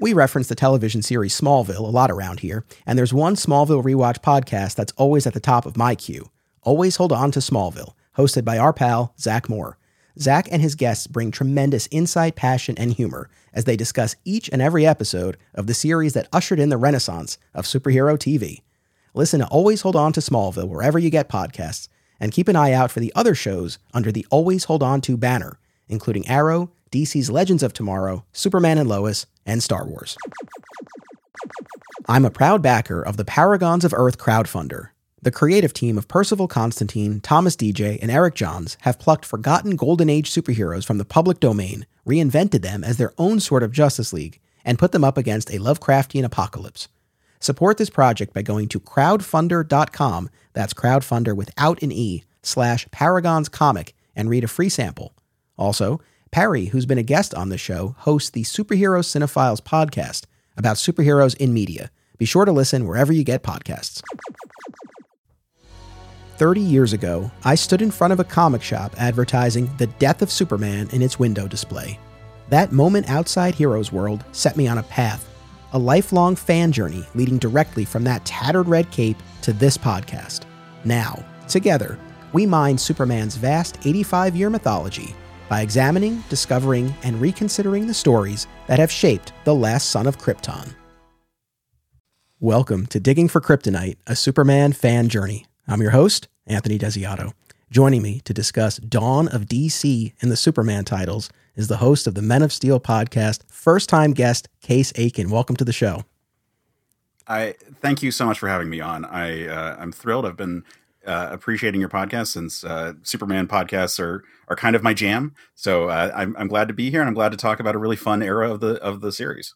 We reference the television series Smallville a lot around here, and there's one Smallville rewatch podcast that's always at the top of my queue. Always Hold On to Smallville, hosted by our pal, Zach Moore. Zach and his guests bring tremendous insight, passion, and humor as they discuss each and every episode of the series that ushered in the renaissance of superhero TV. Listen to Always Hold On to Smallville wherever you get podcasts, and keep an eye out for the other shows under the Always Hold On to banner, including Arrow, DC's Legends of Tomorrow, Superman and Lois, and Star Wars. I'm a proud backer of the Paragons of Earth crowdfunder. The creative team of Percival Constantine, Thomas DJ, and Eric Johns have plucked forgotten Golden Age superheroes from the public domain, reinvented them as their own sort of Justice League, and put them up against a Lovecraftian apocalypse. Support this project by going to crowdfunder.com, that's crowdfunder without an E, slash Paragons Comic, and read a free sample. Also, Perry, who's been a guest on the show, hosts the Superhero Cinephiles podcast about superheroes in media. Be sure to listen wherever you get podcasts. 30 years ago, I stood in front of a comic shop advertising the death of Superman in its window display. That moment outside Heroes World set me on a path, a lifelong fan journey leading directly from that tattered red cape to this podcast. Now, together, we mine Superman's vast 85 year mythology by examining, discovering, and reconsidering the stories that have shaped the last son of Krypton. Welcome to Digging for Kryptonite, a Superman fan journey. I'm your host, Anthony Desiato. Joining me to discuss Dawn of DC and the Superman titles is the host of the Men of Steel podcast, first time guest, Case Aiken. Welcome to the show. I thank you so much for having me on. I uh, I'm thrilled. I've been uh, appreciating your podcast since uh, Superman podcasts are are kind of my jam. So uh, I'm I'm glad to be here, and I'm glad to talk about a really fun era of the of the series.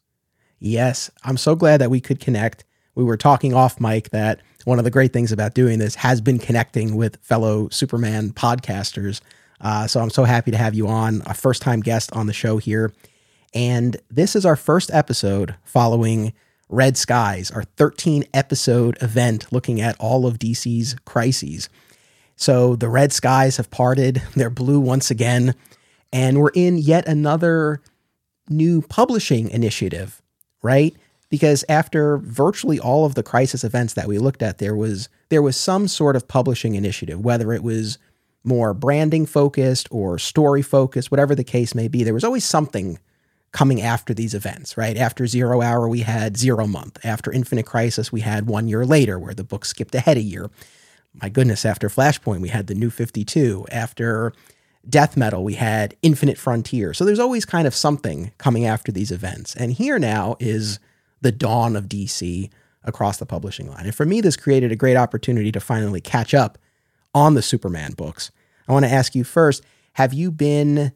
Yes, I'm so glad that we could connect. We were talking off mic that one of the great things about doing this has been connecting with fellow Superman podcasters. Uh, so I'm so happy to have you on, a first time guest on the show here. And this is our first episode following Red Skies, our 13 episode event looking at all of DC's crises. So the red skies have parted, they're blue once again, and we're in yet another new publishing initiative, right? Because after virtually all of the crisis events that we looked at, there was there was some sort of publishing initiative, whether it was more branding focused or story focused, whatever the case may be. There was always something coming after these events, right? After Zero Hour, we had Zero Month. After Infinite Crisis, we had One Year Later, where the book skipped ahead a year. My goodness, after Flashpoint, we had the New 52. After Death Metal, we had Infinite Frontier. So there's always kind of something coming after these events. And here now is the dawn of DC across the publishing line. And for me, this created a great opportunity to finally catch up on the Superman books. I want to ask you first have you been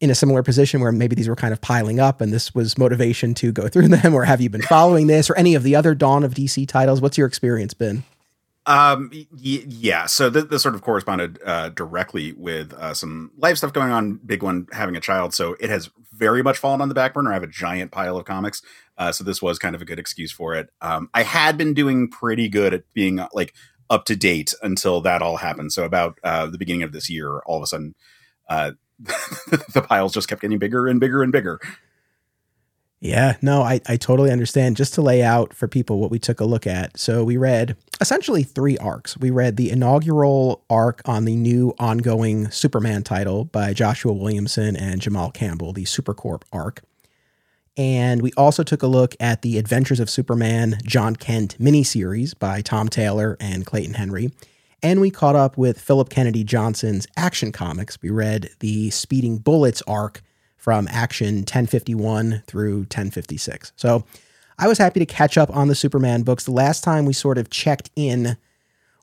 in a similar position where maybe these were kind of piling up and this was motivation to go through them, or have you been following this or any of the other Dawn of DC titles? What's your experience been? Um, y- yeah. So th- this sort of corresponded uh, directly with uh, some life stuff going on. Big one, having a child. So it has very much fallen on the back burner. I have a giant pile of comics. Uh, so this was kind of a good excuse for it. Um, I had been doing pretty good at being like up to date until that all happened. So about uh, the beginning of this year, all of a sudden, uh, the piles just kept getting bigger and bigger and bigger. Yeah, no, I, I totally understand. Just to lay out for people what we took a look at. So we read essentially three arcs. We read the inaugural arc on the new ongoing Superman title by Joshua Williamson and Jamal Campbell, the Supercorp arc. And we also took a look at the Adventures of Superman Jon Kent miniseries by Tom Taylor and Clayton Henry. And we caught up with Phillip Kennedy Johnson's Action Comics. We read the Speeding Bullets arc from Action 1051 through 1056. So I was happy to catch up on the Superman books. The last time we sort of checked in,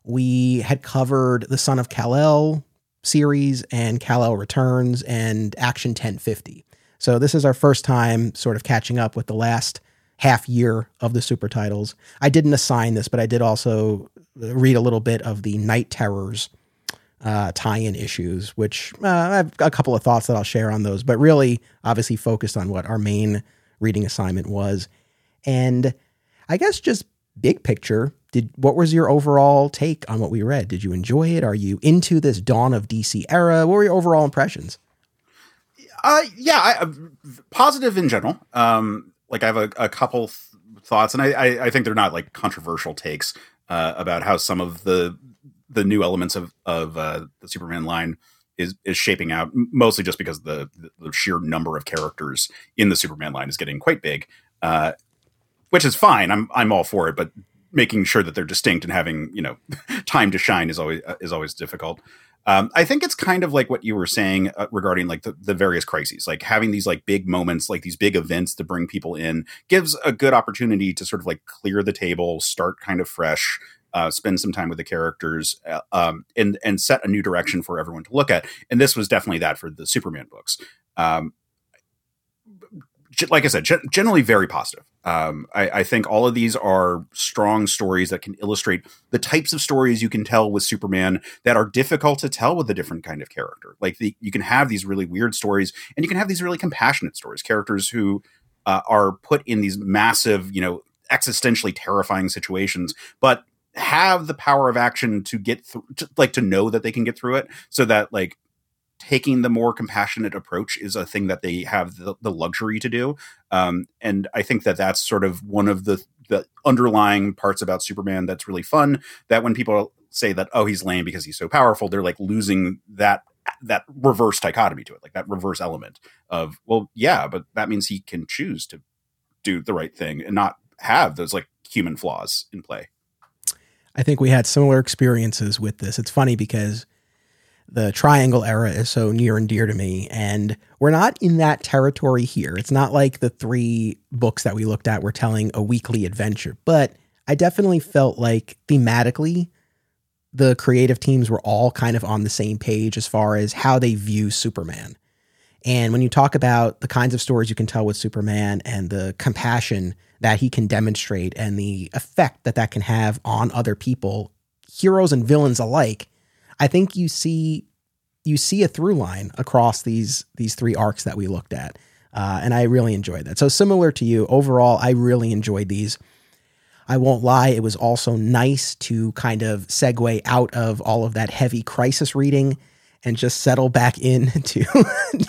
we had covered the Son of Kal-El series and Kal-El Returns and Action 1050. So this is our first time sort of catching up with the last half year of the super titles. I didn't assign this, but I did also read a little bit of the Night Terrors uh, tie-in issues, which uh, I have a couple of thoughts that I'll share on those, but really obviously focused on what our main reading assignment was. And I guess just big picture, did what was your overall take on what we read? Did you enjoy it? Are you into this dawn of DC era? What were your overall impressions? Uh, yeah, I, uh, positive in general. Um, like I have a, a couple th- thoughts, and I, I, I think they're not like controversial takes uh, about how some of the the new elements of of uh, the Superman line is is shaping out. Mostly just because the the sheer number of characters in the Superman line is getting quite big, uh, which is fine. I'm I'm all for it, but making sure that they're distinct and having you know time to shine is always is always difficult. Um, I think it's kind of like what you were saying uh, regarding like the, the various crises, like having these like big moments, like these big events to bring people in gives a good opportunity to sort of like clear the table, start kind of fresh, uh, spend some time with the characters, uh, um, and and set a new direction for everyone to look at. And this was definitely that for the Superman books. Um, like I said, generally very positive. Um, I, I, think all of these are strong stories that can illustrate the types of stories you can tell with Superman that are difficult to tell with a different kind of character. Like the, you can have these really weird stories, and you can have these really compassionate stories. Characters who uh, are put in these massive, you know, existentially terrifying situations, but have the power of action to get through, like to know that they can get through it, so that like taking the more compassionate approach is a thing that they have the, the luxury to do. Um, and I think that that's sort of one of the, the underlying parts about Superman that's really fun. That when people say that, oh, he's lame because he's so powerful, they're like losing that that reverse dichotomy to it, like that reverse element of, well, yeah, but that means he can choose to do the right thing and not have those like human flaws in play. I think we had similar experiences with this. It's funny because the triangle era is so near and dear to me. And we're not in that territory here. It's not like the three books that we looked at were telling a weekly adventure, but I definitely felt like thematically, the creative teams were all kind of on the same page as far as how they view Superman. And when you talk about the kinds of stories you can tell with Superman and the compassion that he can demonstrate and the effect that that can have on other people, heroes and villains alike, I think you see you see a through line across these these three arcs that we looked at, uh, and I really enjoyed that. So similar to you, overall, I really enjoyed these. I won't lie; it was also nice to kind of segue out of all of that heavy crisis reading and just settle back into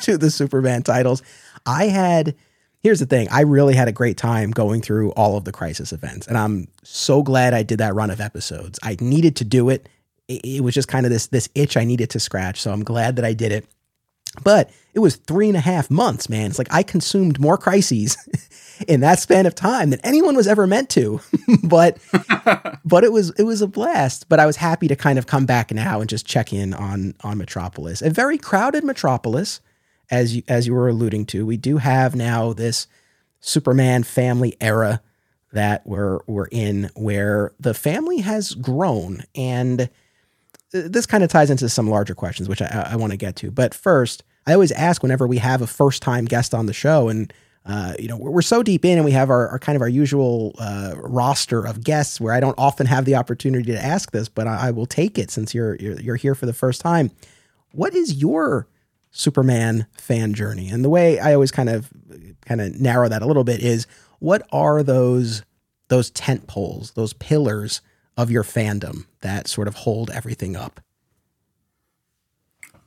to the Superman titles. I had here's the thing I really had a great time going through all of the crisis events, and I'm so glad I did that run of episodes. I needed to do it it, it was just kind of this this itch I needed to scratch. So I'm glad that I did it. But it was three and a half months, man. It's like I consumed more crises in that span of time than anyone was ever meant to. but but it was it was a blast. But I was happy to kind of come back now and just check in on on Metropolis. A very crowded Metropolis, as you as you were alluding to. We do have now this Superman family era that we're we're in where the family has grown and this kind of ties into some larger questions, which I, I want to get to. But first, I always ask whenever we have a first time guest on the show, and uh, you know we're, we're, so deep in, and we have our, our kind of our usual uh, roster of guests where I don't often have the opportunity to ask this, but I, I will take it since you're, you're you're here for the first time. What is your Superman fan journey? And the way I always kind of kind of narrow that a little bit is what are those those tent poles, those pillars of your fandom that sort of hold everything up?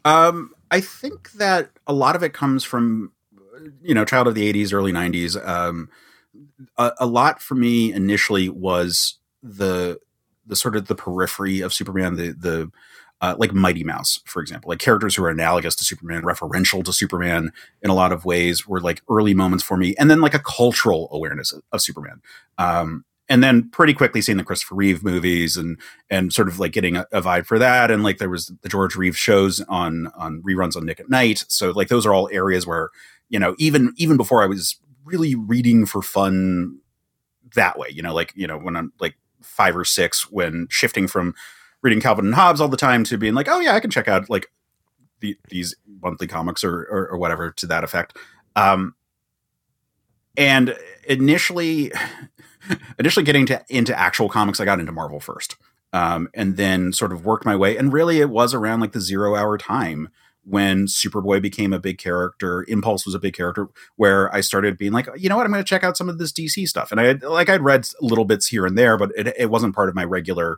Um, I think that a lot of it comes from, you know, child of the 80s, early 90s. Um, a, a lot for me initially was the the sort of the periphery of Superman, the the uh, like Mighty Mouse, for example, like characters who are analogous to Superman, referential to Superman in a lot of ways, were like early moments for me, and then like a cultural awareness of, of Superman. Um, and then pretty quickly seeing the Christopher Reeve movies and and sort of like getting a, a, vibe for that. And like there was the George Reeves shows on on reruns on Nick at Night. So like those are all areas where you know even even before I was really reading for fun that way. You know, like you know when I'm like five or six when shifting from reading Calvin and Hobbes all the time to being like, oh yeah, I can check out like the, these monthly comics or, or, or whatever to that effect. Um, and initially initially getting to into actual comics, I got into Marvel first, um, and then sort of worked my way. And really, it was around like the zero hour time when Superboy became a big character. Impulse was a big character where I started being like, you know what, I'm going to check out some of this DC stuff. And I had, like I'd read little bits here and there, but it, it wasn't part of my regular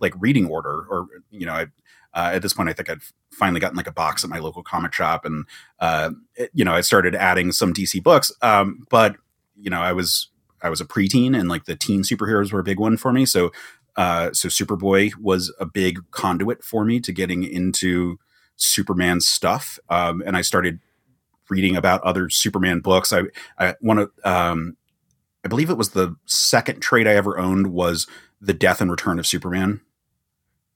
like reading order. Or you know, I, uh, at this point, I think I'd finally gotten like a box at my local comic shop, and uh, it, you know, I started adding some DC books. Um, but you know, I was I was a preteen and like the teen superheroes were a big one for me. So uh, so Superboy was a big conduit for me to getting into Superman stuff. Um, and I started reading about other Superman books. I I want to um, I believe it was the second trade I ever owned was the Death and Return of Superman.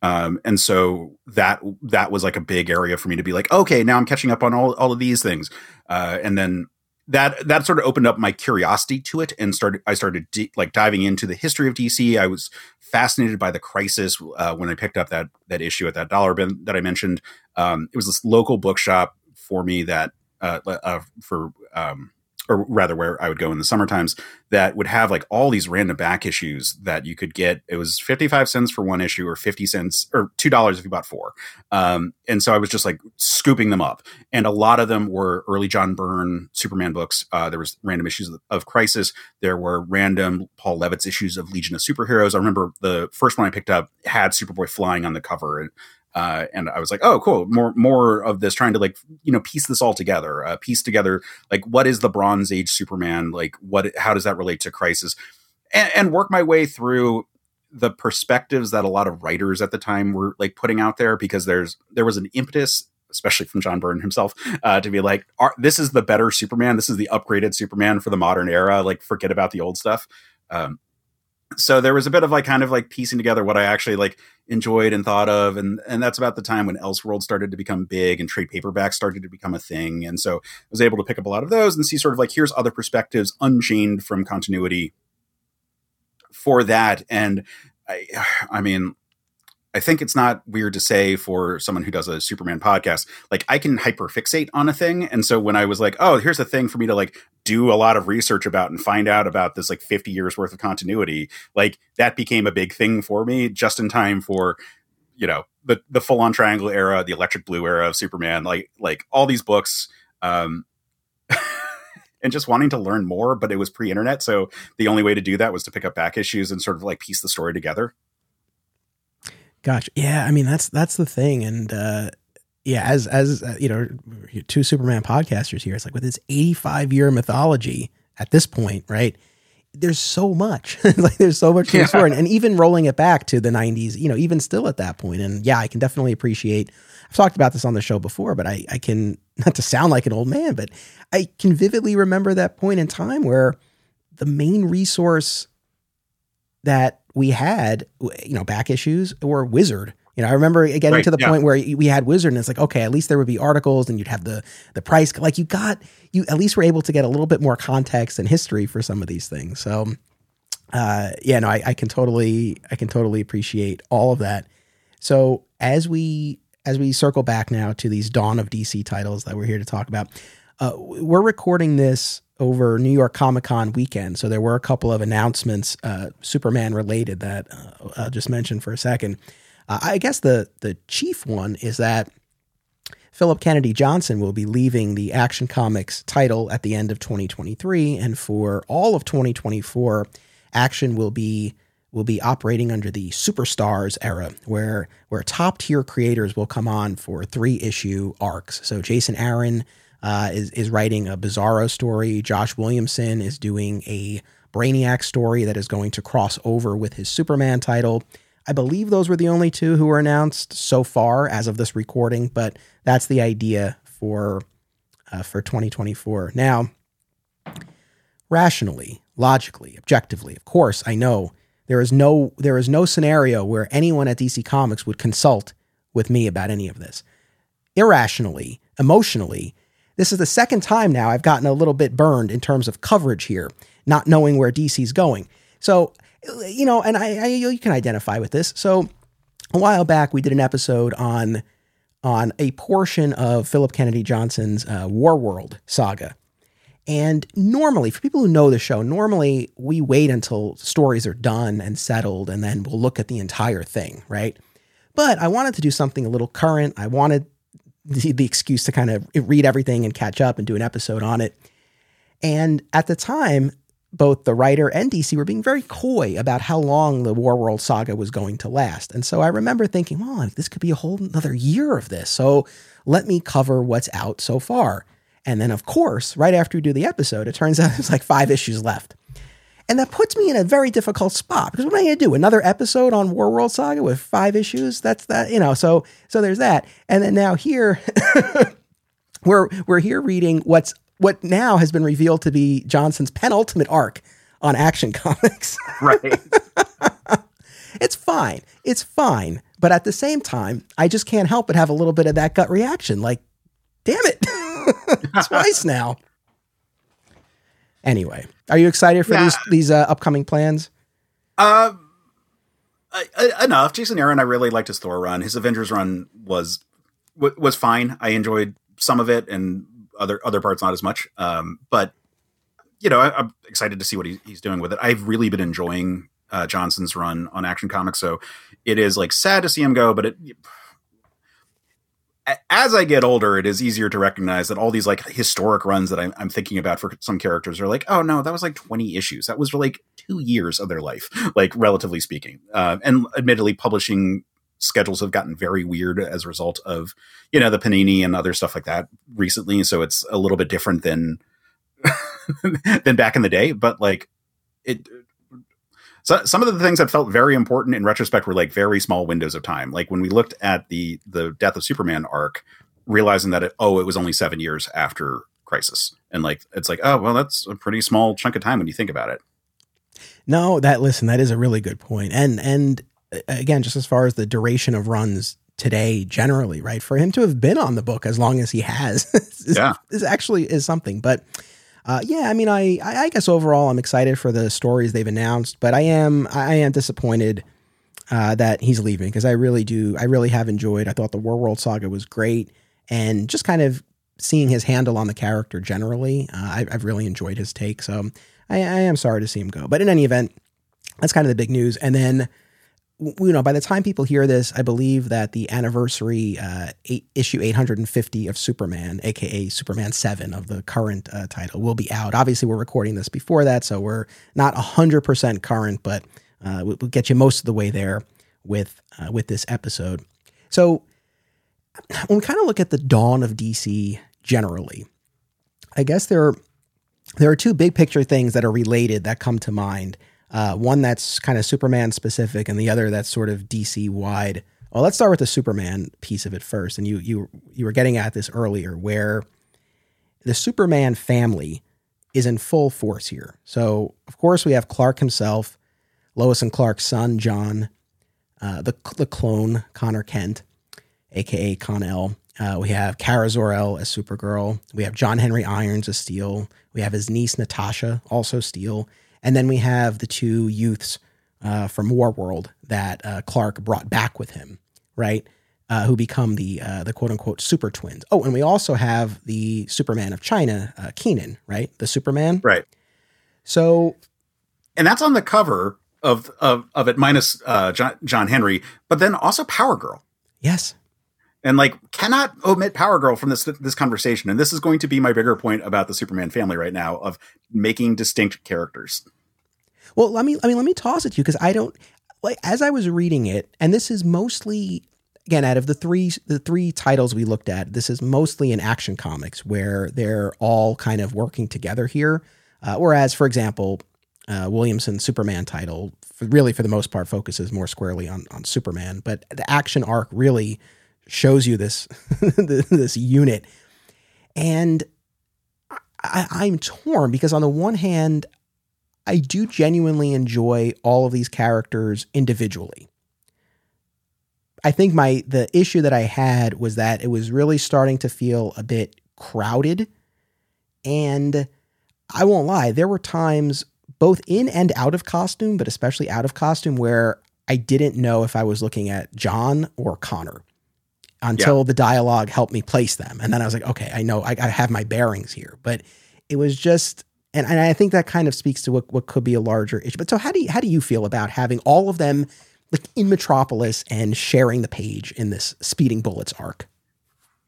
Um, and so that that was like a big area for me to be like, okay, now I'm catching up on all, all of these things. Uh, and then that that sort of opened up my curiosity to it and started I started like diving into the history of DC. I was fascinated by the crisis uh, when I picked up that that issue at that dollar bin that I mentioned. Um, it was this local bookshop for me that uh, uh, for um, or rather where I would go in the summer times that would have like all these random back issues that you could get. It was 55 cents for one issue or 50 cents or $2 if you bought four. Um, and so I was just like scooping them up. And a lot of them were early John Byrne Superman books. Uh, there was random issues of, of Crisis. There were random Paul Levitz issues of Legion of Superheroes. I remember the first one I picked up had Superboy flying on the cover. And uh, and I was like, oh, cool, more more of this, trying to like you know piece this all together, uh, piece together like what is the Bronze Age Superman, like what how does that relate to Crisis, and, and work my way through the perspectives that a lot of writers at the time were like putting out there because there's there was an impetus especially from John Byrne himself, uh, to be like, this is the better Superman. This is the upgraded Superman for the modern era. Like, forget about the old stuff. Um, so there was a bit of like kind of like piecing together what I actually like enjoyed and thought of, and and that's about the time when Elseworld started to become big and trade paperbacks started to become a thing, and so I was able to pick up a lot of those and see sort of like here's other perspectives unchained from continuity for that, and I, I mean I think it's not weird to say for someone who does a Superman podcast, like I can hyperfixate on a thing. And so when I was like, oh, here's a thing for me to like do a lot of research about and find out about this like 50 years worth of continuity, like that became a big thing for me just in time for, you know, the the full on triangle era, the electric blue era of Superman, like like all these books. Um and just wanting to learn more, but it was pre-internet, so the only way to do that was to pick up back issues and sort of like piece the story together. Gosh, yeah. I mean, that's that's the thing, and uh, yeah, as as uh, you know, two Superman podcasters here. It's like with this eighty-five year mythology at this point, right? There's so much, like there's so much to yeah. explore, and, and even rolling it back to the '90s, you know, even still at that point, and yeah, I can definitely appreciate. I've talked about this on the show before, but I I can not to sound like an old man, but I can vividly remember that point in time where the main resource that we had, you know, back issues or Wizard. You know, I remember getting right, to the yeah. point where we had Wizard, and it's like, okay, at least there would be articles, and you'd have the the price. Like you got, you at least were able to get a little bit more context and history for some of these things. So, uh, yeah, no, I, I can totally, I can totally appreciate all of that. So as we as we circle back now to these Dawn of DC titles that we're here to talk about, uh, we're recording this over New York Comic Con weekend. So there were a couple of announcements, uh, Superman related, that uh, I'll just mention for a second. Uh, I guess the the chief one is that Phillip Kennedy Johnson will be leaving the Action Comics title at the end of 2023, and for all of 2024, Action will be will be operating under the Superstars era, where where top tier creators will come on for three issue arcs. So Jason Aaron uh, is is writing a Bizarro story. Josh Williamson is doing a Brainiac story that is going to cross over with his Superman title. I believe those were the only two who were announced so far as of this recording, but that's the idea for uh, for 2024. Now, rationally, logically, objectively, of course, I know there is no there is no scenario where anyone at DC Comics would consult with me about any of this. Irrationally, emotionally, this is the second time now I've gotten a little bit burned in terms of coverage here, not knowing where DC's going. So, you know, and I, I you can identify with this. So, a while back we did an episode on on a portion of Phillip Kennedy Johnson's uh, Warworld saga. And normally, for people who know the show, normally we wait until stories are done and settled, and then we'll look at the entire thing, right? But I wanted to do something a little current. I wanted the, the excuse to kind of read everything and catch up and do an episode on it. And at the time, both the writer and DC were being very coy about how long the Warworld saga was going to last. And so I remember thinking, well, this could be a whole another year of this. So let me cover what's out so far. And then, of course, right after we do the episode, it turns out there's like five issues left. And that puts me in a very difficult spot because what am I going to do? Another episode on Warworld Saga with five issues? That's that, you know. So so there's that. And then now here, we're we're here reading what's what now has been revealed to be Johnson's penultimate arc on Action Comics. Right. it's fine. It's fine. But at the same time, I just can't help but have a little bit of that gut reaction. Like, damn it, twice now. Anyway, are you excited for Yeah. these these uh, upcoming plans? Uh, enough. Jason Aaron, I really liked his Thor run. His Avengers run was was fine. I enjoyed some of it, and other other parts not as much. Um, but you know, I, I'm excited to see what he, he's doing with it. I've really been enjoying uh, Johnson's run on Action Comics, so it is like sad to see him go, but it. As I get older, it is easier to recognize that all these like historic runs that I'm, I'm thinking about for some characters are like, oh no, that was like 20 issues. That was like two years of their life like relatively speaking. Uh, and admittedly, publishing schedules have gotten very weird as a result of you know the Panini and other stuff like that recently. So it's a little bit different than than back in the day. But like it. So some of the things that felt very important in retrospect were like very small windows of time. Like when we looked at the the Death of Superman arc, realizing that it, oh, it was only seven years after Crisis, and like it's like oh well, that's a pretty small chunk of time when you think about it. No, that listen, that is a really good point. And and uh, again, just as far as the duration of runs today generally, right? For him to have been on the book as long as he has is, Yeah. is actually is something. But uh, yeah, I mean, I, I guess overall I'm excited for the stories they've announced, but I am I am disappointed uh, that he's leaving because I really do I really have enjoyed. I thought the Warworld Saga was great, and just kind of seeing his handle on the character generally, uh, I, I've really enjoyed his take. So I, I am sorry to see him go, but in any event, that's kind of the big news. And then, you know, by the time people hear this, I believe that the anniversary uh, eight, issue 850 of Superman, aka Superman 7 of the current uh, title, will be out. Obviously, we're recording this before that, so we're not 100% current, but uh, we- we'll get you most of the way there with uh, with this episode. So, when we kind of look at the dawn of DC generally, I guess there are there are two big picture things that are related that come to mind. Uh, one that's kind of Superman specific, and the other that's sort of DC wide. Well, let's start with the Superman piece of it first. And you you you were getting at this earlier, where the Superman family is in full force here. So, of course, we have Clark himself, Lois and Clark's son Jon, uh, the the clone Conner Kent, aka Con-El. Uh, we have Kara Zor-El as Supergirl. We have John Henry Irons as Steel. We have his niece Natasha, also Steel. And then we have the two youths uh, from Warworld that uh, Clark brought back with him, right? Uh, who become the uh, the quote unquote super twins. Oh, and we also have the Superman of China, uh, Kenan, right? The Superman. Right. So and that's on the cover of of, of it minus uh, John, John Henry, but then also Power Girl, yes, and like cannot omit Power Girl from this this conversation. And this is going to be my bigger point about the Superman family right now of making distinct characters. Well, let me I mean let me toss it to you because I don't like as I was reading it, and this is mostly again out of the three the three titles we looked at, this is mostly in action comics where they're all kind of working together here. Uh, whereas, for example, uh, Williamson's Superman title for, really for the most part focuses more squarely on on Superman, but the action arc really shows you this this unit, and I, I'm torn because on the one hand, I do genuinely enjoy all of these characters individually. I think my the issue that I had was that it was really starting to feel a bit crowded and I won't lie, there were times both in and out of costume, but especially out of costume where I didn't know if I was looking at Jon or Conner until the dialogue helped me place them. And then I was like, okay, I know I, I have my bearings here. But it was just and, and I think that kind of speaks to what, what could be a larger issue. But so how do you how do you feel about having all of them like in Metropolis and sharing the page in this speeding bullets arc?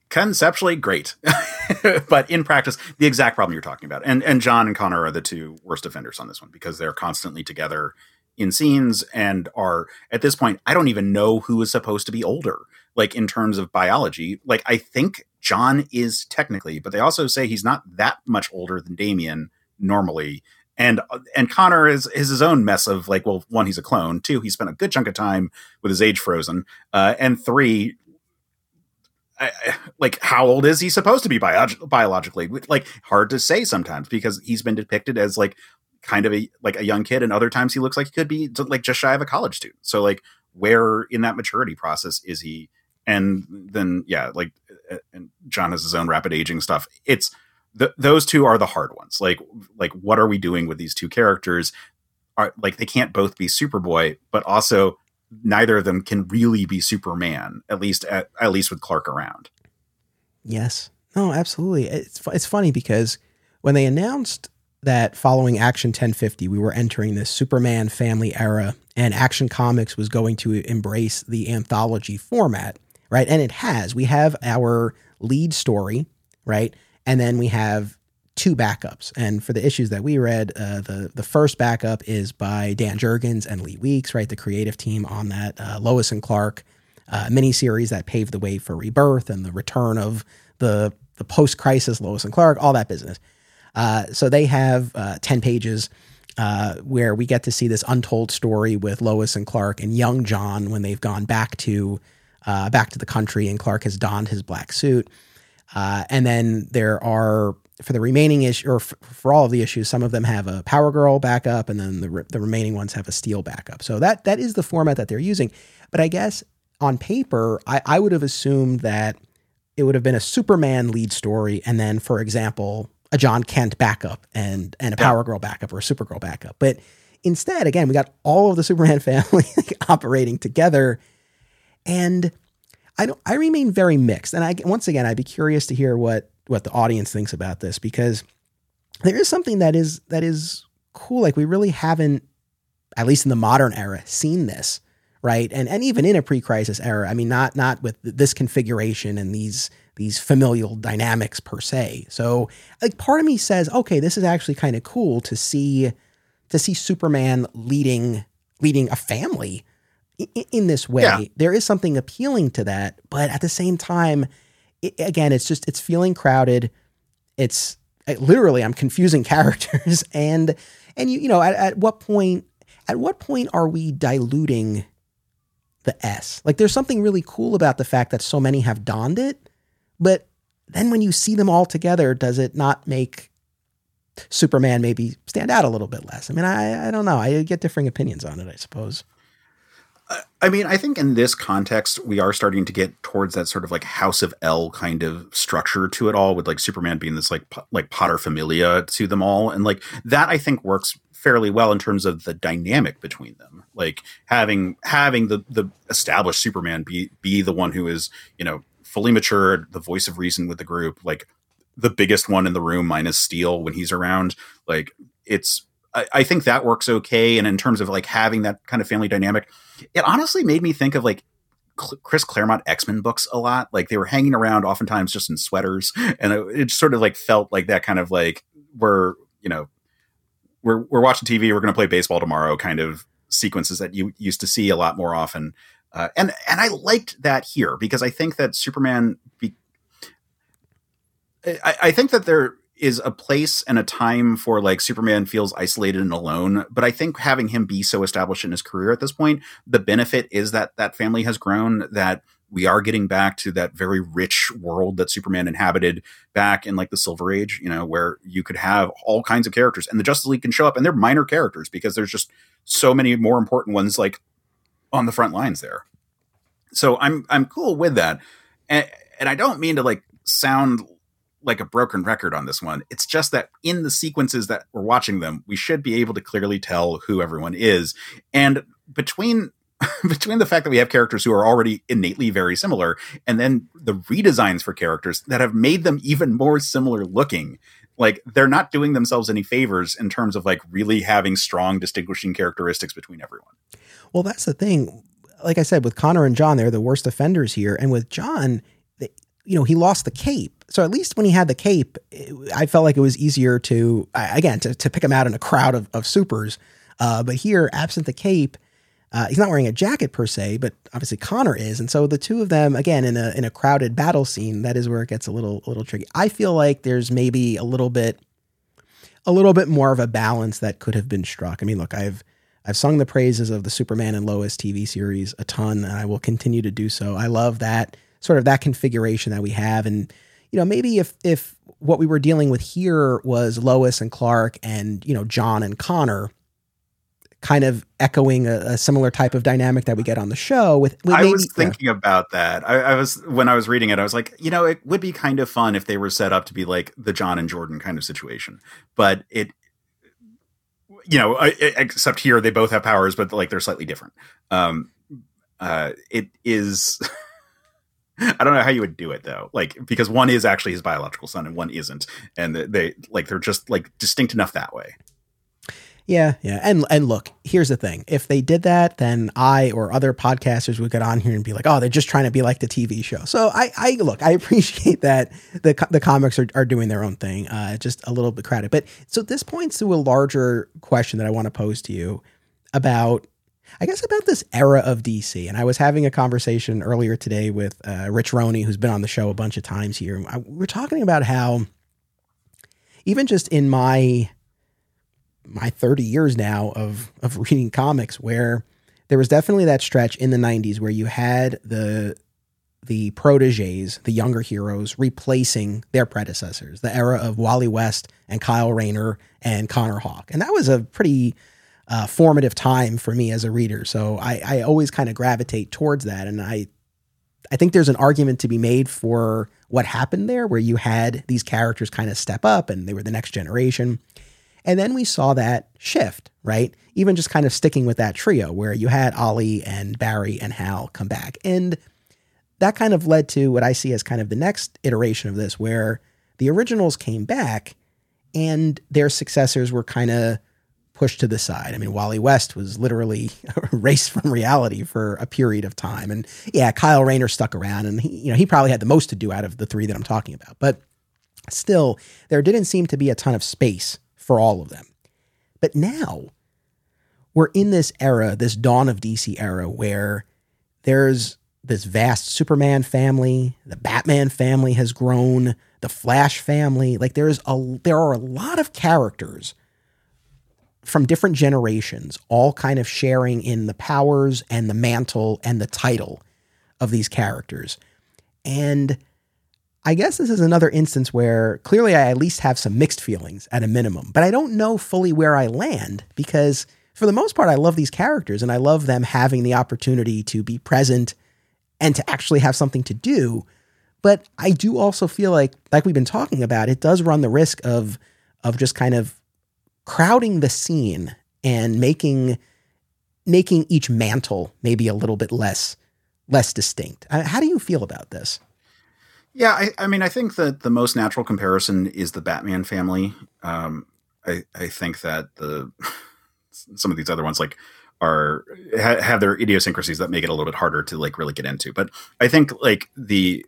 Conceptually, great, but in practice, the exact problem you're talking about. And and Jon and Conner are the two worst offenders on this one because they're constantly together in scenes and are at this point i don't even know who is supposed to be older like in terms of biology like i think jon is technically but they also say he's not that much older than damian normally. And and conner is, is his own mess of like well one he's a clone. Two he spent a good chunk of time with his age frozen. Uh, and three I, like how old is he supposed to be bio- biologically? Like hard to say sometimes because he's been depicted as like kind of a like a young kid and other times he looks like he could be like just shy of a college student. So like where in that maturity process is he? And then yeah like and jon has his own rapid aging stuff. It's th- those two are the hard ones like like what are we doing with these two characters are like they can't both be superboy but also neither of them can really be superman at least at, at least with clark around yes no absolutely it's, it's funny because when they announced that following Action 1050, we were entering this Superman family era, and Action Comics was going to embrace the anthology format, right? And it has. We have our lead story, right? And then we have two backups. And for the issues that we read, uh, the the first backup is by Dan Jurgens and Lee Weeks, right? The creative team on that uh, Lois and Clark uh, miniseries that paved the way for Rebirth and the return of the the post crisis Lois and Clark, all that business. Uh, so they have uh, 10 pages uh, where we get to see this untold story with Lois and Clark and young Jon when they've gone back to back to the country and Clark has donned his black suit. Uh, and then there are for the remaining issue or f- for all of the issues, some of them have a Power Girl backup, and then the re- the remaining ones have a Steel backup. So that that is the format that they're using. But I guess on paper, I, I would have assumed that it would have been a Superman lead story, and then, for example, a Jon Kent backup and and a Power Girl backup or a Supergirl backup. But instead, again, we got all of the Superman family operating together, and I don't. I remain very mixed. And I once again, I'd be curious to hear what what the audience thinks about this because there is something that is that is cool. Like we really haven't, at least in the modern era, seen this right? And and even in a pre-crisis era, I mean, not not with this configuration and these these familial dynamics per se. So like part of me says, okay, this is actually kind of cool to see to see Superman leading leading a family in, this way. Yeah. There is something appealing to that, but at the same time, it, again, it's just it's feeling crowded. It's literally I'm confusing characters and and you you know at, at what point at what point are we diluting the S? Like there's something really cool about the fact that so many have donned it but then when you see them all together, does it not make Superman maybe stand out a little bit less? I mean, I, I don't know. I get differing opinions on it, I suppose. I mean, I think in this context, we are starting to get towards that sort of like House of El kind of structure to it all, with like Superman being this like like Potter familia to them all, and like that I think works fairly well in terms of the dynamic between them. Like having having the the established Superman be be the one who is you know fully matured, the voice of reason with the group, like the biggest one in the room minus Steel when he's around. Like it's I, I think that works okay. And in terms of like having that kind of family dynamic, it honestly made me think of like Chris Claremont X Men books a lot. Like they were hanging around oftentimes just in sweaters, and it, it, sort of like felt like that kind of like we're you know we're we're watching TV, we're going to play baseball tomorrow kind of sequences that you used to see a lot more often. Uh, and and I liked that here because I think that Superman. Be, I, I think that there is a place and a time for like Superman feels isolated and alone. But I think having him be so established in his career at this point, the benefit is that that family has grown, that we are getting back to that very rich world that Superman inhabited back in like the Silver Age, you know, where you could have all kinds of characters and the Justice League can show up and they're minor characters because there's just so many more important ones like on the front lines there. So I'm I'm cool with that, and, and I don't mean to like sound like a broken record on this one. It's just that in the sequences that we're watching them, we should be able to clearly tell who everyone is, and between between the fact that we have characters who are already innately very similar and then the redesigns for characters that have made them even more similar looking like they're not doing themselves any favors in terms of like really having strong distinguishing characteristics between everyone well, that's the thing. Like I said, with Conner and Jon, they're the worst offenders here. And with Jon, you know, he lost the cape. So at least when he had the cape, I felt like it was easier to, again, to, to pick him out in a crowd of, of supers. Uh, but here, absent the cape, uh, he's not wearing a jacket per se, but obviously Conner is, and so the two of them again in a in a crowded battle scene. That is where it gets a little a little tricky. I feel like there's maybe a little bit a little bit more of a balance that could have been struck. I mean, look, I've I've sung the praises of the Superman and Lois TV series a ton, and I will continue to do so. I love that sort of that configuration that we have, and you know, maybe if if what we were dealing with here was Lois and Clark, and you know, Jon and Conner, kind of echoing a, a similar type of dynamic that we get on the show. With, with I maybe, was thinking yeah. about that. I, I was when I was reading it, I was like, you know, it would be kind of fun if they were set up to be like the John and Jordan kind of situation, but it you know, except here they both have powers, but like they're slightly different. Um, uh, it is. I don't know how you would do it though, like because one is actually his biological son and one isn't, and they like they're just like distinct enough that way. Yeah, yeah. And and look, here's the thing. If they did that, then I or other podcasters would get on here and be like, "Oh, they're just trying to be like the TV show." So I I look, I appreciate that the the comics are, are doing their own thing. Uh just a little bit crowded. But so this points to a larger question that I want to pose to you about I guess about this era of DC. And I was having a conversation earlier today with uh, Rich Roney, who's been on the show a bunch of times here. I, we're talking about how even just in my my 30 years now of of reading comics where there was definitely that stretch in the 90s where you had the the proteges, the younger heroes, replacing their predecessors, the era of Wally West and Kyle Rayner and Connor Hawke. And that was a pretty uh, formative time for me as a reader. So I, I always kind of gravitate towards that. And I, I think there's an argument to be made for what happened there, where you had these characters kind of step up and they were the next generation. And then we saw that shift, right? Even just kind of sticking with that trio where you had Ollie and Barry and Hal come back. And that kind of led to what I see as kind of the next iteration of this, where the originals came back and their successors were kind of pushed to the side. I mean, Wally West was literally erased from reality for a period of time. And yeah, Kyle Rayner stuck around and he, you know, he probably had the most to do out of the three that I'm talking about. But still, there didn't seem to be a ton of space for all of them. But now we're in this era, this dawn of DC era, where there's this vast Superman family, the Batman family has grown, the Flash family. Like there's a there are a lot of characters from different generations, all kind of sharing in the powers and the mantle and the title of these characters. And I guess this is another instance where clearly I at least have some mixed feelings at a minimum, but I don't know fully where I land because for the most part, I love these characters and I love them having the opportunity to be present and to actually have something to do. But I do also feel like, like we've been talking about, it does run the risk of of just kind of crowding the scene and making making each mantle maybe a little bit less less distinct. Uh, how do you feel about this? Yeah, I, I, mean, I think that the most natural comparison is the Batman family. Um, I, I think that the some of these other ones like are ha, have their idiosyncrasies that make it a little bit harder to like really get into. But I think like the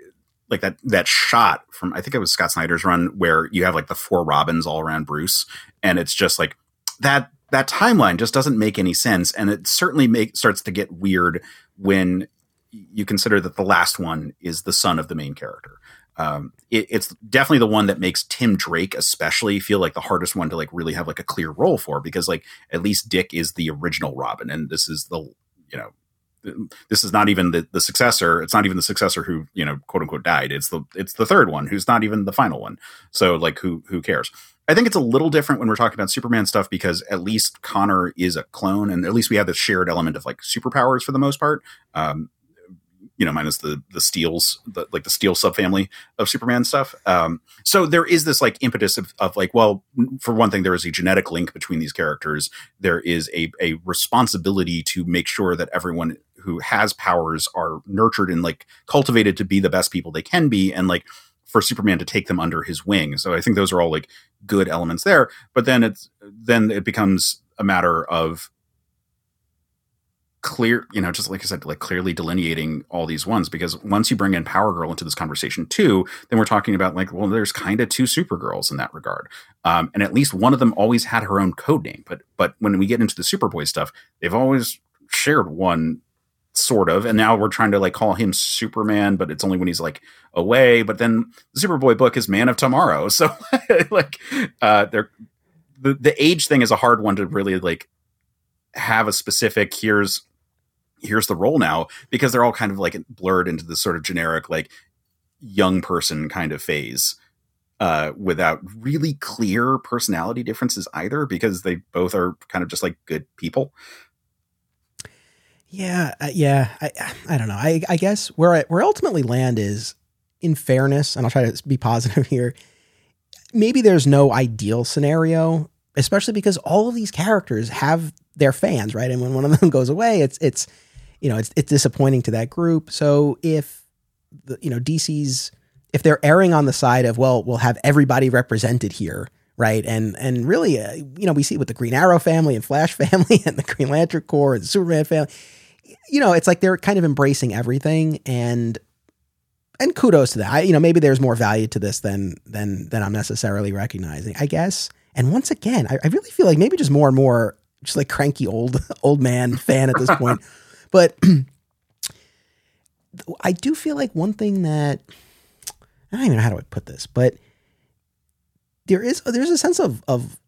like that that shot from I think it was Scott Snyder's run where you have like the four Robins all around Bruce, and it's just like that that timeline just doesn't make any sense, and it certainly make starts to get weird when you consider that the last one is the son of the main character. Um, it, it's definitely the one that makes Tim Drake especially feel like the hardest one to like really have like a clear role for because like at least Dick is the original Robin and this is the you know this is not even the, the successor it's not even the successor who you know quote unquote died it's the it's the third one who's not even the final one so like who who cares I think it's a little different when we're talking about Superman stuff because at least Conner is a clone, and at least we have this shared element of like superpowers for the most part. Um, you know, minus the the steels, the, like the steel subfamily of Superman stuff. Um, so there is this like impetus of, of like, well, for one thing, there is a genetic link between these characters. There is a a responsibility to make sure that everyone who has powers are nurtured and like cultivated to be the best people they can be, and like for Superman to take them under his wing. So I think those are all like good elements there. But then it's then it becomes a matter of clear, you know, just like I said, like clearly delineating all these ones because once you bring in Power Girl into this conversation too, then we're talking about like, well, there's kind of two Supergirls in that regard, um, and at least one of them always had her own code name. But but when we get into the Superboy stuff, they've always shared one sort of, and now we're trying to like call him Superman, but it's only when he's like away. But then the Superboy book is Man of Tomorrow, so like uh, they're the the age thing is a hard one to really like have a specific here's here's the role now because they're all kind of like blurred into this sort of generic like young person kind of phase uh, without really clear personality differences either because they both are kind of just like good people yeah uh, yeah I, I don't know I, I guess where I, where ultimately land is in fairness and i'll try to be positive here maybe there's no ideal scenario especially because all of these characters have their fans, right? And when one of them goes away, it's it's you know it's it's disappointing to that group. So if the, you know DC's if they're erring on the side of well, we'll have everybody represented here, right? And and really, uh, you know, we see it with the Green Arrow family and Flash family and the Green Lantern Corps and the Superman family. You know, it's like they're kind of embracing everything and and kudos to that. I, you know, maybe there's more value to this than than than I'm necessarily recognizing. I guess. And once again, I, I really feel like maybe just more and more just like cranky old old man fan at this point. But I do feel like one thing that I don't even know how do I put this, but there is there's a sense of of,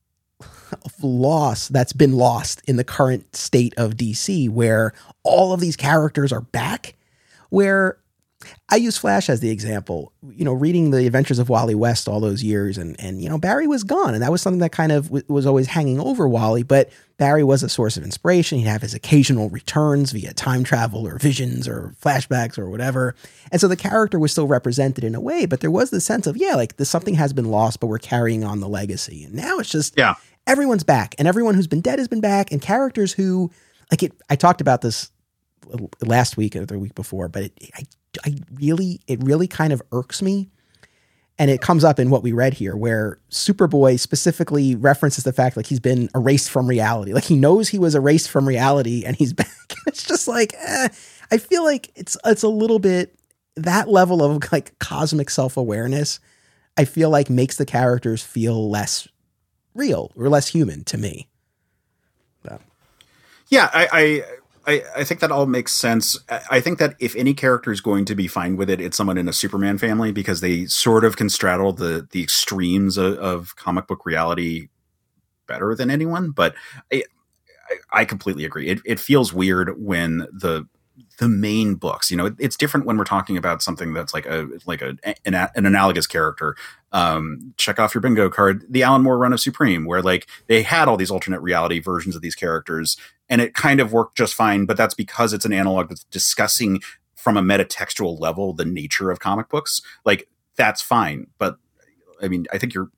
of loss that's been lost in the current state of DC, where all of these characters are back, where I use Flash as the example. You know, reading the Adventures of Wally West all those years, and and you know Barry was gone, and that was something that kind of w- was always hanging over Wally. But Barry was a source of inspiration. He'd have his occasional returns via time travel or visions or flashbacks or whatever, and so the character was still represented in a way. But there was the sense of yeah, like this something has been lost, but we're carrying on the legacy. And now it's just yeah, everyone's back, and everyone who's been dead has been back, and characters who like it. I talked about this last week or the week before, but it, I I really, it really kind of irks me. And it comes up in what we read here, where Superboy specifically references the fact like he's been erased from reality. Like he knows he was erased from reality and he's back. it's just like, eh, I feel like it's it's a little bit that level of like cosmic self awareness. I feel like makes the characters feel less real or less human to me. Yeah, I, I I, I think that all makes sense. I think that if any character is going to be fine with it, it's someone in a Superman family because they sort of can straddle the the extremes of, of comic book reality better than anyone. But I, I completely agree. It, it feels weird when the the main books. You know, it, it's different when we're talking about something that's like a like a an, an analogous character. Um, check off your bingo card. The Alan Moore run of Supreme, where like they had all these alternate reality versions of these characters, and it kind of worked just fine. But that's because it's an analog that's discussing from a metatextual level the nature of comic books. Like that's fine, but I mean, I think you're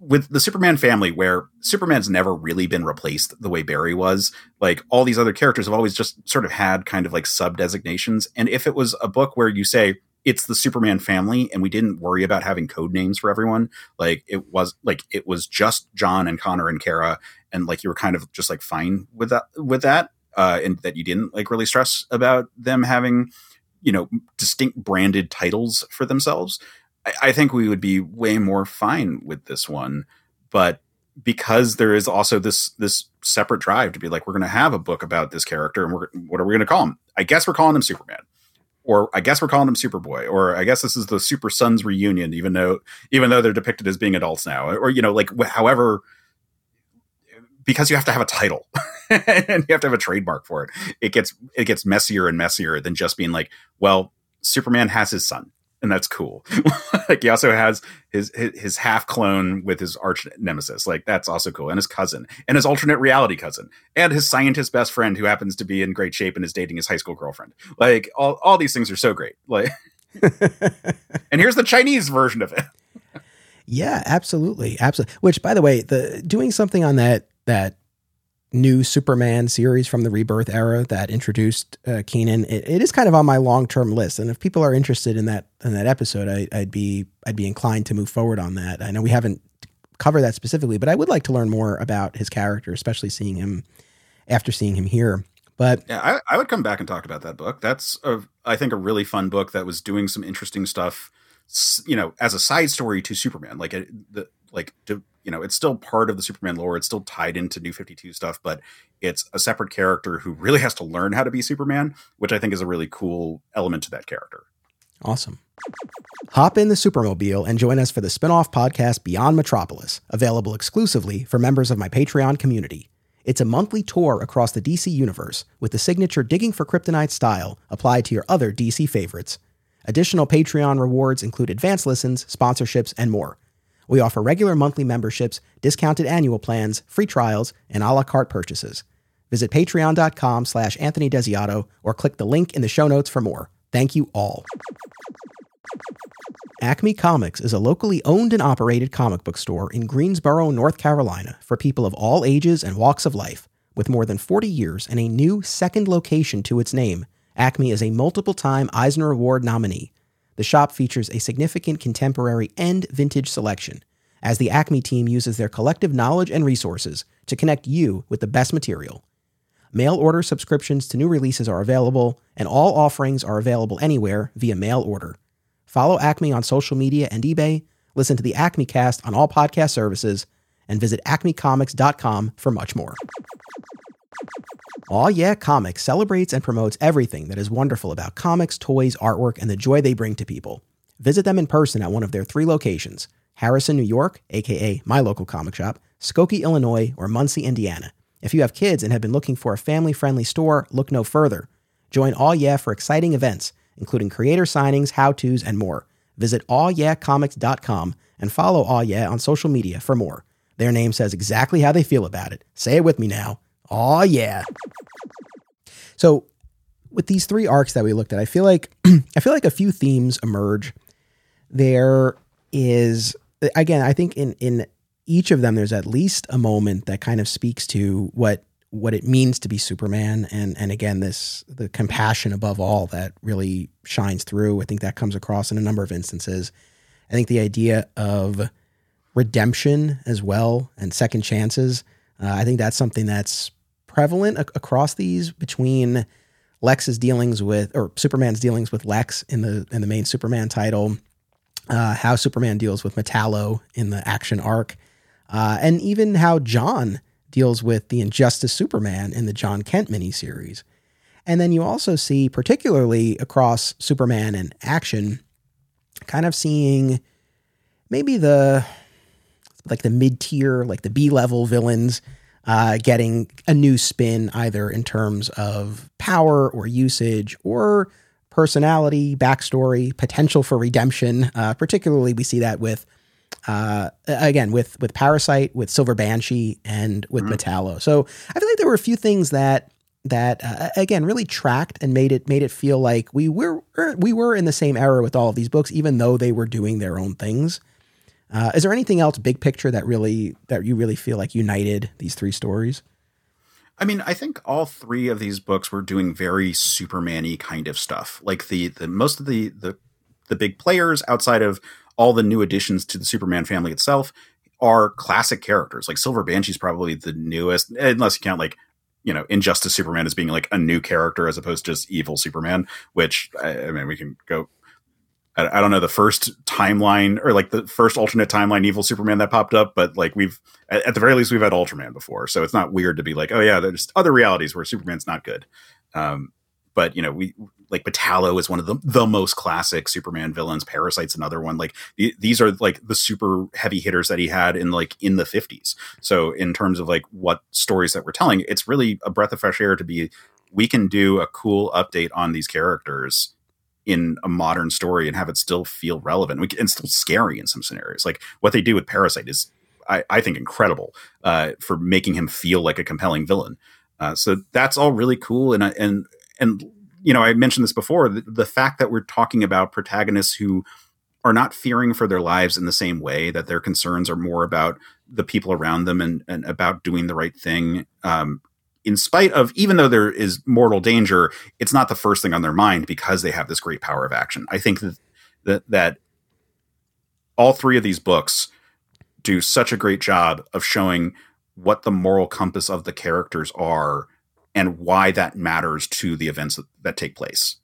with the Superman family, where Superman's never really been replaced the way Barry was, like all these other characters have always just sort of had kind of like sub designations. And if it was a book where you say it's the Superman family and we didn't worry about having code names for everyone, like it was like it was just Jon and Conner and Kara, and like you were kind of just like fine with that with that, uh, and that you didn't like really stress about them having you know distinct branded titles for themselves I, I think we would be way more fine with this one, but because there is also this this separate drive to be like we're going to have a book about this character and we're what are we going to call him? I guess we're calling him superman. Or i guess we're calling him superboy. Or i guess this is the super sons reunion even though even though they're depicted as being adults now. Or you know like however because you have to have a title and you have to have a trademark for it it gets it gets messier and messier than just being like well superman has his son and that's cool. like he also has his, his, his half clone with his arch nemesis. Like that's also cool, and his cousin, and his alternate reality cousin, and his scientist best friend who happens to be in great shape and is dating his high school girlfriend. Like all all these things are so great. Like, and here's the Chinese version of it. yeah, absolutely, absolutely. Which, by the way, the doing something on that that new Superman series from the Rebirth era that introduced uh, Kenan. It, it is kind of on my long term list, and if people are interested in that in that episode, I, would be I'd be inclined to move forward on that. I know we haven't covered that specifically, but I would like to learn more about his character, especially seeing him after seeing him here. But yeah, I, I would come back and talk about that book. That's a, I think a really fun book that was doing some interesting stuff. You know, as a side story to Superman, like it, the like to, you know, it's still part of the Superman lore. It's still tied into New Fifty Two stuff, but it's a separate character who really has to learn how to be Superman, which I think is a really cool element to that character. Awesome. Hop in the Supermobile and join us for the spin-off podcast Beyond Metropolis, available exclusively for members of my Patreon community. It's a monthly tour across the DC universe with the signature Digging for Kryptonite style applied to your other DC favorites. Additional Patreon rewards include advanced listens, sponsorships, and more. We offer regular monthly memberships, discounted annual plans, free trials, and a la carte purchases. Visit patreon.com slash Anthony Desiato or click the link in the show notes for more. Thank you all. Acme Comics is a locally owned and operated comic book store in Greensboro, North Carolina for people of all ages and walks of life. With more than 40 years and a new second location to its name, Acme is a multiple time Eisner Award nominee. The shop features a significant contemporary and vintage selection, as the Acme team uses their collective knowledge and resources to connect you with the best material. Mail order subscriptions to new releases are available, and all offerings are available anywhere via mail order. Follow Acme on social media and eBay, listen to the Acme cast on all podcast services, and visit acmecomics.com for much more. Aw Yeah Comics celebrates and promotes everything that is wonderful about comics, toys, artwork, and the joy they bring to people. Visit them in person at one of their three locations Harrison, New York, aka my local comic shop, Skokie, Illinois, or Muncie, Indiana. If you have kids and have been looking for a family friendly store, look no further. Join Aw Yeah for exciting events including creator signings, how to's, and more. Visit awyeahcomics.com and follow Aw Yeah on social media for more. Their name says exactly how they feel about it. Say it with me now. Aw Yeah. So, with these three arcs that we looked at, I feel like I feel like a few themes emerge. There is again, I think in in each of them there's at least a moment that kind of speaks to what what it means to be Superman, and and again, this the compassion above all that really shines through. I think that comes across in a number of instances. I think the idea of redemption as well and second chances. Uh, I think that's something that's prevalent ac- across these between Lex's dealings with or Superman's dealings with Lex in the in the main Superman title, uh, how Superman deals with Metallo in the action arc, uh, and even how Jon deals with the Injustice Superman in the Jon Kent miniseries. And then you also see, particularly across Superman and action, kind of seeing maybe the like the mid tier, like the B level villains uh, getting a new spin, either in terms of power or usage or personality, backstory, potential for redemption. Uh, particularly, we see that with uh, again with with Parasite, with Silver Banshee, and with mm-hmm. Metallo. So I feel like there were a few things that that uh, again really tracked and made it made it feel like we were er, we were in the same era with all of these books, even though they were doing their own things. Uh, is there anything else big picture that really that you really feel like united these three stories? I mean, I think all three of these books were doing very Superman-y kind of stuff. Like the the most of the the the big players outside of all the new additions to the Superman family itself are classic characters. Like Silver Banshee's probably the newest, unless you count like you know Injustice Superman as being like a new character as opposed to just evil Superman. Which I, mean, we can go. I, I don't know the first timeline or like the first alternate timeline evil Superman that popped up, but like we've at, at the very least we've had Ultraman before, so it's not weird to be like, oh yeah, there's other realities where Superman's not good. Um, but you know we like Metallo is one of the the most classic Superman villains. Parasite's another one. Like these are like the super heavy hitters that he had in like in the 50s. So in terms of like what stories that we're telling, it's really a breath of fresh air to be we can do a cool update on these characters in a modern story and have it still feel relevant and still scary in some scenarios. Like what they do with Parasite is I, I think incredible uh, for making him feel like a compelling villain. Uh, so that's all really cool and and and you know, I mentioned this before the, the fact that we're talking about protagonists who are not fearing for their lives in the same way that their concerns are more about the people around them and, and about doing the right thing um, in spite of even though there is mortal danger it's not the first thing on their mind because they have this great power of action i think that that, that all three of these books do such a great job of showing what the moral compass of the characters are and why that matters to the events that, that take place.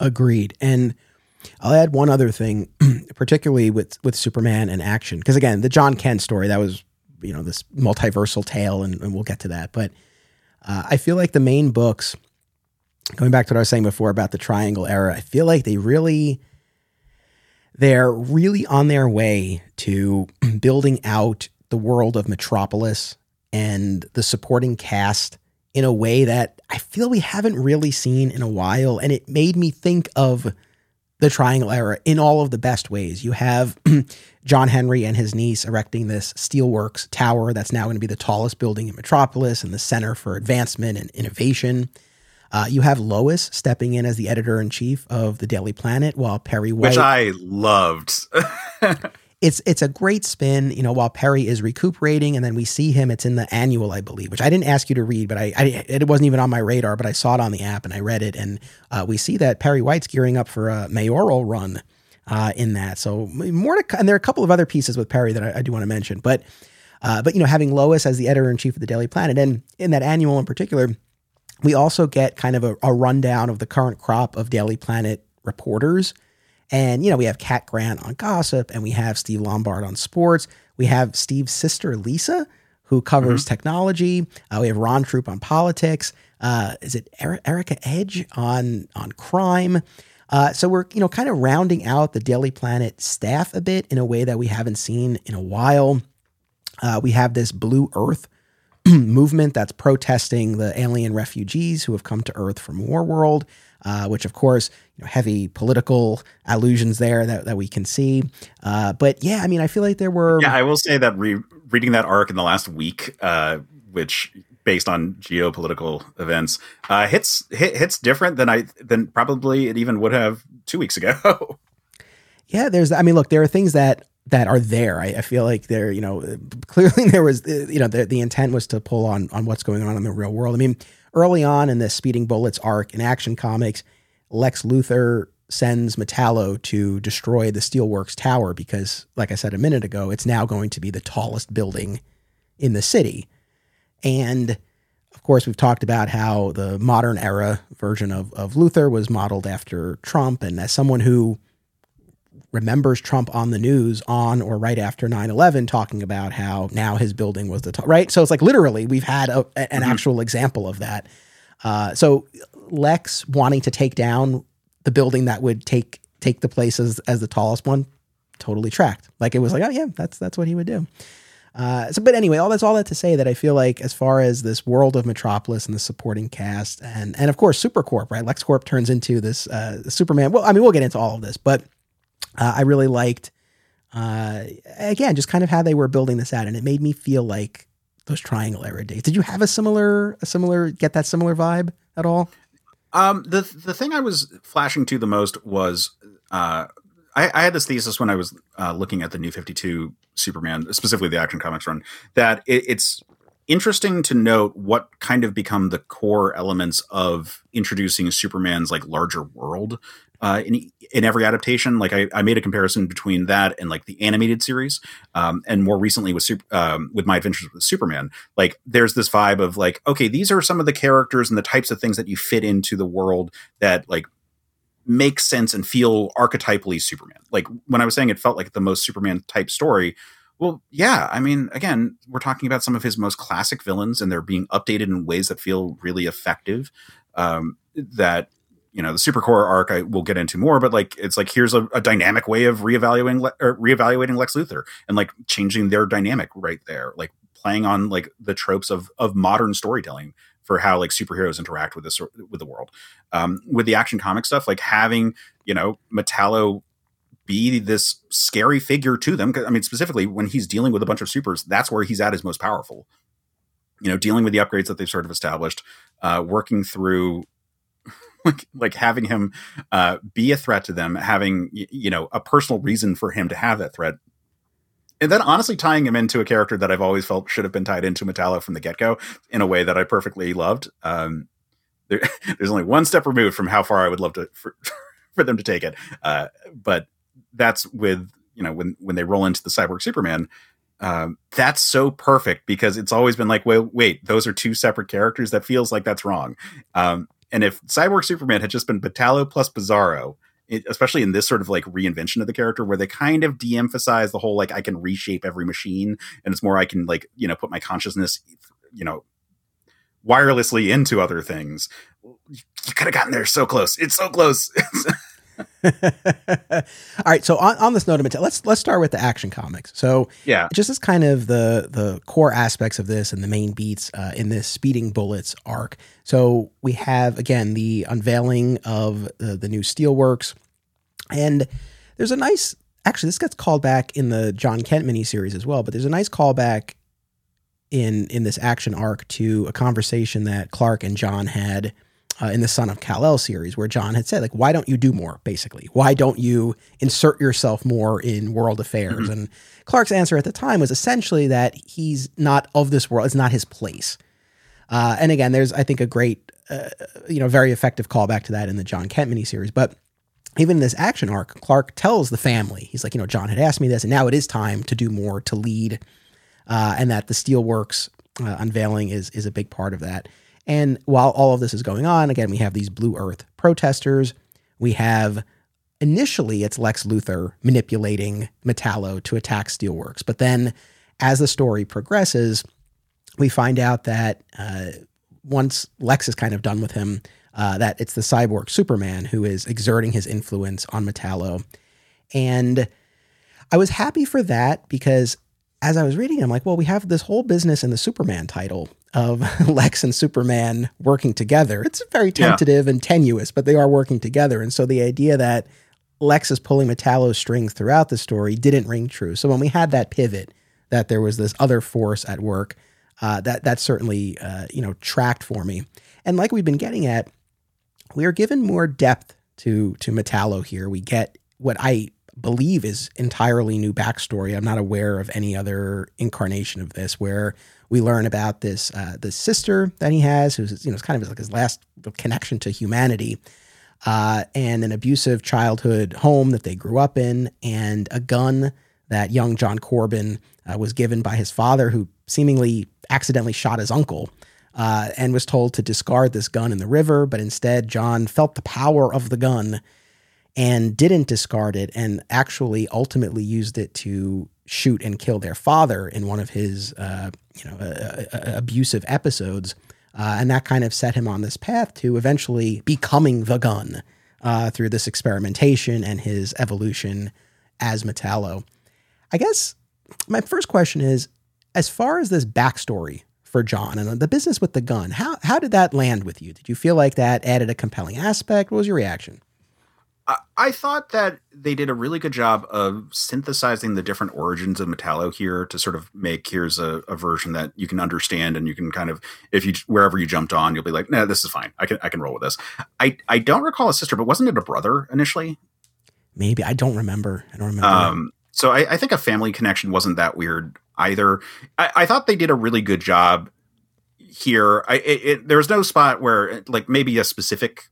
Agreed. And I'll add one other thing, particularly with with Superman and action, because again, the Jon Kent story that was you know this multiversal tale, and, and we'll get to that. But uh, I feel like the main books, going back to what I was saying before about the Triangle era, I feel like they really they're really on their way to building out the world of Metropolis and the supporting cast in a way that I feel we haven't really seen in a while. And it made me think of the Triangle era in all of the best ways. You have John Henry and his niece erecting this steelworks tower that's now going to be the tallest building in Metropolis and the center for advancement and innovation. Uh, you have Lois stepping in as the editor in chief of the Daily Planet, while Perry White, which I loved. it's it's a great spin, you know. While Perry is recuperating, and then we see him. It's in the annual, I believe, which I didn't ask you to read, but I, I it wasn't even on my radar, but I saw it on the app and I read it, and uh, we see that Perry White's gearing up for a mayoral run uh, in that. So more to, and there are a couple of other pieces with Perry that I, I do want to mention, but uh, but you know, having Lois as the editor in chief of the Daily Planet, and in that annual in particular we also get kind of a, a rundown of the current crop of Daily Planet reporters. And, you know, we have Cat Grant on gossip and we have Steve Lombard on sports. We have Steve's sister, Lisa, who covers mm-hmm. technology. Uh, we have Ron Troupe on politics. Uh, is it er- Erica Edge on, on crime? Uh, so we're, you know, kind of rounding out the Daily Planet staff a bit in a way that we haven't seen in a while. Uh, we have this Blue Earth movement that's protesting the alien refugees who have come to Earth from Warworld, uh, which, of course, you know, heavy political allusions there that, that we can see. Uh, but yeah, I mean, I feel like there were. Yeah, I will say that re- reading that arc in the last week, uh, which based on geopolitical events, uh, hits hit, hits different than I than probably it even would have two weeks ago. yeah, there's. I mean, look, there are things that that are there. I, I, feel like there, you know, clearly there was, you know, the, the intent was to pull on on what's going on in the real world. I mean, early on in the Speeding Bullets arc in Action Comics, Lex Luthor sends Metallo to destroy the Steelworks Tower because, like I said a minute ago, it's now going to be the tallest building in the city. And of course, we've talked about how the modern era version of, of Luthor was modeled after Trump. And as someone who remembers Trump on the news on or right after 9/11 talking about how now his building was the top, right. So it's like literally we've had a, an mm-hmm. actual example of that. Uh, so Lex wanting to take down the building that would take take the place as, as the tallest one, totally tracked. Like it was like, oh yeah, that's that's what he would do. Uh, so, but anyway, all that's all that to say that I feel like as far as this world of Metropolis and the supporting cast, and and of course Supercorp, right? LexCorp turns into this uh, Superman. Well, I mean, we'll get into all of this, but uh, I really liked, uh, again, just kind of how they were building this out, and it made me feel like those Triangle era days. Did you have a similar, a similar, get that similar vibe at all? Um, the the thing I was flashing to the most was, uh, I, I had this thesis when I was uh, looking at the New Fifty Two Superman, specifically the Action Comics run, that it, it's interesting to note what kind of become the core elements of introducing Superman's like larger world uh, in in every adaptation. Like I, I, made a comparison between that and like the animated series, um, and more recently with super, um, with my adventures with Superman. Like there's this vibe of like, okay, these are some of the characters and the types of things that you fit into the world that like make sense and feel archetypally Superman. Like when I was saying it felt like the most Superman type story. Well, yeah, I mean, again, we're talking about some of his most classic villains, and they're being updated in ways that feel really effective. Um, that you know the Supercorp arc I will get into more, but like it's like here's a, a dynamic way of reevaluating Le- reevaluating Lex Luthor and like changing their dynamic right there, like playing on like the tropes of of modern storytelling for how like superheroes interact with this with the world. Um, with the action comic stuff, like having you know Metallo be this scary figure to them. I mean, specifically when he's dealing with a bunch of supers, that's where he's at his most powerful. You know, dealing with the upgrades that they've sort of established, uh, working through like like having him uh, be a threat to them, having you know a personal reason for him to have that threat, and then honestly tying him into a character that I've always felt should have been tied into Metallo from the get go in a way that I perfectly loved. Um, there, there's only one step removed from how far I would love to for, for them to take it, uh, but that's with you know when when they roll into the cyborg Superman. um, that's so perfect because it's always been like, well, wait, those are two separate characters. That feels like that's wrong. Um, and if Cyborg Superman had just been Metallo plus Bizarro, it, especially in this sort of like reinvention of the character where they kind of de-emphasize the whole like I can reshape every machine and it's more I can like you know put my consciousness you know wirelessly into other things. You could have gotten there so close. It's so close. All right. So on, on this note, of let's let's start with the action comics. So yeah, just as kind of the the core aspects of this and the main beats uh, in this speeding bullets arc. So we have again the unveiling of the, the new Steelworks, and there's a nice. Actually, this gets called back in the Jon Kent miniseries as well, but there's a nice callback in in this action arc to a conversation that Clark and Jon had uh, in the Son of Kal-El series, where Jon had said, like, why don't you do more? Basically, why don't you insert yourself more in world affairs? Mm-hmm. And Clark's answer at the time was essentially that he's not of this world; it's not his place. Uh, and again, there's I think a great, uh, you know, very effective callback to that in the Jon Kent miniseries. But even in this action arc, Clark tells the family, he's like, you know, Jon had asked me this, and now it is time to do more to lead, uh, and that the Steelworks uh, unveiling is is a big part of that. And while all of this is going on, again, we have these Blue Earth protesters. We have initially it's Lex Luthor manipulating Metallo to attack Steelworks. But then as the story progresses, we find out that uh, once Lex is kind of done with him, uh, that it's the cyborg Superman who is exerting his influence on Metallo. And I was happy for that because as I was reading, I'm like, well, we have this whole business in the Superman title of Lex and Superman working together. It's very tentative yeah. and tenuous, but they are working together. And so the idea that Lex is pulling Metallo's strings throughout the story didn't ring true. So when we had that pivot, that there was this other force at work, uh, that that certainly uh, you know tracked for me. And like we've been getting at, we are given more depth to to Metallo here. We get what I believe is entirely new backstory. I'm not aware of any other incarnation of this where we learn about this uh, sister that he has, who's you know it's kind of like his last connection to humanity, uh, and an abusive childhood home that they grew up in, and a gun that young John Corbin uh, was given by his father, who seemingly accidentally shot his uncle. Uh, and was told to discard this gun in the river, but instead John felt the power of the gun and didn't discard it and actually ultimately used it to shoot and kill their father in one of his uh, you know uh, abusive episodes, uh, and that kind of set him on this path to eventually becoming the gun uh, through this experimentation and his evolution as Metallo. I guess my first question is, as far as this backstory for John and the business with the gun, how how did that land with you? Did you feel like that added a compelling aspect? What was your reaction? I thought that they did a really good job of synthesizing the different origins of Metallo here to sort of make here's a, a, version that you can understand and you can kind of if you wherever you jumped on you'll be like nah this is fine I can I can roll with this. I I don't recall a sister but wasn't it a brother initially? Maybe I don't remember. I don't remember. Um, so I, I, think a family connection wasn't that weird either. I, I thought they did a really good job here. I it, it, there was no spot where like maybe a specific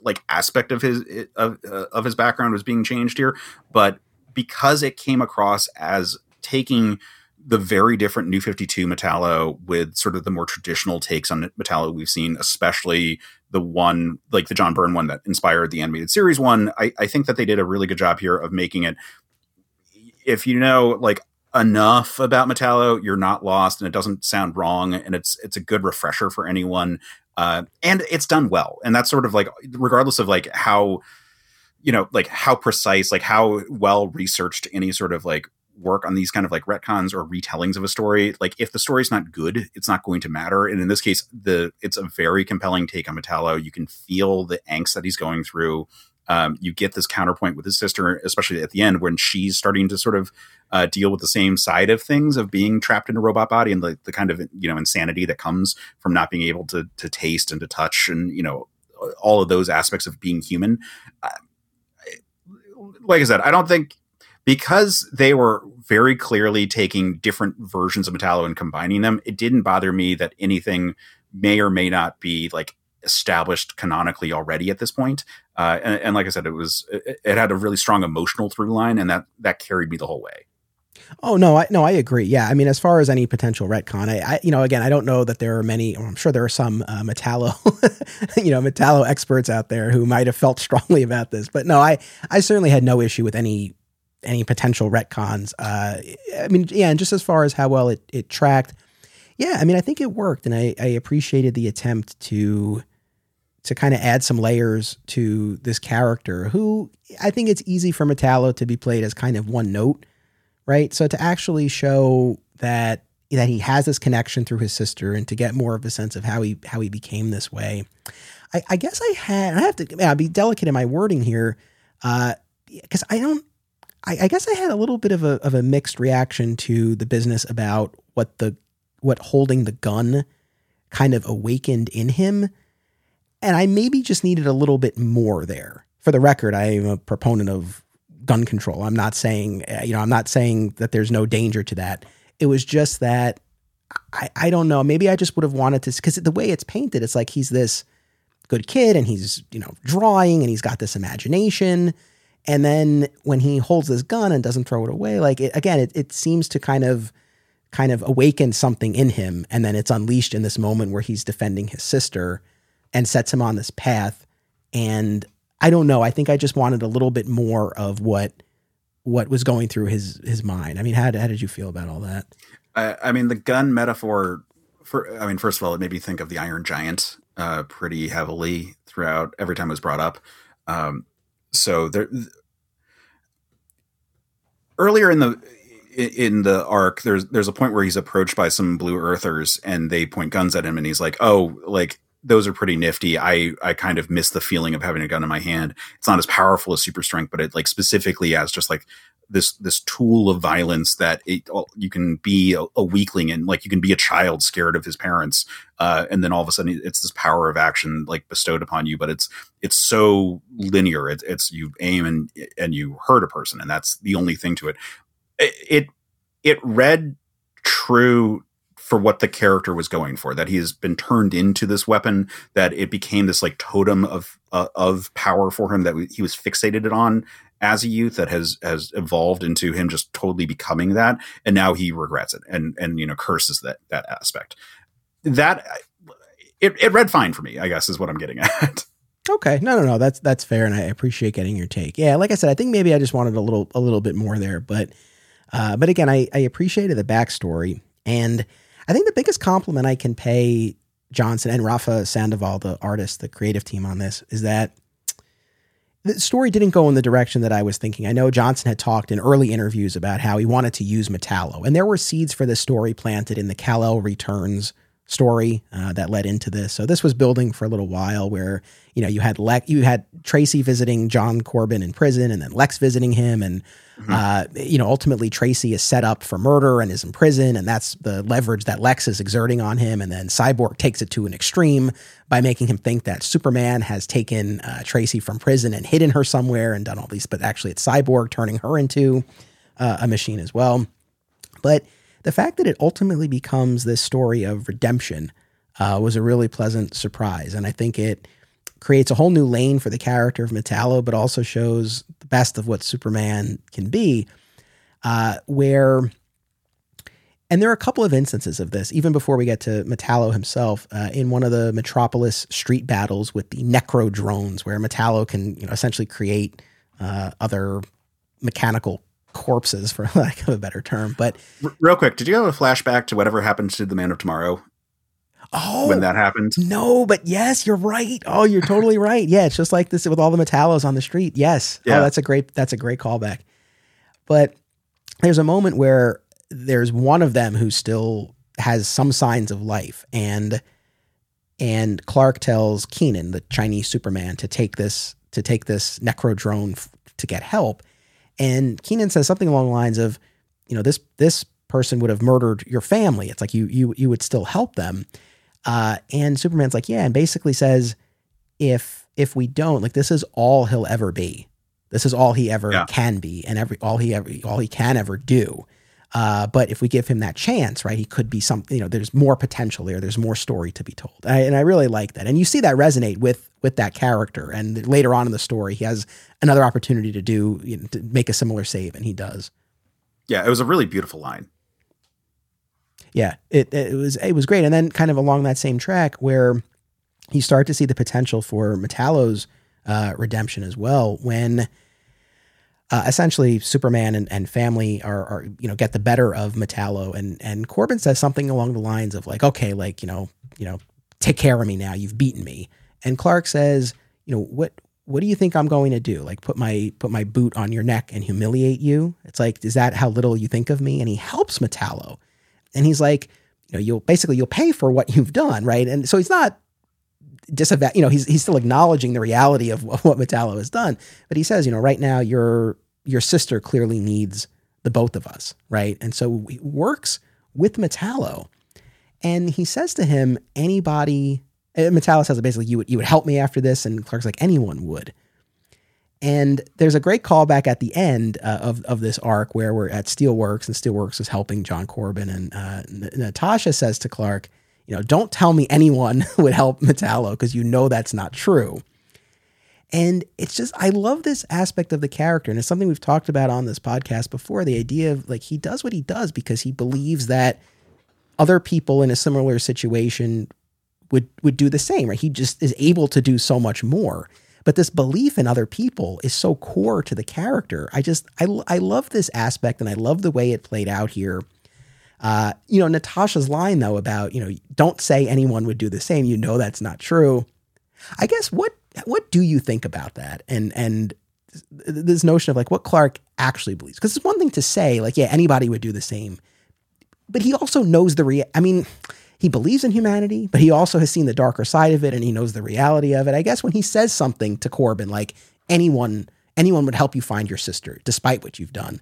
like aspect of his of uh, of his background was being changed here, but because it came across as taking the very different New 52 Metallo with sort of the more traditional takes on Metallo we've seen, especially the one like the John Byrne one that inspired the animated series one. I, I think that they did a really good job here of making it. If you know like enough about Metallo, you're not lost, and it doesn't sound wrong, and it's it's a good refresher for anyone uh, and it's done well. And that's sort of like, regardless of like how, you know, like how precise, like how well researched any sort of like work on these kind of like retcons or retellings of a story like if the story's not good it's not going to matter and in this case the it's a very compelling take on metallo you can feel the angst that he's going through um, you get this counterpoint with his sister, especially at the end when she's starting to sort of uh, deal with the same side of things of being trapped in a robot body and the, the kind of you know insanity that comes from not being able to to taste and to touch and you know all of those aspects of being human. Uh, like I said, I don't think because they were very clearly taking different versions of Metallo and combining them. It didn't bother me that anything may or may not be like established canonically already at this point. Uh, and, and, like I said, it was it, it, had a really strong emotional through line, and that that carried me the whole way. Oh no, I no, I agree. Yeah, I mean, as far as any potential retcon, I, I you know, again, I don't know that there are many. I'm sure there are some uh, Metallo, you know, Metallo experts out there who might have felt strongly about this, but no, I I certainly had no issue with any any potential retcons. Uh, I mean, yeah, and just as far as how well it it tracked, yeah, I mean, I think it worked, and I I appreciated the attempt to to kind of add some layers to this character who I think it's easy for Metallo to be played as kind of one note right? So to actually show that that he has this connection through his sister and to get more of a sense of how he how he became this way. I, I guess I had I have to I'll be delicate in my wording here because uh, I don't I, I, guess I had a little bit of a of a mixed reaction to the business about what the what holding the gun kind of awakened in him. And I maybe just needed a little bit more there. For the record, I am a proponent of gun control. I'm not saying, uh, you know, I'm not saying that there's no danger to that. It was just that I, I don't know. Maybe I just would have wanted to, because the way it's painted, it's like he's this good kid and he's, you know, drawing and he's got this imagination. And then when he holds this gun and doesn't throw it away, like it, again, it, it seems to kind of, kind of awaken something in him. And then it's unleashed in this moment where he's defending his sister and sets him on this path. And I don't know. I think I just wanted a little bit more of what what was going through his his mind. I mean, how, how did you feel about all that? I, I mean, the gun metaphor. For I mean, first of all, it made me think of the Iron Giant uh, pretty heavily throughout every time it was brought up. Um, so there, earlier in the in the arc, there's there's a point where he's approached by some blue earthers and they point guns at him, and he's like, "Oh, like those are pretty nifty. I I kind of miss the feeling of having a gun in my hand. It's not as powerful as super strength, but it like specifically as just like this this tool of violence that it, you can be a, a, weakling and like you can be a child scared of his parents, uh, and then all of a sudden it's this power of action like bestowed upon you. But it's it's so linear. It's, it's you aim and and you hurt a person, and that's the only thing to it. It it, it read true for what the character was going for that he has been turned into this weapon that it became this like totem of uh, of power for him that he was fixated on as a youth that has has evolved into him just totally becoming that and now he regrets it and and you know curses that that aspect. That it, it read fine for me i guess is what i'm getting at. Okay. No no no. That's that's fair and i appreciate getting your take. Yeah like i said i think maybe i just wanted a little a little bit more there but uh, but again i i appreciated the backstory and I think the biggest compliment I can pay Johnson and Rafa Sandoval, the artist, the creative team on this, is that the story didn't go in the direction that I was thinking. I know Johnson had talked in early interviews about how he wanted to use Metallo, and there were seeds for this story planted in the Kal-El Returns story uh, that led into this. So this was building for a little while, where you know you had Lex, you had Tracy visiting John Corbin in prison, and then Lex visiting him, and mm-hmm. uh, you know ultimately Tracy is set up for murder and is in prison, and that's the leverage that Lex is exerting on him. And then Cyborg takes it to an extreme by making him think that Superman has taken uh, Tracy from prison and hidden her somewhere and done all these, but actually it's Cyborg turning her into uh, a machine as well. But the fact that it ultimately becomes this story of redemption uh, was a really pleasant surprise. And I think it creates a whole new lane for the character of Metallo, but also shows the best of what Superman can be. Uh, where, and there are a couple of instances of this, even before we get to Metallo himself, uh, in one of the Metropolis street battles with the Necro drones, where Metallo can, you know, essentially create uh, other mechanical corpses, for lack of a better term. But real quick, did you have a flashback to whatever happened to the Man of Tomorrow? Oh, when that happened? No, but yes, you're right. Oh, you're totally right. Yeah, it's just like this with all the Metallos on the street. Yes. Oh, yeah. Oh, that's a great. That's a great callback. But there's a moment where there's one of them who still has some signs of life, and and Clark tells Kenan, the Chinese Superman, to take this to take this necro drone f- to get help. And Kenan says something along the lines of, you know, this this person would have murdered your family. It's like you you you would still help them. Uh, and Superman's like, yeah, and basically says, if if we don't, like, this is all he'll ever be. This is all he ever yeah. can be, and every all he ever all he can ever do. Uh, but if we give him that chance, right, he could be something. You know, there's more potential there. There's more story to be told, I, and I really like that. And you see that resonate with with that character. And later on in the story, he has another opportunity to do you know, to make a similar save, and he does. Yeah, it was a really beautiful line. Yeah, it it was it was great, and then kind of along that same track where you start to see the potential for Metallo's uh, redemption as well when. Uh, essentially, Superman and, and family are, are, you know, get the better of Metallo, and and Corbin says something along the lines of like, okay, like you know, you know, take care of me now. You've beaten me. And Clark says, you know, what what do you think I'm going to do? Like put my put my boot on your neck and humiliate you? It's like, is that how little you think of me? And he helps Metallo. And he's like, you know, you'll basically you'll pay for what you've done, right? And so he's not disavow, you know, he's he's still acknowledging the reality of what Metallo has done. But he says, you know, right now your your sister clearly needs the both of us, right? And so he works with Metallo. And he says to him, anybody, Metallo says basically, you would, you would help me after this. And Clark's like, anyone would. And there's a great callback at the end uh, of, of this arc where we're at Steelworks and Steelworks is helping John Corbin. And uh, N- Natasha says to Clark, you know, don't tell me anyone would help Metallo because you know that's not true. And it's just, I love this aspect of the character. And it's something we've talked about on this podcast before the idea of like, he does what he does because he believes that other people in a similar situation would, would do the same, right? He just is able to do so much more. But this belief in other people is so core to the character. I just, I, I love this aspect and I love the way it played out here. Uh, you know, Natasha's line though about, you know, don't say anyone would do the same. You know, that's not true. I guess what, what do you think about that? And, and this notion of like what Clark actually believes, because it's one thing to say like, yeah, anybody would do the same, but he also knows the rea- I mean, he believes in humanity, but he also has seen the darker side of it and he knows the reality of it. I guess when he says something to Corbin like anyone anyone would help you find your sister despite what you've done.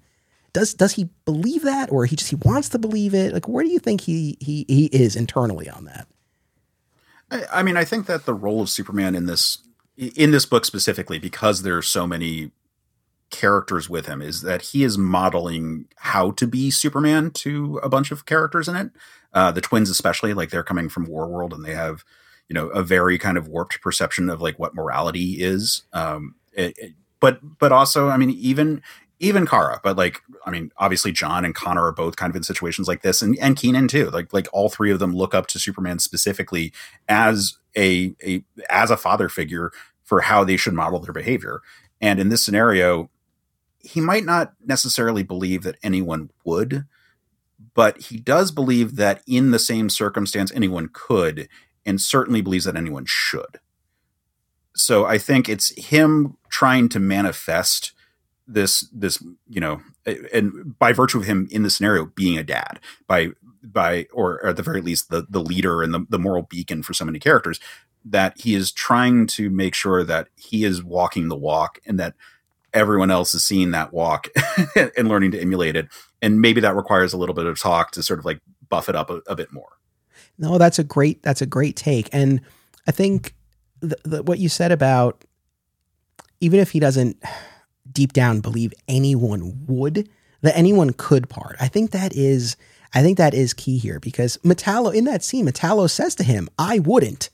Does does he believe that or he just he wants to believe it? Like where do you think he he he is internally on that? I, I mean, I think that the role of Superman in this in this book specifically because there are so many characters with him is that he is modeling how to be Superman to a bunch of characters in it. Uh, the twins, especially, like they're coming from Warworld and they have, you know, a very kind of warped perception of like what morality is. Um, it, it, but but also, I mean, even even Kara, but like, I mean, obviously Jon and Conner are both kind of in situations like this, and and Kenan too. Like like all three of them look up to Superman specifically as a a as a father figure for how they should model their behavior. And in this scenario, he might not necessarily believe that anyone would, but he does believe that in the same circumstance anyone could, and certainly believes that anyone should. So I think it's him trying to manifest this this you know and by virtue of him in the scenario being a dad by by or at the very least the the leader and the, the moral beacon for so many characters that he is trying to make sure that he is walking the walk and that everyone else is seeing that walk and learning to emulate it. And maybe that requires a little bit of talk to sort of like buff it up a, a bit more. No, that's a great that's a great take, and I think the, the, what you said about even if he doesn't deep down believe anyone would, that anyone could part. I think that is I think that is key here because Metallo in that scene, Metallo says to him, "I wouldn't."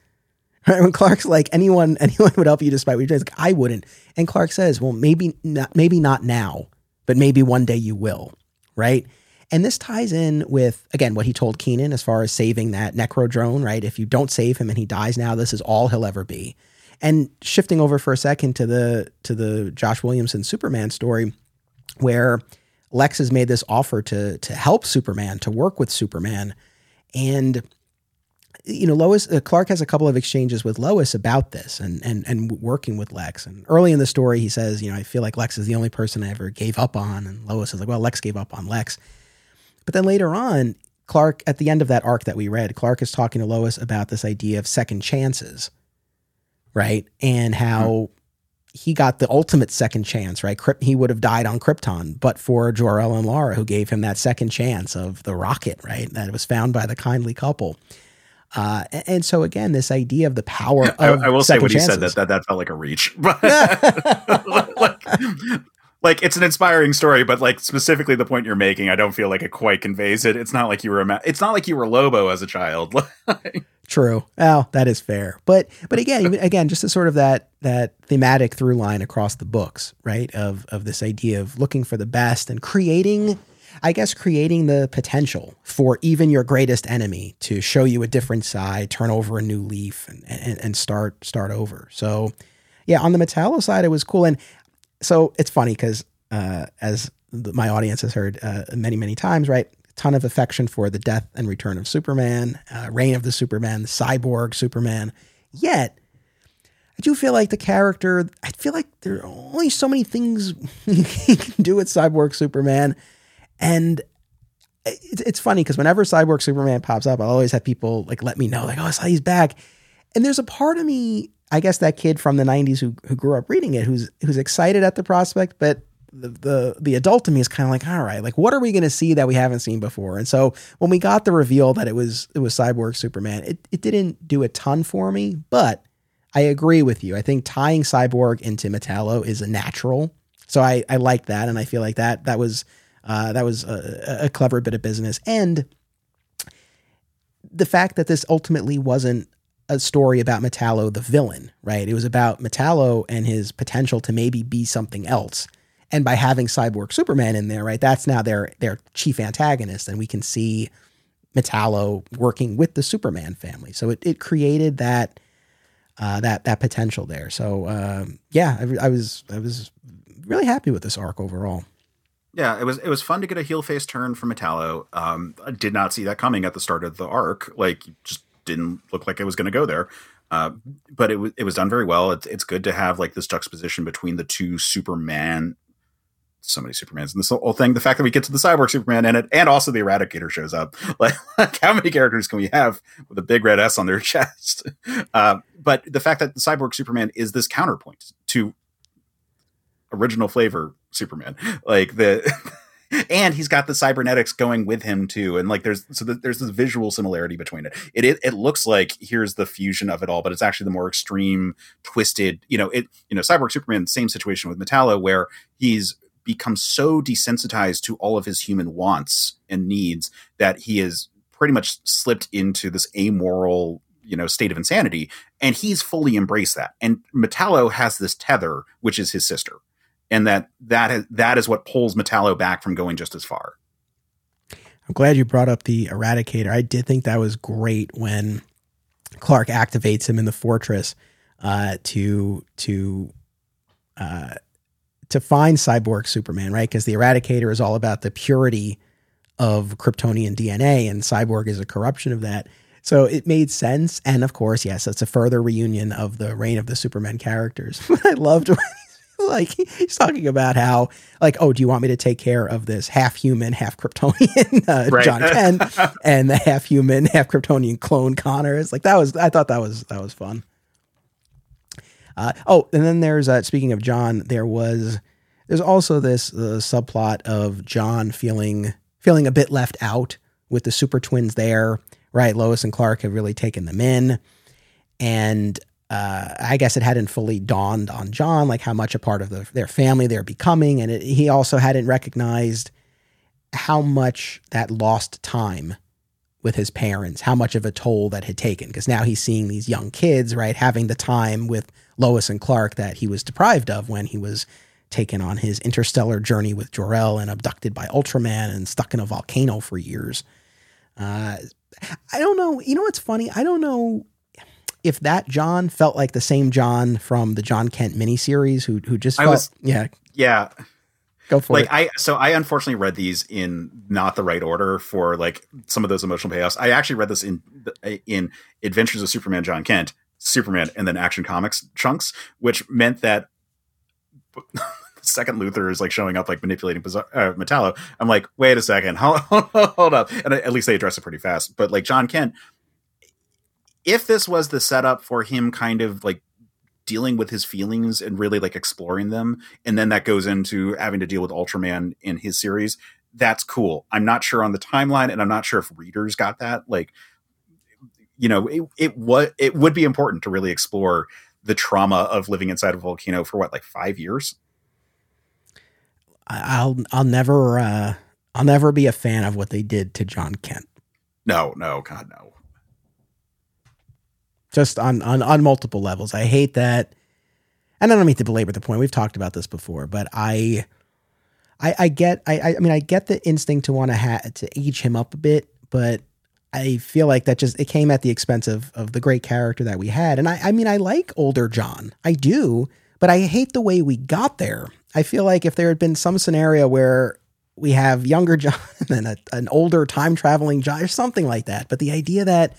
Right? When Clark's like, anyone, anyone would help you despite what you're doing. Like, I wouldn't. And Clark says, well, maybe not, maybe not now, but maybe one day you will. Right. And this ties in with, again, what he told Kenan as far as saving that necro drone, right? If you don't save him and he dies now, this is all he'll ever be. And shifting over for a second to the to the Josh Williamson Superman story, where Lex has made this offer to to help Superman, to work with Superman. And you know, Lois uh, Clark has a couple of exchanges with Lois about this and and and working with Lex. And early in the story, he says, you know, I feel like Lex is the only person I ever gave up on, and Lois is like, well, Lex gave up on Lex. But then later on, Clark, at the end of that arc that we read, Clark is talking to Lois about this idea of second chances, right? And how mm-hmm. he got the ultimate second chance, right? He would have died on Krypton, but for Jor-El and Lara, who gave him that second chance of the rocket, right? That was found by the kindly couple. Uh, and so again, this idea of the power of I, I will say what chances. he said that, that that felt like a reach, like, like, it's an inspiring story, but like specifically the point you're making, I don't feel like it quite conveys it. It's not like you were a, it's not like you were Lobo as a child. True. Well, that is fair. But but again, again, just a sort of that that thematic through line across the books, right? Of of this idea of looking for the best and creating I guess creating the potential for even your greatest enemy to show you a different side, turn over a new leaf, and and, and start start over. So, yeah, on the Metallo side, it was cool, and so it's funny because uh, as my audience has heard uh, many many times, right? ton of affection for the death and return of Superman, uh, Reign of the Superman, the Cyborg Superman. Yet, I do feel like the character, I feel like there are only so many things you can do with Cyborg Superman. And it's, it's funny because whenever Cyborg Superman pops up, I always have people like let me know, like, oh, I saw he's back. And there's a part of me, I guess that kid from the 90s who, who grew up reading it, who's who's excited at the prospect, but the the the adult in me is kind of like, all right, like what are we going to see that we haven't seen before? And so when we got the reveal that it was it was Cyborg Superman, it it didn't do a ton for me, but I agree with you. I think tying Cyborg into Metallo is a natural. So I I like that, and I feel like that that was uh, that was a, a clever bit of business, and the fact that this ultimately wasn't a story about Metallo the villain, right? It was about Metallo and his potential to maybe be something else and by having Cyborg Superman in there, right, that's now their their chief antagonist, and we can see Metallo working with the Superman family. So it, it created that uh, that that potential there. So um, yeah, I, I, was I was really happy with this arc overall. Yeah, it was it was fun to get a heel face turn from Metallo. Um, I did not see that coming at the start of the arc. Like, just didn't look like it was going to go there. Uh, but it was it was done very well. It's it's good to have like this juxtaposition between the two Superman so many Supermans and this whole thing. The fact that we get to the cyborg Superman and it, and also the Eradicator shows up. Like, like, how many characters can we have with a big red S on their chest? Uh, but the fact that the cyborg Superman is this counterpoint to original flavor Superman, like the. and he's got the cybernetics going with him too and like there's so there's this visual similarity between it. it it it looks like here's the fusion of it all but it's actually the more extreme twisted you know it you know cyborg superman same situation with metallo where he's become so desensitized to all of his human wants and needs that he has pretty much slipped into this amoral you know state of insanity and he's fully embraced that and metallo has this tether which is his sister and that that is, that is what pulls metallo back from going just as far i'm glad you brought up the eradicator i did think that was great when clark activates him in the fortress uh, to to uh, to find cyborg Superman, right? Because the Eradicator is all about the purity of Kryptonian DNA, and Cyborg is a corruption of that. So it made sense. And of course, yes, it's a further reunion of the reign of the Superman characters. I loved like he's talking about how like oh do you want me to take care of this half human half kryptonian uh, right. jon kent and the half human half kryptonian clone conner it's like that was i thought that was that was fun uh, oh, and then there's uh, speaking of Jon, there was there's also this uh, subplot of Jon feeling feeling a bit left out with the super twins there. Right, Lois and Clark have really taken them in, and uh, I guess it hadn't fully dawned on Jon like how much a part of the, their family they're becoming, and it, he also hadn't recognized how much that lost time with his parents, how much of a toll that had taken. Because now he's seeing these young kids, right, having the time with Lois and Clark that he was deprived of when he was taken on his interstellar journey with Jor-El and abducted by Ultraman and stuck in a volcano for years. Uh, I don't know. You know what's funny? I don't know if that Jon felt like the same Jon from the Jon Kent miniseries who who just felt, was, yeah yeah go for like it. I so I unfortunately read these in not the right order for like some of those emotional payoffs. I actually read this in in Adventures of Superman Jon Kent Superman and then Action Comics chunks, which meant that second Luthor is like showing up like manipulating uh, Metallo. I'm like, wait a second, hold, hold up, and at least they address it pretty fast. But like Jon Kent, if this was the setup for him, kind of like dealing with his feelings and really like exploring them, and then that goes into having to deal with Ultraman in his series. That's cool. I'm not sure on the timeline, and I'm not sure if readers got that. Like, you know, it, it was it would be important to really explore the trauma of living inside a volcano for what, like five years. I'll I'll never uh, I'll never be a fan of what they did to Jon Kent. No, no, God, no. Just on on on multiple levels, I hate that. And I don't mean to belabor the point. We've talked about this before, but I I, I get I I mean I get the instinct to want to ha- to age him up a bit, but I feel like that just it came at the expense of of the great character that we had. And I I mean I like older Jon. I do, but I hate the way we got there. I feel like if there had been some scenario where we have younger Jon and a, an older time traveling Jon or something like that. But the idea that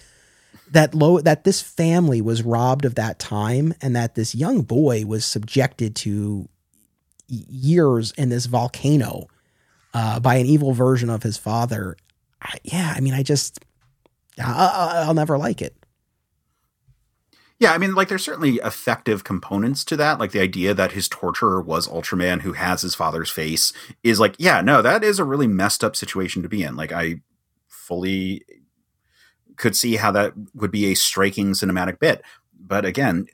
that low that this family was robbed of that time and that this young boy was subjected to years in this volcano uh, by an evil version of his father. I, yeah, I mean, I just I, I'll never like it. Yeah, I mean, like there's certainly effective components to that. Like the idea that his torturer was Ultraman who has his father's face is like, yeah, no, that is a really messed up situation to be in. Like I fully could see how that would be a striking cinematic bit. But again,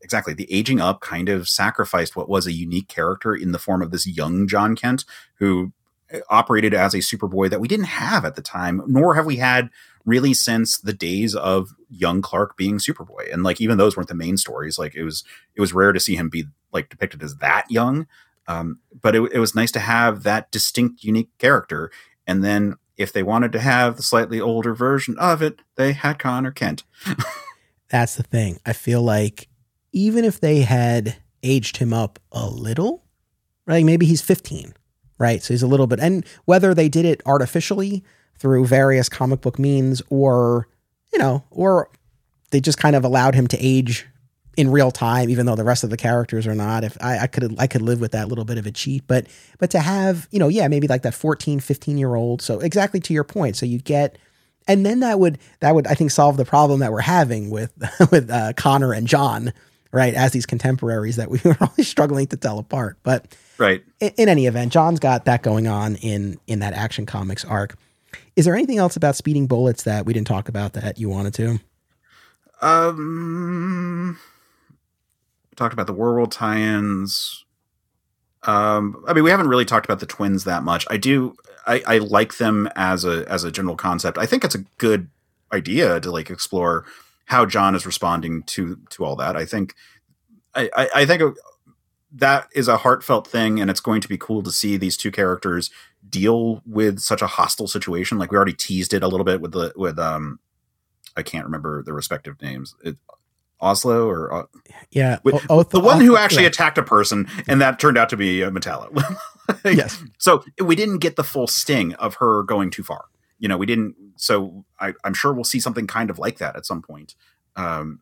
exactly, the aging up kind of sacrificed what was a unique character in the form of this young Jon Kent who uh, operated as a Superboy that we didn't have at the time, nor have we had really since the days of young Clark being Superboy. And like even those weren't the main stories. Like it was it was rare to see him be like depicted as that young. Um, but it, it was nice to have that distinct, unique character. And then if they wanted to have the slightly older version of it, they had Conner Kent. That's the thing. I feel like even if they had aged him up a little, right? Maybe he's 15, right? So he's a little bit, and whether they did it artificially through various comic book means or, you know, or they just kind of allowed him to age in real time, even though the rest of the characters are not. If I, I could, I could live with that little bit of a cheat, but, but to have, you know, yeah, maybe like that 14, 15 year old. So exactly to your point. So you get, and then that would, that would, I think, solve the problem that we're having with, with uh, Conner and Jon, right? As these contemporaries that we were always struggling to tell apart. But right. In, in any event, Jon's got that going on in, in that action comics arc. Is there anything else about speeding bullets that we didn't talk about that you wanted to? Um, talked about the World tie-ins. Um, I mean, we haven't really talked about the twins that much. I do. I, I like them as a as a general concept. I think it's a good idea to like explore how Jon is responding to to all that. I think. I, I, I think that is a heartfelt thing, and it's going to be cool to see these two characters deal with such a hostile situation. Like we already teased it a little bit with the with um, I can't remember the respective names. It, Oslo or uh, yeah, with, o- the one who actually attacked a person, and that turned out to be a Metallo. yes. So we didn't get the full sting of her going too far. You know, we didn't. So I, am sure we'll see something kind of like that at some point, um,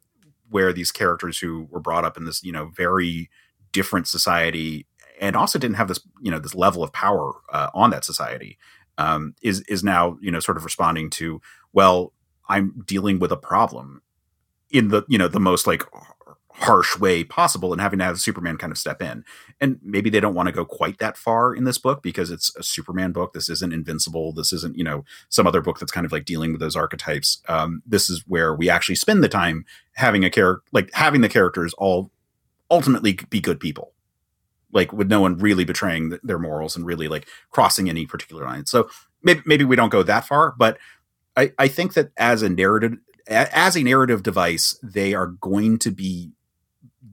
where these characters who were brought up in this, you know, very different society and also didn't have this you know this level of power uh, on that society um, is is now you know sort of responding to well I'm dealing with a problem in the you know the most like harsh way possible and having to have Superman kind of step in. And maybe they don't want to go quite that far in this book because it's a Superman book. This isn't Invincible. This isn't, you know, some other book that's kind of like dealing with those archetypes. Um, this is where we actually spend the time having a character, like having the characters all ultimately be good people like with no one really betraying their morals and really like crossing any particular line. So maybe maybe we don't go that far, but I, I think that as a narrative as a narrative device, they are going to be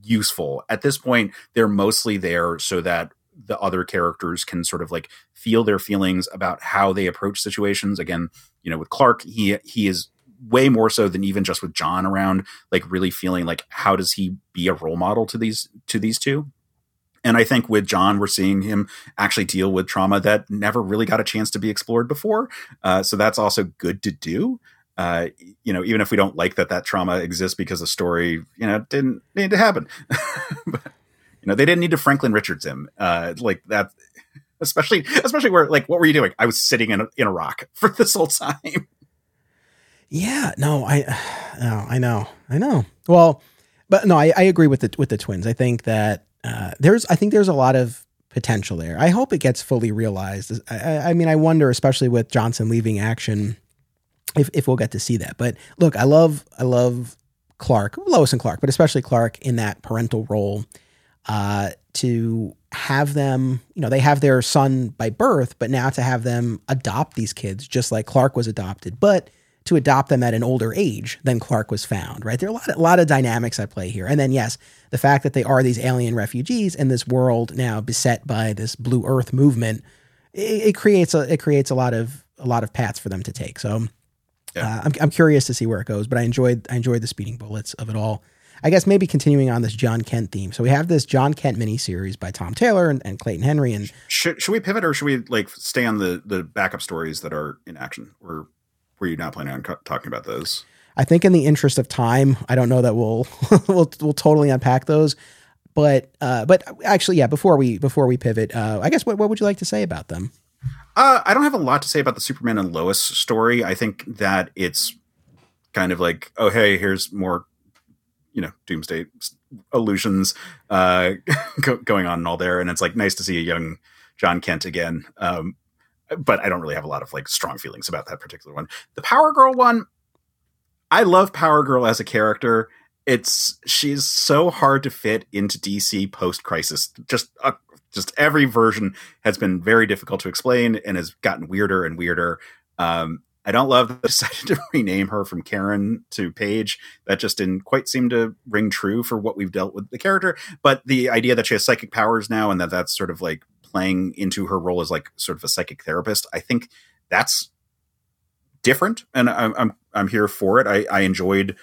useful. At this point, they're mostly there so that the other characters can sort of like feel their feelings about how they approach situations. Again, you know, with Clark, he he is way more so than even just with Jon around, like really feeling like how does he be a role model to these to these two? And I think with Jon, we're seeing him actually deal with trauma that never really got a chance to be explored before. Uh, so that's also good to do. Uh, you know, even if we don't like that that trauma exists because the story, you know, didn't need to happen. but, you know, they didn't need to Franklin Richards him uh, like that. Especially, especially where like, what were you doing? I was sitting in a, in a rock for this whole time. Yeah, no, I, no, I know, I know. Well, but no, I, I agree with the with the twins. I think that uh, there's I think there's a lot of potential there. I hope it gets fully realized. I, I, mean, I wonder, especially with Johnson leaving action, if if we'll get to see that. But look, I love I love Clark, Lois and Clark, but especially Clark in that parental role. Uh, to have them, you know, they have their son by birth, but now to have them adopt these kids, just like Clark was adopted, but to adopt them at an older age than Clark was found, right? There are a lot, a lot of dynamics at play here. And then, yes, the fact that they are these alien refugees in this world now beset by this blue earth movement, it, it creates a, it creates a lot of, a lot of paths for them to take. So yeah. uh, I'm, I'm curious to see where it goes, but I enjoyed, I enjoyed the speeding bullets of it all. I guess maybe continuing on this Jon Kent theme. So we have this Jon Kent miniseries by Tom Taylor and, and Clayton Henry. And should, should we pivot or should we like stay on the the backup stories that are in action? Or were you not planning on co- talking about those? I think in the interest of time, I don't know that we'll we'll we'll totally unpack those. But uh, but actually, yeah. Before we before we pivot, uh, I guess what what would you like to say about them? Uh, I don't have a lot to say about the Superman and Lois story. I think that it's kind of like, oh hey, here's more you know doomsday illusions uh, going on and all there, and it's like nice to see a young Jon Kent again. Um, but I don't really have a lot of like strong feelings about that particular one. The Power Girl one, I love Power Girl as a character. It's she's so hard to fit into DC post crisis. Just uh, just every version has been very difficult to explain and has gotten weirder and weirder. Um, I don't love that they decided to rename her from Karen to Paige. That just didn't quite seem to ring true for what we've dealt with the character. But the idea that she has psychic powers now and that that's sort of like playing into her role as like sort of a psychic therapist, I think that's different, and I'm I'm, I'm here for it. I, I enjoyed.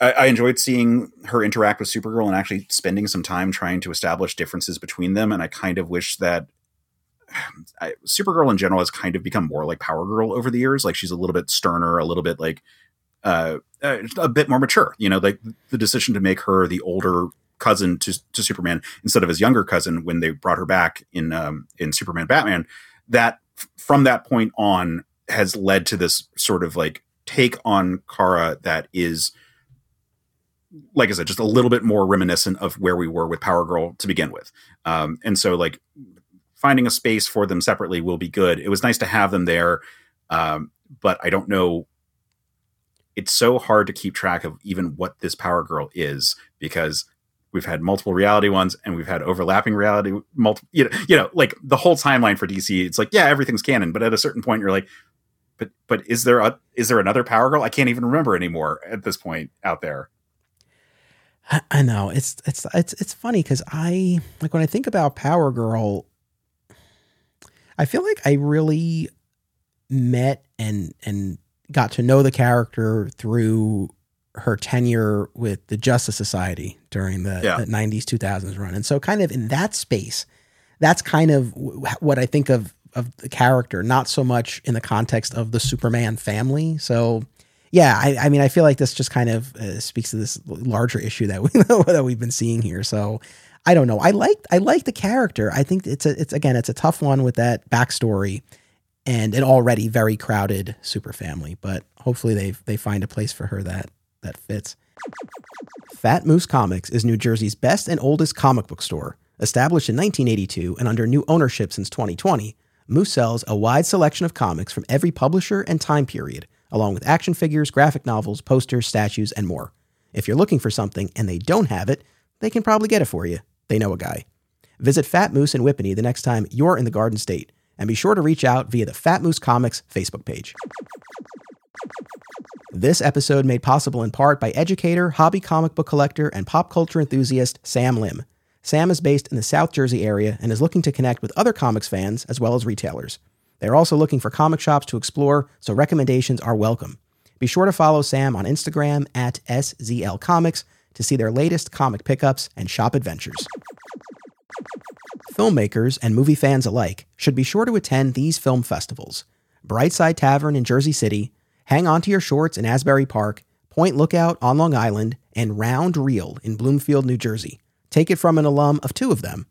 I, enjoyed seeing her interact with Supergirl and actually spending some time trying to establish differences between them. And I kind of wish that I, Supergirl in general has kind of become more like Power Girl over the years. Like she's a little bit sterner, a little bit like uh, uh, a bit more mature. You know, like the decision to make her the older cousin to, to Superman instead of his younger cousin when they brought her back in um, in Superman Batman. That from that point on has led to this sort of like take on Kara that is like I said, just a little bit more reminiscent of where we were with Power Girl to begin with. Um, and so like finding a space for them separately will be good. It was nice to have them there, um, but I don't know. It's so hard to keep track of even what this Power Girl is because we've had multiple reality ones and we've had overlapping reality multiple you know, you know like the whole timeline for dc it's like yeah everything's canon but at a certain point you're like but but is there a is there another power girl i can't even remember anymore at this point out there i know it's it's it's it's funny because i like when i think about power girl I feel like I really met and and got to know the character through her tenure with the Justice Society during the, yeah. the 90s 2000s run. And so kind of in that space, that's kind of what I think of of the character, not so much in the context of the Superman family. So yeah, I, I mean, I feel like this just kind of uh, speaks to this larger issue that we that we've been seeing here. So I don't know. I like I like the character. I think it's a it's again it's a tough one with that backstory and an already very crowded super family. But hopefully they they find a place for her that that fits. Fat Moose Comics is New Jersey's best and oldest comic book store. Established in 1982 and under new ownership since 2020, Moose sells a wide selection of comics from every publisher and time period, along with action figures, graphic novels, posters, statues, and more. If you're looking for something and they don't have it, they can probably get it for you. They know a guy. Visit Fat Moose in Whippany the next time you're in the Garden State, and be sure to reach out via the Fat Moose Comics Facebook page. This episode made possible in part by educator, hobby comic book collector, and pop culture enthusiast Sam Lim. Sam is based in the South Jersey area and is looking to connect with other comics fans as well as retailers. They're also looking for comic shops to explore, so recommendations are welcome. Be sure to follow Sam on Instagram at SZL Comics to see their latest comic pickups and shop adventures. Filmmakers and movie fans alike should be sure to attend these film festivals Brightside Tavern in Jersey City, Hang On to Your Shorts in Asbury Park, Point Lookout on Long Island, and Round Reel in Bloomfield, New Jersey. Take it from an alum of two of them.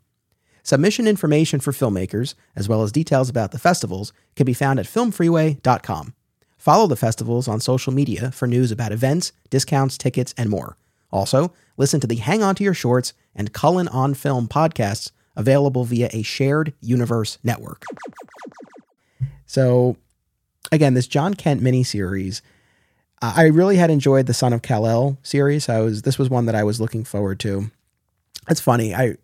Submission information for filmmakers, as well as details about the festivals, can be found at filmfreeway.com. Follow the festivals on social media for news about events, discounts, tickets, and more. Also, listen to the Hang On to Your Shorts and Cullen on Film podcasts available via a shared universe network. So, again, this Jon Kent miniseries, I really had enjoyed the Son of Kal-El series. I was this was one that I was looking forward to. It's funny. I,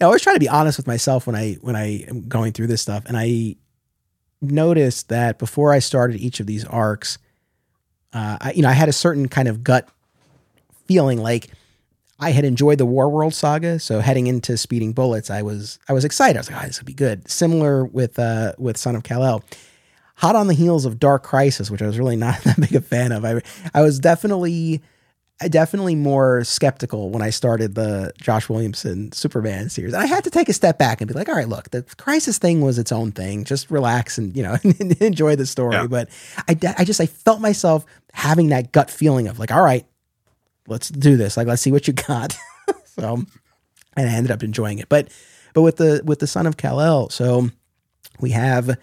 I always try to be honest with myself when I when I am going through this stuff, and I noticed that before I started each of these arcs, uh, I, you know, I had a certain kind of gut feeling like I had enjoyed the Warworld saga, so heading into Speeding Bullets, I was I was excited. I was like, oh, this would be good. Similar with uh, with Son of Kal-El. Hot on the heels of Dark Crisis, which I was really not that big a fan of. I I was definitely definitely more skeptical when I started the Josh Williamson Superman series. And I had to take a step back and be like, all right, look, the Crisis thing was its own thing. Just relax and, you know, enjoy the story. Yeah. But I, I just, I felt myself having that gut feeling of like, all right, let's do this. Like, let's see what you got. so, and I ended up enjoying it. But, but with the with the son of Kal El, so we have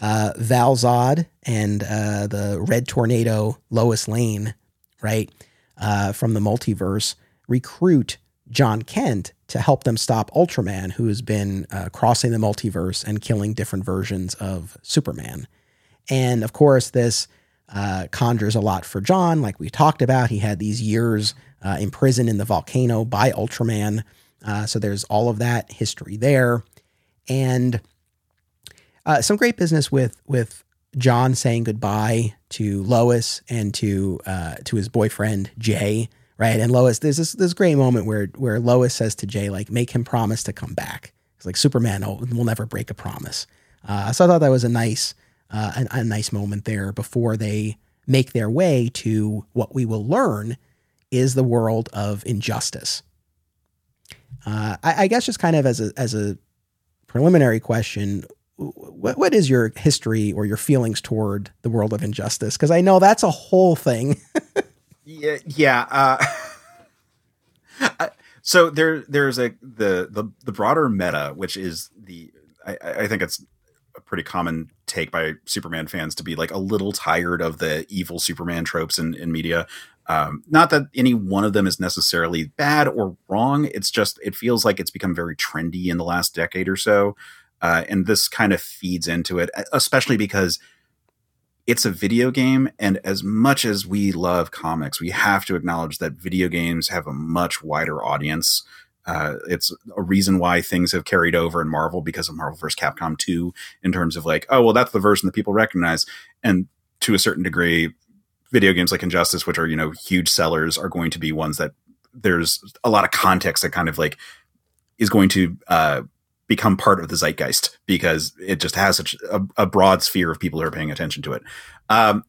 uh, Val Zod and uh, the Red Tornado Lois Lane, right, uh, from the multiverse, recruit Jon Kent to help them stop Ultraman, who has been uh, crossing the multiverse and killing different versions of Superman. And of course, this uh, conjures a lot for Jon. Like we talked about, he had these years uh, imprisoned in the volcano by Ultraman. Uh, so there's all of that history there, and uh, some great business with with Jon saying goodbye to Lois and to uh, to his boyfriend Jay. Right, and Lois, there's this this great moment where where Lois says to Jay, like, make him promise to come back. It's like Superman will, will never break a promise. Uh, so I thought that was a nice uh, a, a nice moment there before they make their way to what we will learn is the world of injustice. Uh, I, I, guess just kind of as a as a preliminary question, what what is your history or your feelings toward the world of injustice? Because I know that's a whole thing. yeah, yeah. Uh, so there there's a the the the broader meta, which is the I, I think it's a pretty common take by Superman fans to be like a little tired of the evil Superman tropes in, in media. Um, not that any one of them is necessarily bad or wrong. It's just it feels like it's become very trendy in the last decade or so, uh, and this kind of feeds into it, especially because it's a video game, and as much as we love comics, we have to acknowledge that video games have a much wider audience. Uh, it's a reason why things have carried over in Marvel because of Marvel vs. Capcom 2 in terms of like, oh, well, that's the version that people recognize. And to a certain degree, video games like Injustice, which are, you know, huge sellers, are going to be ones that there's a lot of context that kind of like is going to uh, become part of the zeitgeist because it just has such a, a, broad sphere of people who are paying attention to it. Um,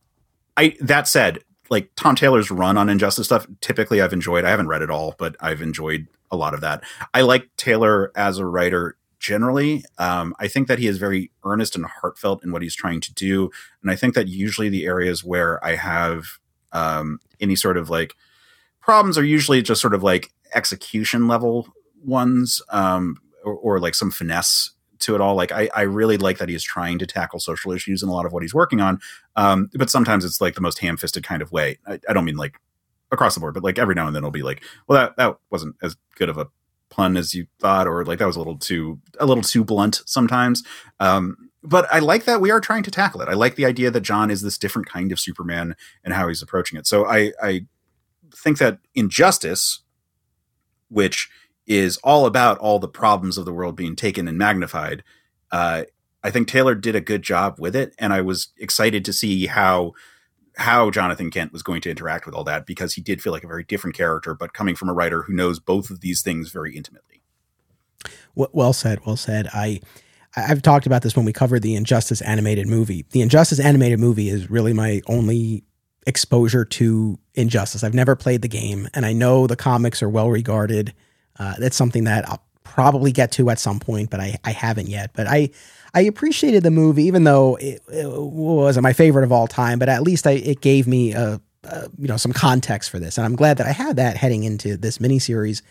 I that said, like Tom Taylor's run on Injustice stuff, typically I've enjoyed. I haven't read it all, but I've enjoyed a lot of that. I like Taylor as a writer generally. Um, I think that he is very earnest and heartfelt in what he's trying to do. And I think that usually the areas where I have um, any sort of like problems are usually just sort of like execution level ones um, or, or, like some finesse to it all. Like I, I really like that he's trying to tackle social issues in a lot of what he's working on. Um, but sometimes it's like the most ham fisted kind of way. I, I don't mean like across the board, but like every now and then it'll be like, well, that that wasn't as good of a pun as you thought, or like that was a little too a little too blunt sometimes. Um, but I like that we are trying to tackle it. I like the idea that Jon is this different kind of Superman and how he's approaching it. So I I think that Injustice, which is all about all the problems of the world being taken and magnified, uh, I think Taylor did a good job with it, and I was excited to see how how Jonathan Kent was going to interact with all that because he did feel like a very different character, but coming from a writer who knows both of these things very intimately. Well said. Well said. I. I've talked about this when we covered the Injustice animated movie. The Injustice animated movie is really my only exposure to Injustice. I've never played the game, and I know the comics are well regarded. Uh, that's something that I'll probably get to at some point, but I, I haven't yet. But I I appreciated the movie, even though it, it wasn't my favorite of all time. But at least I, it gave me a, a, you know some context for this, and I'm glad that I had that heading into this miniseries.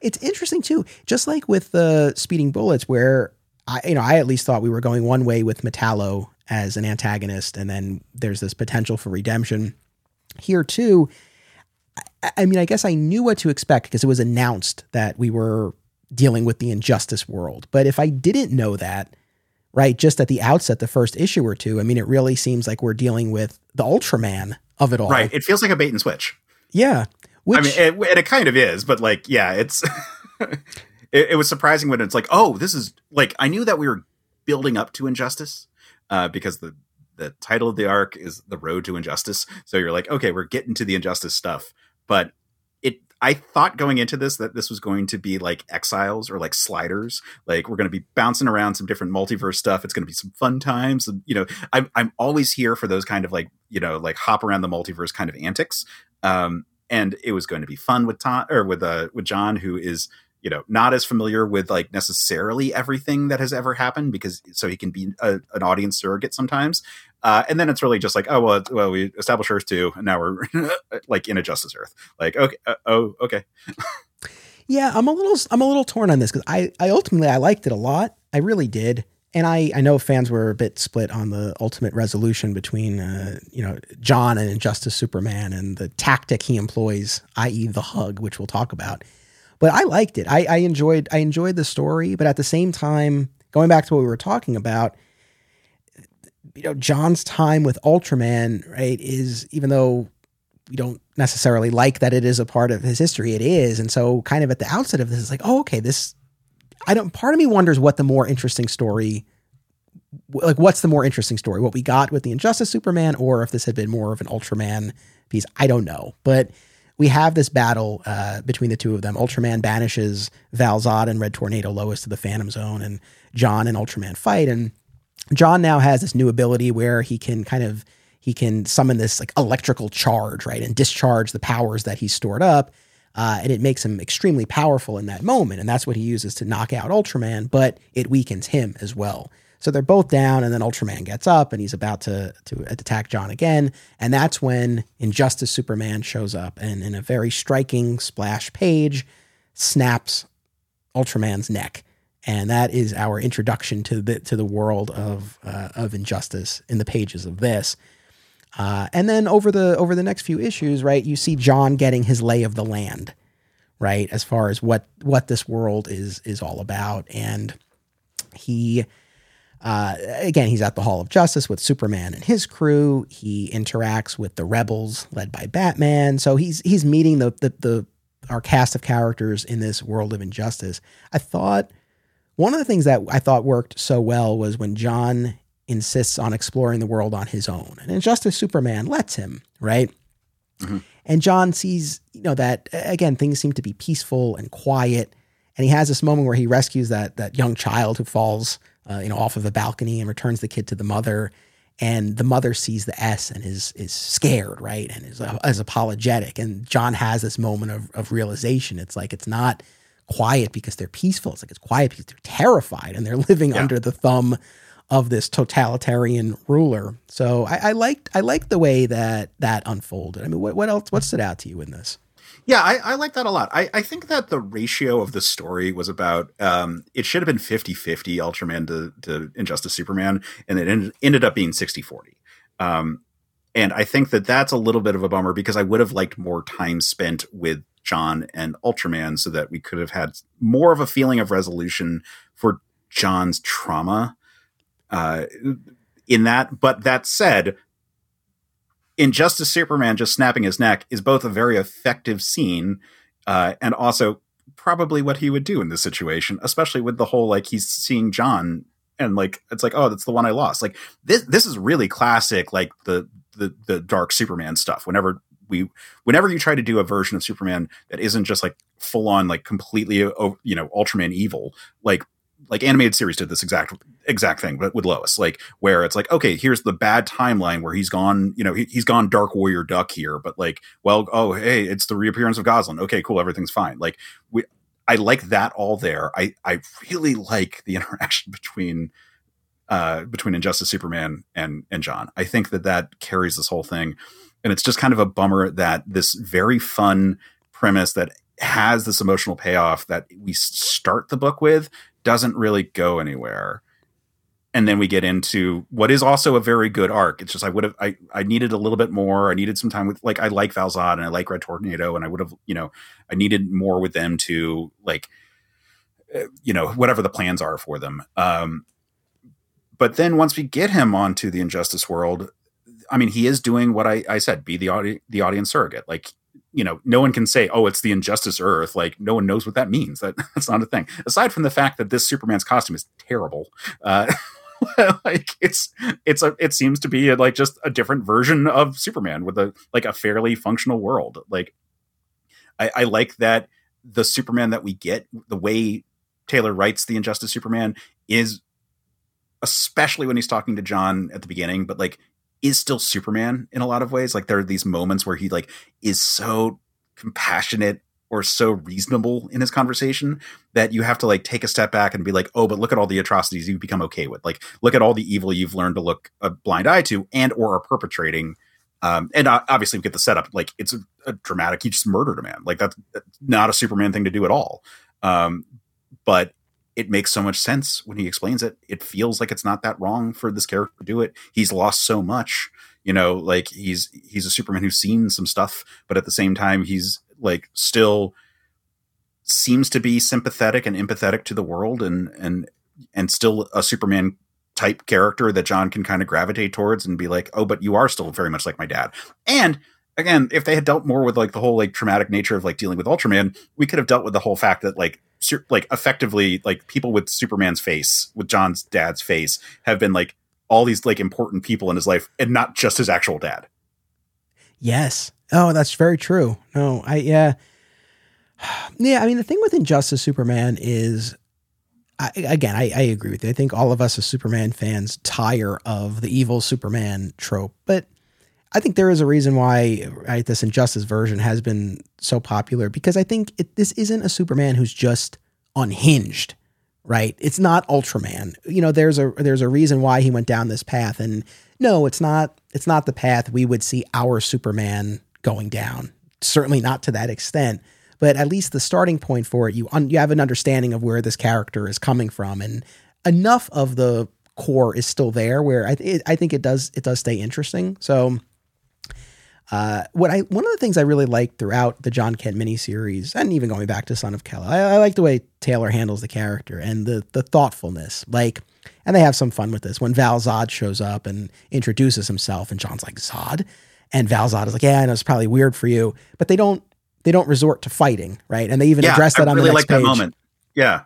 It's interesting too, just like with the Speeding Bullets, where I you know I at least thought we were going one way with Metallo as an antagonist, and then there's this potential for redemption here too. I, mean, I guess I knew what to expect because it was announced that we were dealing with the injustice world. But if I didn't know that, right, just at the outset, the first issue or two, I mean, it really seems like we're dealing with the Ultraman of it all. Right. It feels like a bait and switch. Yeah. Which, I mean, it, and it kind of is, but like, yeah, it's. it, it, was surprising when it's like, oh, this is like I knew that we were building up to injustice uh, because the the title of the arc is The Road to Injustice. So you're like, okay, we're getting to the injustice stuff. But it I thought going into this that this was going to be like Exiles or like Sliders. Like we're going to be bouncing around some different multiverse stuff. It's going to be some fun times. You know, I'm I'm always here for those kind of like you know like hop around the multiverse kind of antics. Um, and it was going to be fun with Tom or with uh with Jon, who is you know not as familiar with like necessarily everything that has ever happened because so he can be a, an audience surrogate sometimes uh, and then it's really just like oh well well we established earth 2 and now we're like in a justice earth like okay uh, oh okay yeah i'm a little i'm a little torn on this because i i ultimately i liked it a lot i really did and I, I know fans were a bit split on the ultimate resolution between uh, you know Jon and Injustice Superman and the tactic he employs, i.e., the hug, which we'll talk about. But I liked it. I, I enjoyed I enjoyed the story, but at the same time, going back to what we were talking about, you know, Jon's time with Ultraman, right, is even though we don't necessarily like that it is a part of his history, it is. And so kind of at the outset of this, it's like, oh, okay, this I don't part of me wonders what the more interesting story like what's the more interesting story? What we got with the Injustice Superman, or if this had been more of an Ultraman piece, I don't know. But we have this battle uh, between the two of them. Ultraman banishes Val-Zod and Red Tornado Lois to the Phantom Zone, and Jon and Ultraman fight. And Jon now has this new ability where he can kind of he can summon this like electrical charge, right, and discharge the powers that he's stored up. Uh, and it makes him extremely powerful in that moment, and that's what he uses to knock out Ultraman. But it weakens him as well. So they're both down, and then Ultraman gets up and he's about to to attack Jon again, and that's when Injustice Superman shows up and in a very striking splash page snaps Ultraman's neck, and that is our introduction to the to the world of uh, of Injustice in the pages of this. Uh, and then over the over the next few issues, right, you see Jon getting his lay of the land, right, as far as what what this world is is all about, and he uh, again, he's at the Hall of Justice with Superman and his crew. He interacts with the rebels led by Batman. So he's he's meeting the, the the our cast of characters in this world of injustice. I thought one of the things that I thought worked so well was when Jon insists on exploring the world on his own, and Injustice Superman lets him, right? Mm-hmm. And Jon sees, you know, that again things seem to be peaceful and quiet, and he has this moment where he rescues that that young child who falls uh, you know, off of a balcony and returns the kid to the mother. And the mother sees the S and is is scared, right, and is uh, is apologetic. And Jon has this moment of of realization. It's like it's not quiet because they're peaceful. It's like it's quiet because they're terrified and they're living yeah. under the thumb of this totalitarian ruler. So I, I liked I liked the way that that unfolded. I mean, what, what else? What stood out to you in this? Yeah, I, I, like that a lot. I, I think that the ratio of the story was about um, it should have been 50 50 Ultraman to, to Injustice Superman, and it ended, ended up being 60 40. Um, and I think that that's a little bit of a bummer because I would have liked more time spent with Jon and Ultraman so that we could have had more of a feeling of resolution for Jon's trauma uh, in that. But that said, Injustice Superman just snapping his neck is both a very effective scene uh, and also probably what he would do in this situation, especially with the whole like he's seeing Jon and like it's like oh that's the one I lost. Like this this is really classic like the the the dark Superman stuff. Whenever we whenever you try to do a version of Superman that isn't just like full on like completely you know Ultraman evil, like like animated series did this exact exact thing but with Lois like where it's like okay here's the bad timeline where he's gone you know he, has gone dark warrior duck here but like well oh hey it's the reappearance of Gosalyn okay cool everything's fine. Like we I like that all there. I I really like the interaction between uh between Injustice Superman and and Jon. I think that that carries this whole thing and it's just kind of a bummer that this very fun premise that has this emotional payoff that we start the book with doesn't really go anywhere and then we get into what is also a very good arc. It's just I would have I I needed a little bit more. I needed some time with like I like Val-Zod and I like Red Tornado and I would have you know I needed more with them to like uh, you know whatever the plans are for them. Um, but then once we get him onto the injustice world, I mean he is doing what I I said be the audi- the audience surrogate. Like you know, no one can say, "Oh, it's the Injustice Earth." Like, no one knows what that means. That that's not a thing. Aside from the fact that this Superman's costume is terrible, uh, like it's it's a it seems to be a, like just a different version of Superman with a like a fairly functional world. Like I, I like that the Superman that we get, the way Taylor writes the Injustice Superman is especially when he's talking to Jon at the beginning, but like is still Superman in a lot of ways. Like there are these moments where he like is so compassionate or so reasonable in his conversation that you have to like take a step back and be like, oh, but look at all the atrocities you've become okay with. Like, look at all the evil you've learned to look a blind eye to and or are perpetrating. Um, and obviously we get the setup. Like it's a, a, dramatic. He just murdered a man. Like that's not a Superman thing to do at all. Um, but it makes so much sense when he explains it. It feels like it's not that wrong for this character to do it. He's lost so much, you know, like he's he's a Superman who's seen some stuff, but at the same time he's like still seems to be sympathetic and empathetic to the world and and and still a Superman type character that Jon can kind of gravitate towards and be like, "Oh, but you are still very much like my dad." And again, if they had dealt more with like the whole like traumatic nature of like dealing with Ultraman, we could have dealt with the whole fact that like like effectively like people with Superman's face, with Jon's dad's face, have been like all these like important people in his life, and not just his actual dad. Yes. Oh, that's very true. No, I yeah. Yeah, I mean the thing with Injustice Superman is I, again, I, I agree with you. I think all of us as Superman fans tire of the evil Superman trope, but I think there is a reason why right, this Injustice version has been so popular because I think it, this isn't a Superman who's just unhinged, right? It's not Ultraman. You know, there's a there's a reason why he went down this path, and no, it's not it's not the path we would see our Superman going down. Certainly not to that extent, but at least the starting point for it, you un, you have an understanding of where this character is coming from, and enough of the core is still there where I, it, I think it does it does stay interesting. So uh, what I one of the things I really liked throughout the Jon Kent miniseries, and even going back to Son of Kal-El, I, I like the way Taylor handles the character and the the thoughtfulness. Like, and they have some fun with this when Val Zod shows up and introduces himself, and Jon's like Zod, and Val Zod is like, yeah, I know it's probably weird for you, but they don't they don't resort to fighting, right? And they even yeah, address that I on really the next like page. that moment. Yeah,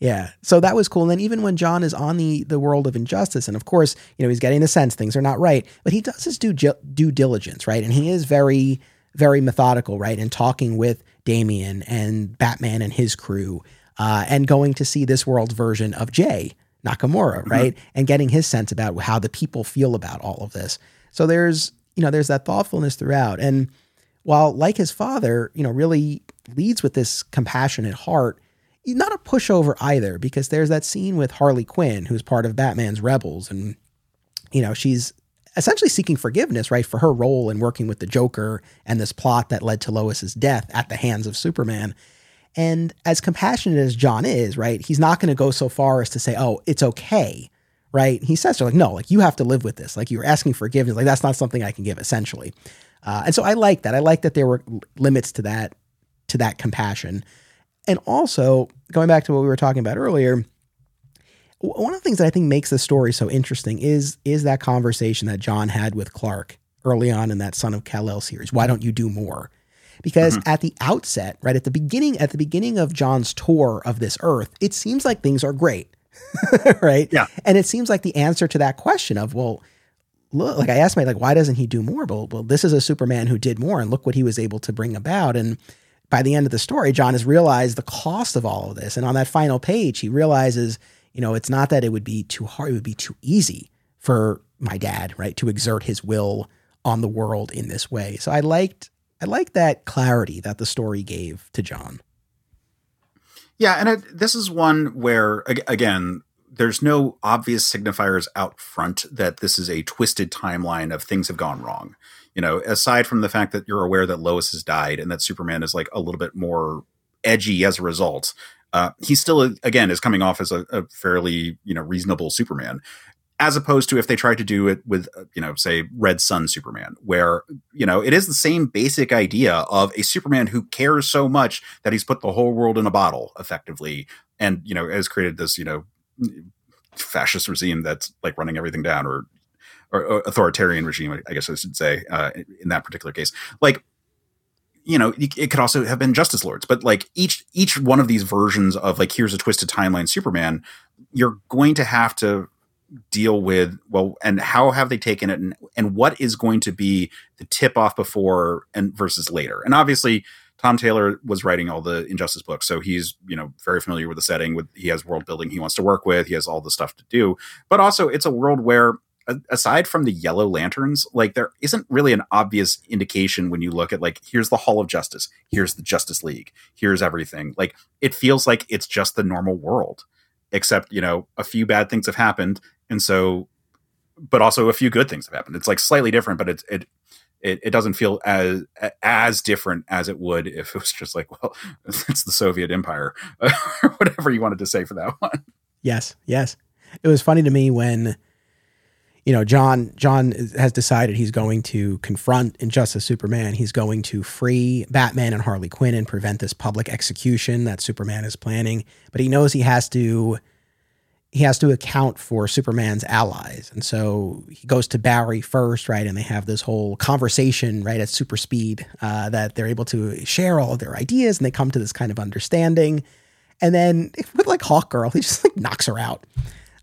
yeah. So that was cool. And then even when Jon is on the the world of injustice, and of course, you know, he's getting the sense things are not right, but he does his due due diligence, right? And he is very very methodical, right? And talking with Damian and Batman and his crew, uh, and going to see this world's version of Jay Nakamura, Mm-hmm. right? And getting his sense about how the people feel about all of this. So there's you know there's that thoughtfulness throughout, and while like his father, you know, really leads with this compassionate heart not a pushover either, because there's that scene with Harley Quinn, who's part of Batman's Rebels, and you know she's essentially seeking forgiveness, right, for her role in working with the Joker and this plot that led to Lois's death at the hands of Superman. And as compassionate as Jon is, right, he's not going to go so far as to say, "Oh, it's okay." Right? He says to her, like, "No, like you have to live with this. Like you're asking forgiveness. Like that's not something I can give." Essentially, uh, and so I like that. I like that there were limits to that to that compassion. And also, going back to what we were talking about earlier, one of the things that I think makes the story so interesting is is that conversation that Jon had with Clark early on in that Son of Kal-El series. Why don't you do more? Because mm-hmm. at the outset, right at the beginning, at the beginning of Jon's tour of this Earth, it seems like things are great, right? Yeah, and it seems like the answer to that question of well, look, like I asked my like, why doesn't he do more? Well, well, this is a Superman who did more, and look what he was able to bring about, and by the end of the story, Jon has realized the cost of all of this. And on that final page, he realizes, you know, it's not that it would be too hard, it would be too easy for my dad, right, to exert his will on the world in this way. So I liked I liked that clarity that the story gave to Jon. Yeah, and it, this is one where again, there's no obvious signifiers out front that this is a twisted timeline of things have gone wrong you know, aside from the fact that you're aware that Lois has died and that Superman is like a little bit more edgy as a result, uh, he still again is coming off as a, a, fairly you know reasonable Superman, as opposed to if they tried to do it with you know say Red Sun Superman, where you know it is the same basic idea of a Superman who cares so much that he's put the whole world in a bottle, effectively, and you know has created this you know fascist regime that's like running everything down or or authoritarian regime, I guess I should say, uh, in that particular case. Like, you know, it could also have been Justice Lords, but like each each one of these versions of like here's a twisted timeline Superman, you're going to have to deal with well and how have they taken it and, and what is going to be the tip off before and versus later and obviously tom taylor was writing all the injustice books so he's you know very familiar with the setting with he has world building he wants to work with he has all the stuff to do but also it's a world where aside from the yellow lanterns like there isn't really an obvious indication when you look at like here's the hall of justice here's the justice league here's everything. Like it feels like it's just the normal world except you know a few bad things have happened and so but also a few good things have happened. It's like slightly different but it it it, it doesn't feel as as different as it would if it was just like well it's the soviet empire or whatever you wanted to say for that one. Yes yes. It was funny to me when you know jon jon has decided he's going to confront injustice superman he's going to free batman and harley quinn and prevent this public execution that superman is planning but he knows he has to he has to account for Superman's allies. And so he goes to Barry first, right? And they have this whole conversation, right, at super speed uh, that they're able to share all of their ideas and they come to this kind of understanding. And then with like Hawk Girl, he just like knocks her out.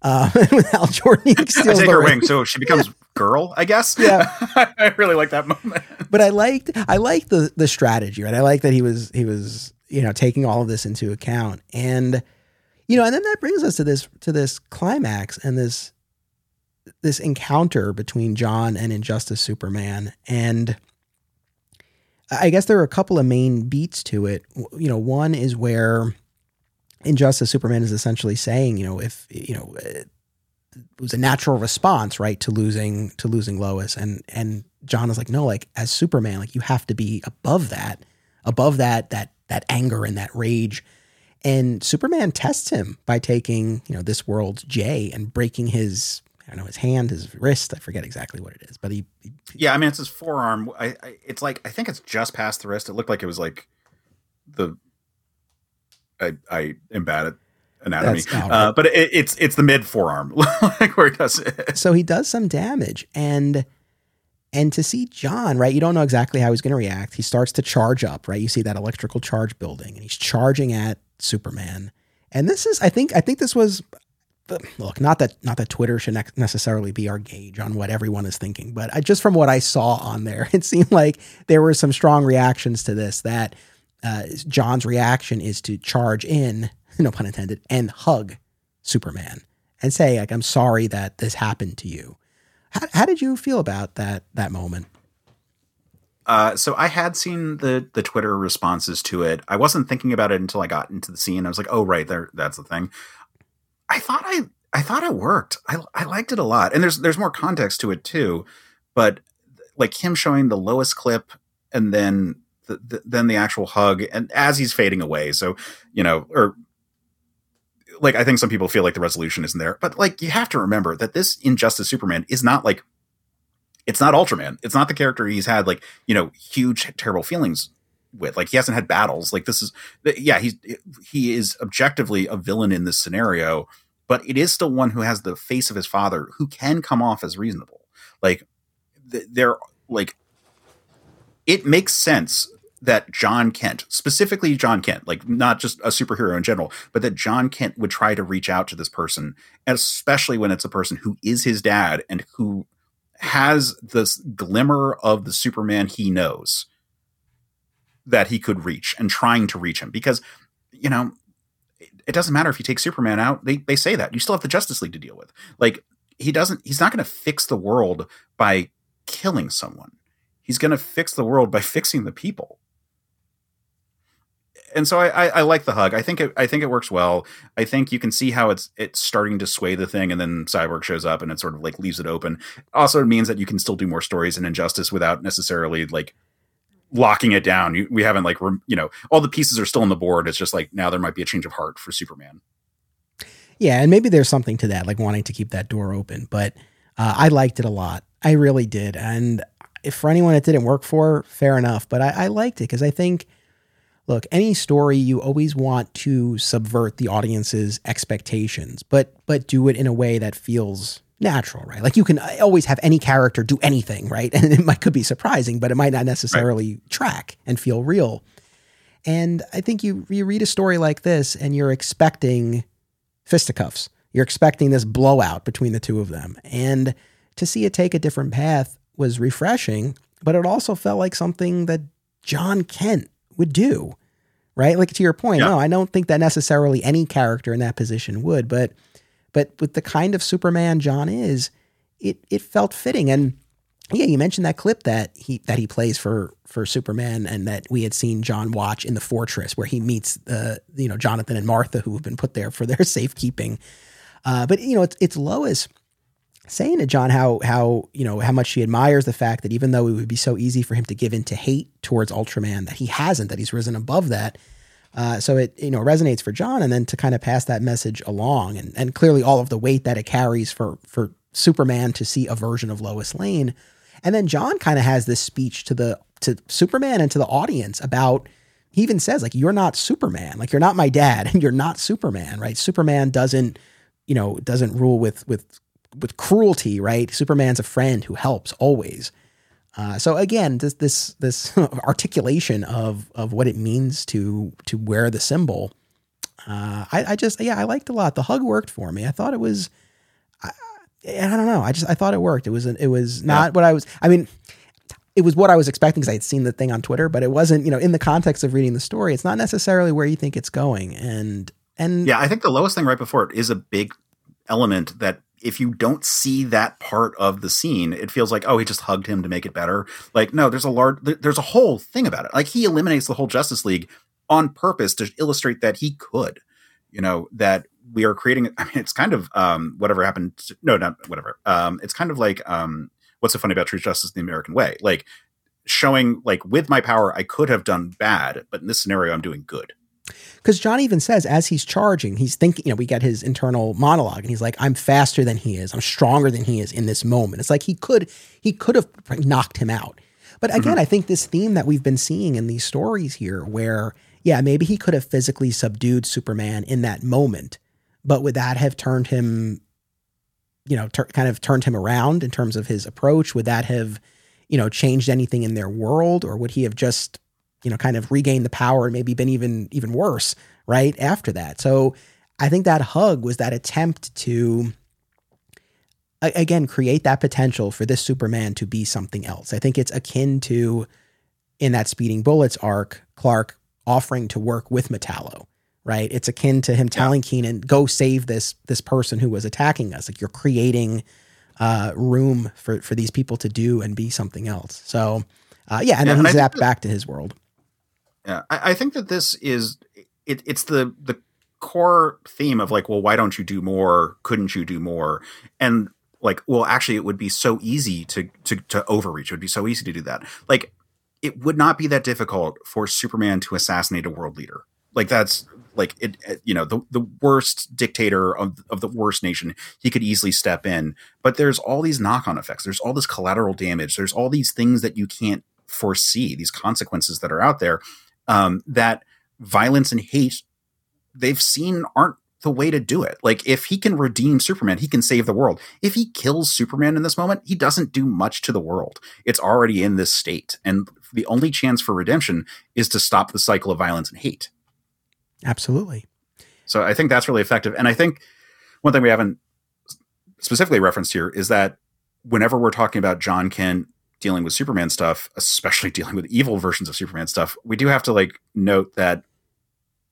Uh, with Hal Jordan, steals I take her ring. So she becomes girl, I guess. Yeah, I really like that moment. But I liked, I liked the the strategy, right? I like that he was he was you know taking all of this into account and you know, and then that brings us to this to this climax and this this encounter between Jon and Injustice Superman. And I guess there are a couple of main beats to it. You know, one is where Injustice Superman is essentially saying, you know, if you know, uh, it was a natural response, right, to losing to losing Lois, and and Jon is like, no, like as Superman, like you have to be above that, above that that that anger and that rage and Superman tests him by taking, you know, this world's J and breaking his, I don't know, his hand, his wrist. I forget exactly what it is, but he. he yeah, I mean, it's his forearm. I, I, it's like I think it's just past the wrist. It looked like it was like the. I I am bad at anatomy, uh, but it, it's it's the mid forearm, like where he does it. So he does some damage, and and to see Jon, right, you don't know exactly how he's going to react. He starts to charge up, right? You see that electrical charge building, and he's charging at Superman. And this is, I think, I think this was, look, not that not that Twitter should necessarily be our gauge on what everyone is thinking, but I, just from what I saw on there, it seemed like there were some strong reactions to this. That uh, Jon's reaction is to charge in, no pun intended, and hug Superman and say, like, "I'm sorry that this happened to you." How, how did you feel about that that moment? Uh, so I had seen the the Twitter responses to it. I wasn't thinking about it until I got into the scene. I was like, "Oh, right, there, that's the thing." I thought I I thought it worked. I I liked it a lot, and there's there's more context to it too. But like him showing the Lois clip, and then the, the, the actual hug, and as he's fading away. So you know, or like I think some people feel like the resolution isn't there, but like you have to remember that this Injustice Superman is not like it's not Ultraman. It's not the character he's had like, you know, huge terrible feelings with. Like he hasn't had battles. Like this is yeah, he's he is objectively a villain in this scenario, but it is still one who has the face of his father who can come off as reasonable. Like they're like it makes sense that Jon Kent, specifically Jon Kent, like not just a superhero in general, but that Jon Kent would try to reach out to this person, especially when it's a person who is his dad and who has this glimmer of the Superman he knows that he could reach and trying to reach him. Because you know it doesn't matter if you take Superman out they they say that. You still have the Justice League to deal with. Like he doesn't he's not going to fix the world by killing someone. He's going to fix the world by fixing the people and so I, I, I, like the hug. I think it, I think it works well. I think you can see how it's it's starting to sway the thing, and then Cyborg shows up and it sort of like leaves it open. Also, it means that you can still do more stories in Injustice without necessarily like locking it down. We haven't like you know all the pieces are still on the board. It's just like now there might be a change of heart for Superman. Yeah, and maybe there's something to that, like wanting to keep that door open. But uh, I liked it a lot. I really did. And if for anyone it didn't work for, fair enough. But I, I liked it because I think look, any story you always want to subvert the audience's expectations, but but do it in a way that feels natural, right? Like you can uh, always have any character do anything, right? And it might could be surprising, but it might not necessarily right. track and feel real. And I think you you read a story like this and you're expecting fisticuffs. You're expecting this blowout between the two of them. And to see it take a different path was refreshing, but it also felt like something that Jon Kent would do. Right? Like to your point, yeah. no, I don't think that necessarily any character in that position would, but but with the kind of Superman Jon is, it it felt fitting. And yeah, you mentioned that clip that he that he plays for for Superman, and that we had seen Jon watch in the Fortress, where he meets the you know Jonathan and Martha, who have been put there for their safekeeping. Uh, but you know, it's it's Lois saying to Jon how how you know how much she admires the fact that even though it would be so easy for him to give in to hate towards Ultraman, that he hasn't, that he's risen above that. Uh, so it you know resonates for Jon, and then to kind of pass that message along, and and clearly all of the weight that it carries for for Superman to see a version of Lois Lane, and then Jon kind of has this speech to the to Superman and to the audience about. He even says like you're not Superman, like you're not my dad, and you're not Superman, right? Superman doesn't you know doesn't rule with with with cruelty, right? Superman's a friend who helps always. Uh, so again, this this this articulation of of what it means to to wear the symbol, uh, I, I, just yeah I liked a lot. The hug worked for me. I thought it was, I, I don't know. I just I thought it worked. It was it was not yeah. what I was. I mean, it was what I was expecting because I had seen the thing on Twitter, but it wasn't. You know, in the context of reading the story, it's not necessarily where you think it's going. And and yeah, I think the Lois thing right before it is a big element that if you don't see that part of the scene, it feels like, oh, he just hugged him to make it better. Like, no, there's a large, there's a whole thing about it. Like, he eliminates the whole Justice League on purpose to illustrate that he could, you know, that we are creating. I mean, it's kind of um, whatever happened. To, no, not whatever. Um, it's kind of like um, what's so funny about Truth Justice in the American Way, like showing like with my power, I could have done bad, but in this scenario, I'm doing good. Because Jon even says, as he's charging, he's thinking, you know, we get his internal monologue and he's like, I'm faster than he is. I'm stronger than he is in this moment. It's like he could, he could have knocked him out. But again, mm-hmm. I think this theme that we've been seeing in these stories here, where, yeah, maybe he could have physically subdued Superman in that moment, but would that have turned him, you know, ter- kind of turned him around in terms of his approach? Would that have, you know, changed anything in their world? Or would he have just you know, kind of regained the power and maybe been even even worse right after that. So I think that hug was that attempt to again create that potential for this Superman to be something else. I think it's akin to in that speeding bullets arc, Clark offering to work with Metallo, right? It's akin to him telling. Kenan, "Go save this this person who was attacking us." Like you're creating uh, room for for these people to do and be something else. So, uh, yeah, and yeah, then he's zapped back to his world. Yeah, I, I think that this is it, it's the the core theme of like, well, why don't you do more? Couldn't you do more? And like, well, actually, it would be so easy to to to overreach. It would be so easy to do that. Like, it would not be that difficult for Superman to assassinate a world leader. Like that's like it, you know the the worst dictator of of the worst nation he could easily step in but there's all these knock-on effects there's all this collateral damage there's all these things that you can't foresee these consequences that are out there um, that violence and hate they've seen aren't the way to do it. Like if he can redeem Superman, he can save the world. If he kills Superman in this moment, he doesn't do much to the world. It's already in this state. And the only chance for redemption is to stop the cycle of violence and hate. Absolutely. So I think that's really effective. And I think one thing we haven't specifically referenced here is that whenever we're talking about Jon Kent dealing with Superman stuff, especially dealing with evil versions of Superman stuff, we do have to like note that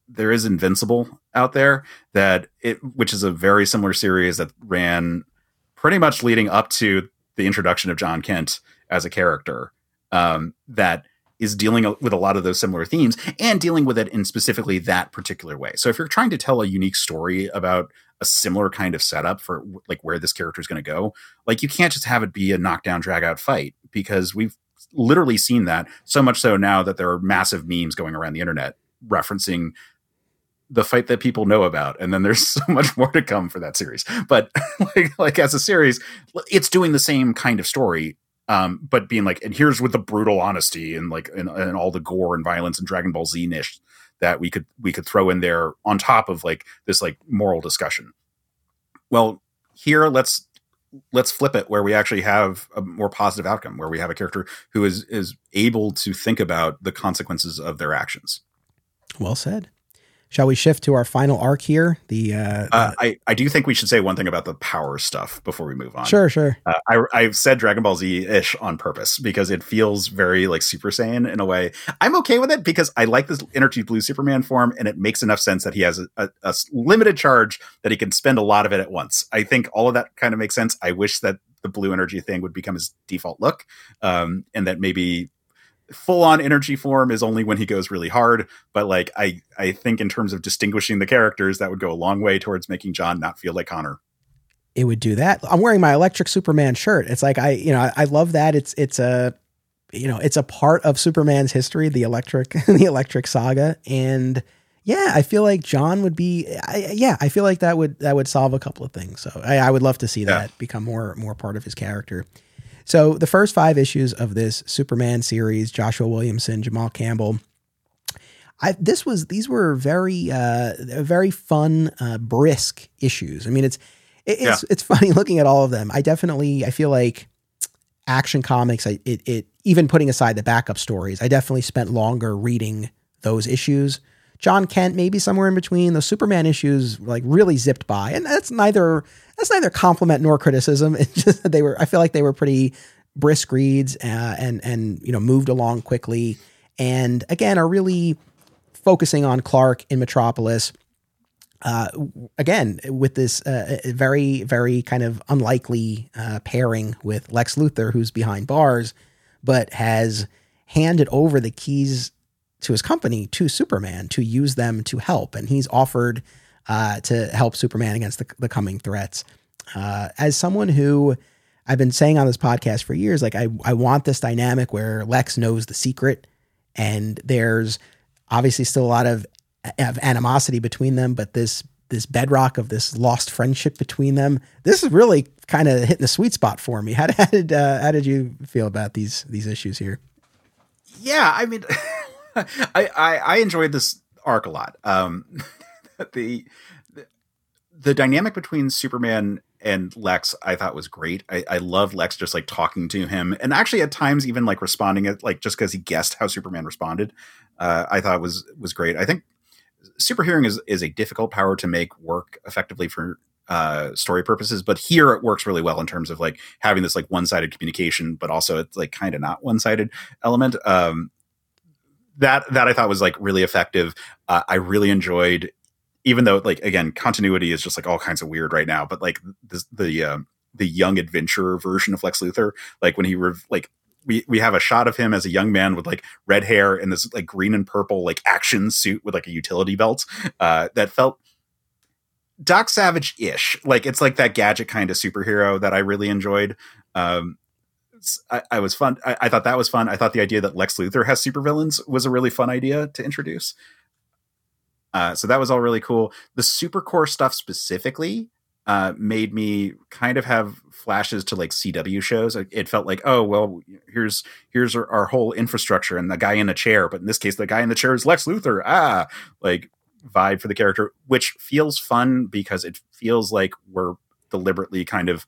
there is Invincible out there that it which is a very similar series that ran pretty much leading up to the introduction of Jon Kent as a character um, that is dealing with a lot of those similar themes and dealing with it in specifically that particular way. So if you're trying to tell a unique story about a similar kind of setup for like where this character is going to go, like you can't just have it be a knockdown drag out fight because we've literally seen that so much so now that there are massive memes going around the internet referencing the fight that people know about and then there's so much more to come for that series but like, like as a series it's doing the same kind of story um, but being like, and here's with the brutal honesty and like and, and all the gore and violence and Dragon Ball Z nish that we could we could throw in there on top of like this like moral discussion. Well, here let's let's flip it where we actually have a more positive outcome, where we have a character who is is able to think about the consequences of their actions. Well said. Shall we shift to our final arc here? The uh, uh, I I do think we should say one thing about the power stuff before we move on. Sure, sure. Uh, I I've said Dragon Ball Z ish on purpose because it feels very like Super Saiyan in a way. I'm okay with it because I like this energy blue Superman form, and it makes enough sense that he has a, a, a limited charge that he can spend a lot of it at once. I think all of that kind of makes sense. I wish that the blue energy thing would become his default look, um, and that maybe full on energy form is only when he goes really hard. But like I I think in terms of distinguishing the characters, that would go a long way towards making Jon not feel like Conner. It would do that. I'm wearing my electric Superman shirt. It's like I you know I, I love that. It's it's a you know it's a part of Superman's history, the electric the electric saga, and yeah, I feel like Jon would be. I, yeah, I feel like that would that would solve a couple of things. So I, I would love to see that become more more part of his character. So the first five issues of this Superman series, Joshua Williamson, Jamal Campbell. I, this was these were very uh, very fun, uh, brisk issues. I mean, it's it, it's yeah. it's funny looking at all of them. I definitely I feel like Action Comics. I, it it even putting aside the backup stories, I definitely spent longer reading those issues. Jon Kent maybe somewhere in between. The Superman issues like really zipped by, and that's neither that's neither compliment nor criticism. It's just they were. I feel like they were pretty brisk reads uh, and and you know moved along quickly, and again are really focusing on Clark in Metropolis. Uh, again, with this uh, very, very kind of unlikely uh, pairing with Lex Luthor, who's behind bars, but has handed over the keys to his company to Superman to use them to help, and he's offered uh, to help Superman against the, the coming threats. Uh, as someone who I've been saying on this podcast for years, like I, I want this dynamic where Lex knows the secret, and there's obviously still a lot of, of animosity between them, but this this bedrock of this lost friendship between them. This is really kind of hitting the sweet spot for me. How, did uh, how did you feel about these these issues here? Yeah, I mean, I, I, I enjoyed this arc a lot. Um, the, the the dynamic between Superman and Lex I thought was great. I, I love Lex just like talking to him and actually at times even like responding it like just because he guessed how Superman responded. Uh, I thought was was great. I think superhearing is is a difficult power to make work effectively for uh story purposes but here it works really well in terms of like having this like one-sided communication but also it's like kind of not one-sided element um that that I thought was like really effective. Uh, I really enjoyed, even though like again continuity is just like all kinds of weird right now. But like the the um, the young adventurer version of Lex Luthor, like when he rev- like we we have a shot of him as a young man with like red hair and this like green and purple like action suit with like a utility belt uh, that felt Doc Savage ish. Like it's like that gadget kind of superhero that I really enjoyed. Um, I, I was fun. I, I, thought that was fun. I thought the idea that Lex Luthor has supervillains was a really fun idea to introduce. Uh, so that was all really cool. The Supercorp stuff specifically uh, made me kind of have flashes to like CW shows. It felt like, oh well, here's here's our, our whole infrastructure and the guy in the chair, but in this case, the guy in the chair is Lex Luthor. Ah, like vibe for the character, which feels fun because it feels like we're deliberately kind of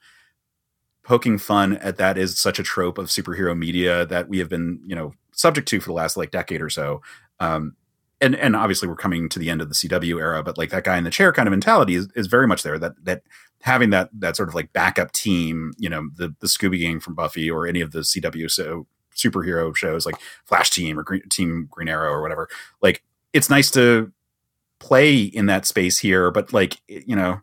poking fun at that is such a trope of superhero media that we have been, you know, subject to for the last like decade or so. Um, and and obviously we're coming to the end of the CW era, but like that guy in the chair kind of mentality is, is very much there. That that having that that sort of like backup team, you know, the the Scooby Gang from Buffy or any of the CW so superhero shows like Flash Team or Green, Team Green Arrow or whatever. Like it's nice to play in that space here, but like you know,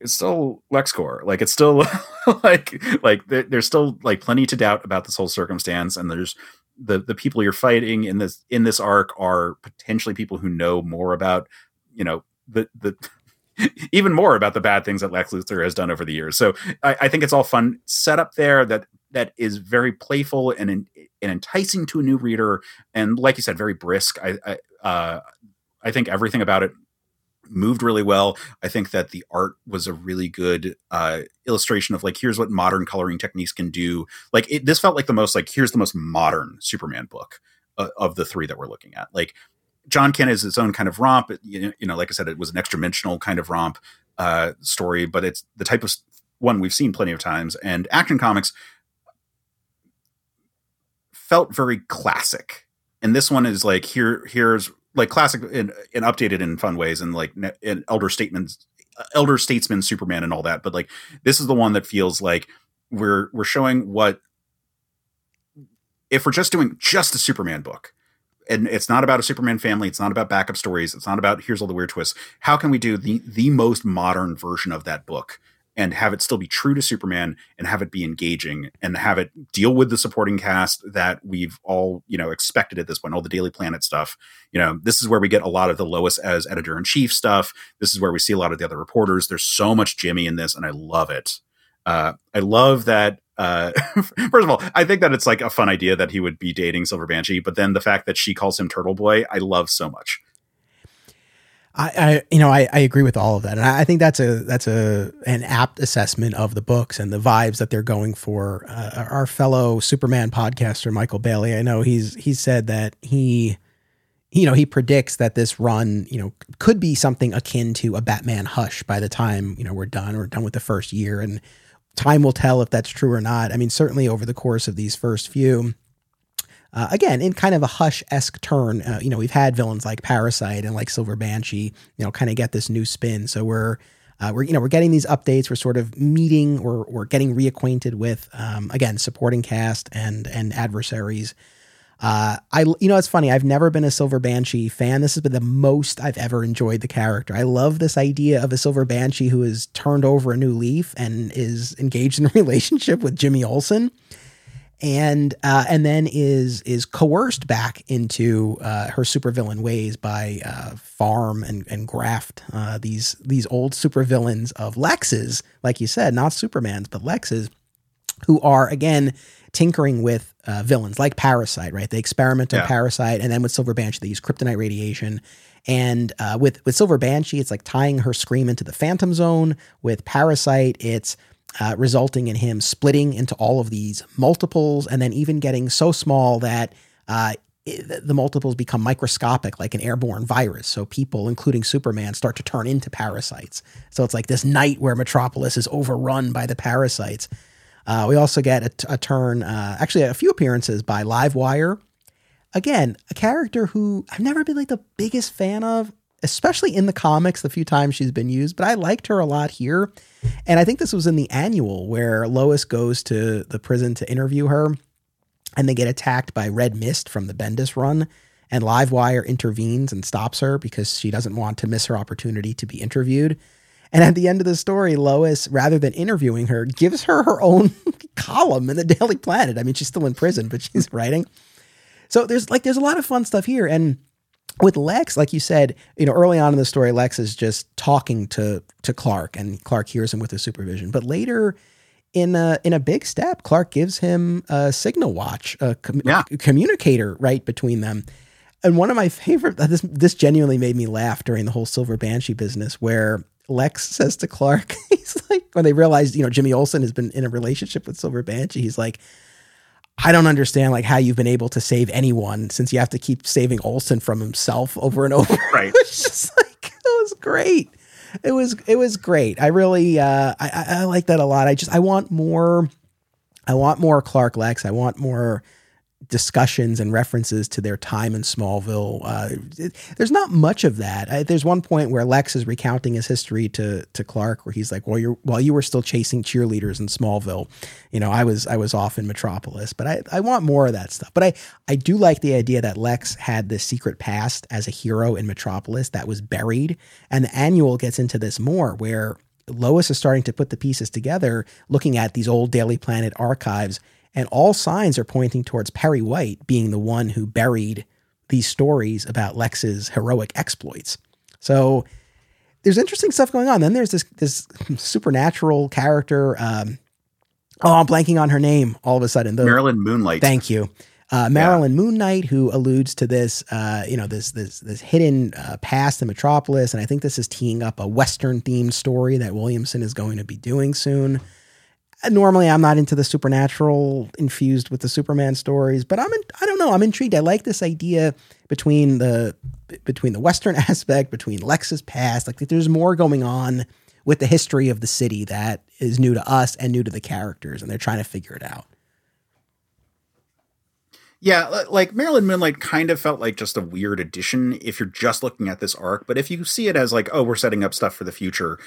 it's still LexCorp. Like it's still like like there's still like plenty to doubt about this whole circumstance, and there's the the people you're fighting in this in this arc are potentially people who know more about you know the the even more about the bad things that Lex Luthor has done over the years. So I, I think it's all fun set up there that that is very playful and and enticing to a new reader, and like you said, very brisk. I I, uh, I think everything about it moved really well. I think that the art was a really good uh, illustration of like here's what modern coloring techniques can do. Like it, this felt like the most like here's the most modern Superman book uh, of the three that we're looking at. Like Jon Kent is its own kind of romp. You know, like I said, it was an extra dimensional kind of romp uh, story, but it's the type of one we've seen plenty of times. And Action Comics felt very classic. And this one is like here here's like classic and, and updated in fun ways and like in elder statements elder statesman superman and all that but like this is the one that feels like we're we're showing what if we're just doing just a superman book and it's not about a superman family it's not about backup stories it's not about here's all the weird twists how can we do the the most modern version of that book and have it still be true to Superman and have it be engaging and have it deal with the supporting cast that we've all, you know, expected at this point, all the Daily Planet stuff. You know, this is where we get a lot of the Lois as editor in chief stuff. This is where we see a lot of the other reporters. There's so much Jimmy in this, and I love it. Uh, I love that. Uh, first of all, I think that it's like a fun idea that he would be dating Silver Banshee, but then the fact that she calls him Turtle Boy, I love so much. I, I, you know I, I agree with all of that. And I, I, think that's a that's a an apt assessment of the books and the vibes that they're going for. Uh, our fellow Superman podcaster Michael Bailey I know he's he said that he you know he predicts that this run you know could be something akin to a Batman Hush by the time you know we're done or done with the first year. And time will tell if that's true or not. I mean certainly over the course of these first few uh, again, in kind of a hush esque turn, uh, you know, we've had villains like Parasite and like Silver Banshee, you know, kind of get this new spin. So we're uh, we're you know we're getting these updates. We're sort of meeting or we're getting reacquainted with um, again supporting cast and and adversaries. Uh, I you know it's funny. I've never been a Silver Banshee fan. This has been the most I've ever enjoyed the character. I love this idea of a Silver Banshee who has turned over a new leaf and is engaged in a relationship with Jimmy Olsen and uh, and then is is coerced back into uh, her supervillain ways by uh, Pharm and and Graft uh, these these old supervillains of Lex's, like you said, not Superman's but Lex's, who are again tinkering with uh, villains like Parasite. Right, they experiment on yeah. Parasite, and then with Silver Banshee they use kryptonite radiation. And uh, with with Silver Banshee, it's like tying her scream into the Phantom Zone. With Parasite, it's uh, resulting in him splitting into all of these multiples and then even getting so small that uh, the multiples become microscopic like an airborne virus. So people, including Superman, start to turn into parasites. So it's like this night where Metropolis is overrun by the parasites. Uh, we also get a, t- a turn, uh, actually, a few appearances by Livewire. Again, a character who I've never been like the biggest fan of especially in the comics, the few times she's been used, but I liked her a lot here. And I think this was in the annual where Lois goes to the prison to interview her and they get attacked by Red Mist from the Bendis run. And Livewire intervenes and stops her because she doesn't want to miss her opportunity to be interviewed. And at the end of the story, Lois, rather than interviewing her, gives her her own column in the Daily Planet. I mean, she's still in prison, but she's writing. So there's like there's a lot of fun stuff here. And with Lex, like you said, you know, early on in the story, Lex is just talking to to Clark, and Clark hears him with his supervision. But later, in a in a big step, Clark gives him a signal watch, a com- yeah. communicator right between them. And one of my favorite uh, this this genuinely made me laugh during the whole Silver Banshee business, where Lex says to Clark, he's like, when they realize, you know, Jimmy Olsen has been in a relationship with Silver Banshee, he's like, I don't understand like how you've been able to save anyone since you have to keep saving Olsen from himself over and over. Right. it's just like it was great. It was it was great. I really uh, I, I like that a lot. I just I want more. I want more Clark Lex. I want more discussions and references to their time in Smallville. Uh, it, there's not much of that. I, there's one point where Lex is recounting his history to to Clark, where he's like, "Well, you're while you were still chasing cheerleaders in Smallville, you know, I was I was off in Metropolis." But I I want more of that stuff. But I I do like the idea that Lex had this secret past as a hero in Metropolis that was buried, and the annual gets into this more where. Lois is starting to put the pieces together, looking at these old Daily Planet archives and all signs are pointing towards Perry White being the one who buried these stories about Lex's heroic exploits. So there's interesting stuff going on. Then there's this this supernatural character. Um, oh, I'm blanking on her name all of a sudden. The, Marilyn Moonlight. Thank you. Uh, Marilyn yeah. Moon Knight, who alludes to this, uh, you know, this this this hidden uh, past in Metropolis, and I think this is teeing up a Western themed story that Williamson is going to be doing soon normally I'm not into the supernatural infused with the Superman stories, but I'm in, I don't know, I'm intrigued. I like this idea between the between the western aspect, between Lex's past, like there's more going on with the history of the city that is new to us and new to the characters and they're trying to figure it out. Yeah, like Marilyn Moonlight kind of felt like just a weird addition if you're just looking at this arc. But if you see it as like, oh, we're setting up stuff for the future,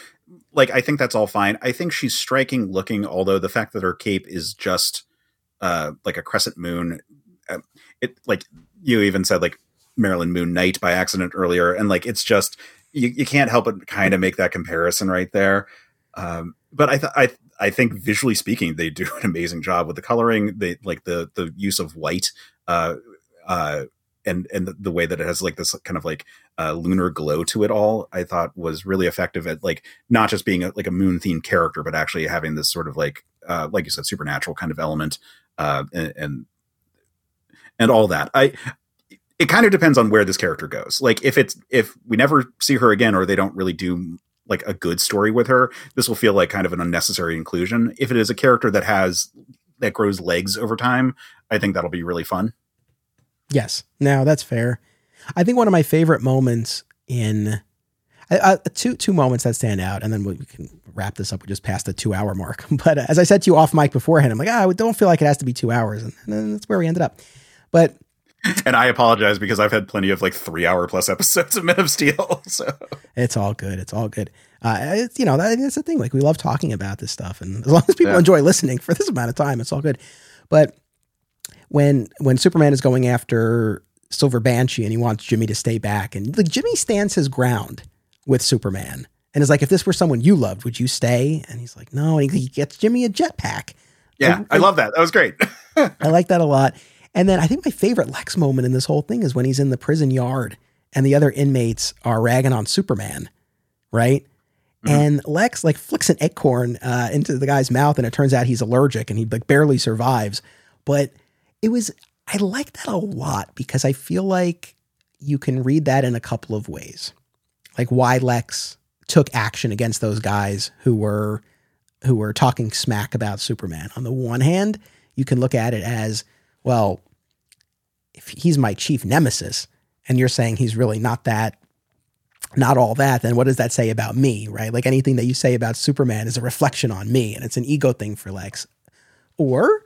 like I think that's all fine. I think she's striking looking, although the fact that her cape is just uh, like a crescent moon, uh, it like you even said like Marilyn Moon Knight by accident earlier, and like it's just you, you can't help but kind of make that comparison right there. Um, but I, th- I I think visually speaking, they do an amazing job with the coloring. They like the the use of white, uh, uh, and and the, way that it has like this kind of like uh, lunar glow to it all. I thought was really effective at like not just being a, like a moon themed character, but actually having this sort of like uh, like you said, supernatural kind of element, uh, and, and and all that. I it kind of depends on where this character goes. Like if it's if we never see her again, or they don't really do like a good story with her, this will feel like kind of an unnecessary inclusion. If it is a character that has that grows legs over time, I think that'll be really fun. Yes, now that's fair. I think one of my favorite moments in uh, two two moments that stand out, and then we can wrap this up. We just passed the two hour mark, but uh, as I said to you off mic beforehand, I'm like, ah, I don't feel like it has to be two hours, and, and that's where we ended up. But and I apologize because I've had plenty of like three hour plus episodes of Men of Steel. So it's all good. It's all good. Uh, it's, you know, that, that's the thing. Like we love talking about this stuff, and as long as people yeah. enjoy listening for this amount of time, it's all good. But when when Superman is going after Silver Banshee and he wants Jimmy to stay back, and like Jimmy stands his ground with Superman, and is like, if this were someone you loved, would you stay? And he's like, no. And he, gets Jimmy a jetpack. Yeah, I love that. That was great. I like that a lot. And then I think my favorite Lex moment in this whole thing is when he's in the prison yard and the other inmates are ragging on Superman, right? Mm-hmm. And Lex like flicks an acorn uh, into the guy's mouth, and it turns out he's allergic, and he like barely survives. But it was I like that a lot because I feel like you can read that in a couple of ways, like why Lex took action against those guys who were who were talking smack about Superman. On the one hand, you can look at it as well, if he's my chief nemesis and you're saying he's really not that, not all that, then what does that say about me, right? Like anything that you say about Superman is a reflection on me and it's an ego thing for Lex. Or,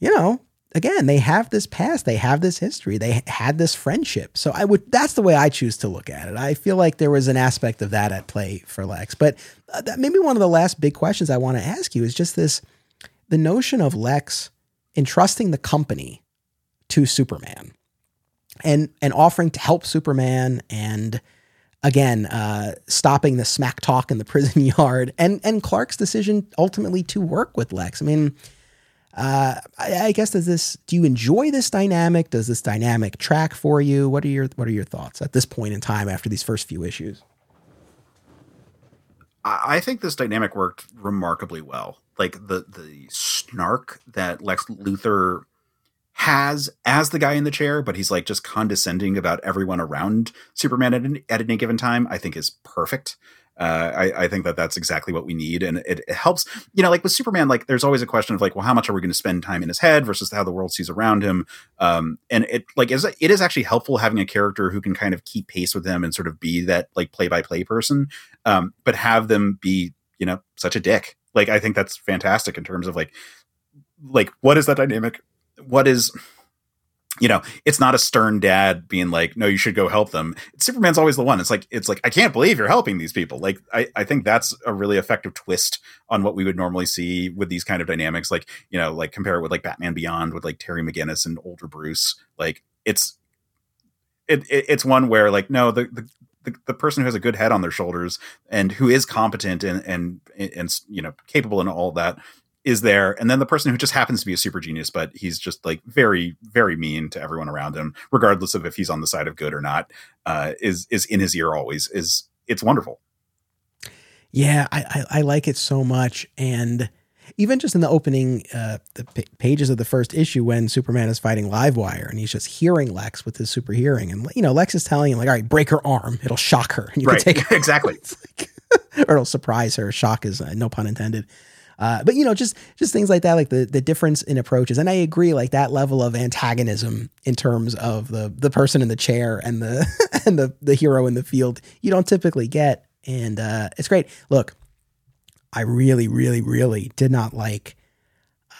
you know, again, they have this past, they have this history, they had this friendship. So I would, that's the way I choose to look at it. I feel like there was an aspect of that at play for Lex. But uh, that maybe one of the last big questions I want to ask you is just this the notion of Lex entrusting the company to Superman and and offering to help Superman and again uh, stopping the smack talk in the prison yard and and Clark's decision ultimately to work with Lex. I mean, uh, I, I, guess does this do you enjoy this dynamic? Does this dynamic track for you? What are your what are your thoughts at this point in time after these first few issues? I think this dynamic worked remarkably well. Like the the snark that Lex Luthor has as the guy in the chair, but he's like just condescending about everyone around Superman at, at any given time. I think is perfect. Uh, I, I, think that that's exactly what we need, and it, it, helps. You know, like with Superman, like there's always a question of like, well, how much are we going to spend time in his head versus how the world sees around him? Um, and it like is it is actually helpful having a character who can kind of keep pace with him and sort of be that like play by play person, um, but have them be you know such a dick. Like I think that's fantastic in terms of like like what is that dynamic? What is you know, it's not a stern dad being like, no, you should go help them. Superman's always the one. It's like, it's like, I can't believe you're helping these people. Like, I, I think that's a really effective twist on what we would normally see with these kind of dynamics. Like, you know, like compare it with like Batman Beyond with like Terry McGinnis and older Bruce. Like, it's, it, it it's one where like, no, the, the, the, person who has a good head on their shoulders and who is competent and, and, and, you know, capable and all that is there and then the person who just happens to be a super genius but he's just like very very mean to everyone around him regardless of if he's on the side of good or not uh, is is in his ear always is it's wonderful. Yeah I, I, I like it so much and even just in the opening uh, the p- pages of the first issue when superman is fighting livewire and he's just hearing lex with his super hearing and you know lex is telling him like all right break her arm it'll shock her. And you right. can take exactly. Like, or it'll surprise her shock is uh, no pun intended uh, but you know, just just things like that, like the the difference in approaches. And I agree, like that level of antagonism in terms of the the person in the chair and the and the the hero in the field, you don't typically get. And uh, it's great. Look, I really, really, really did not like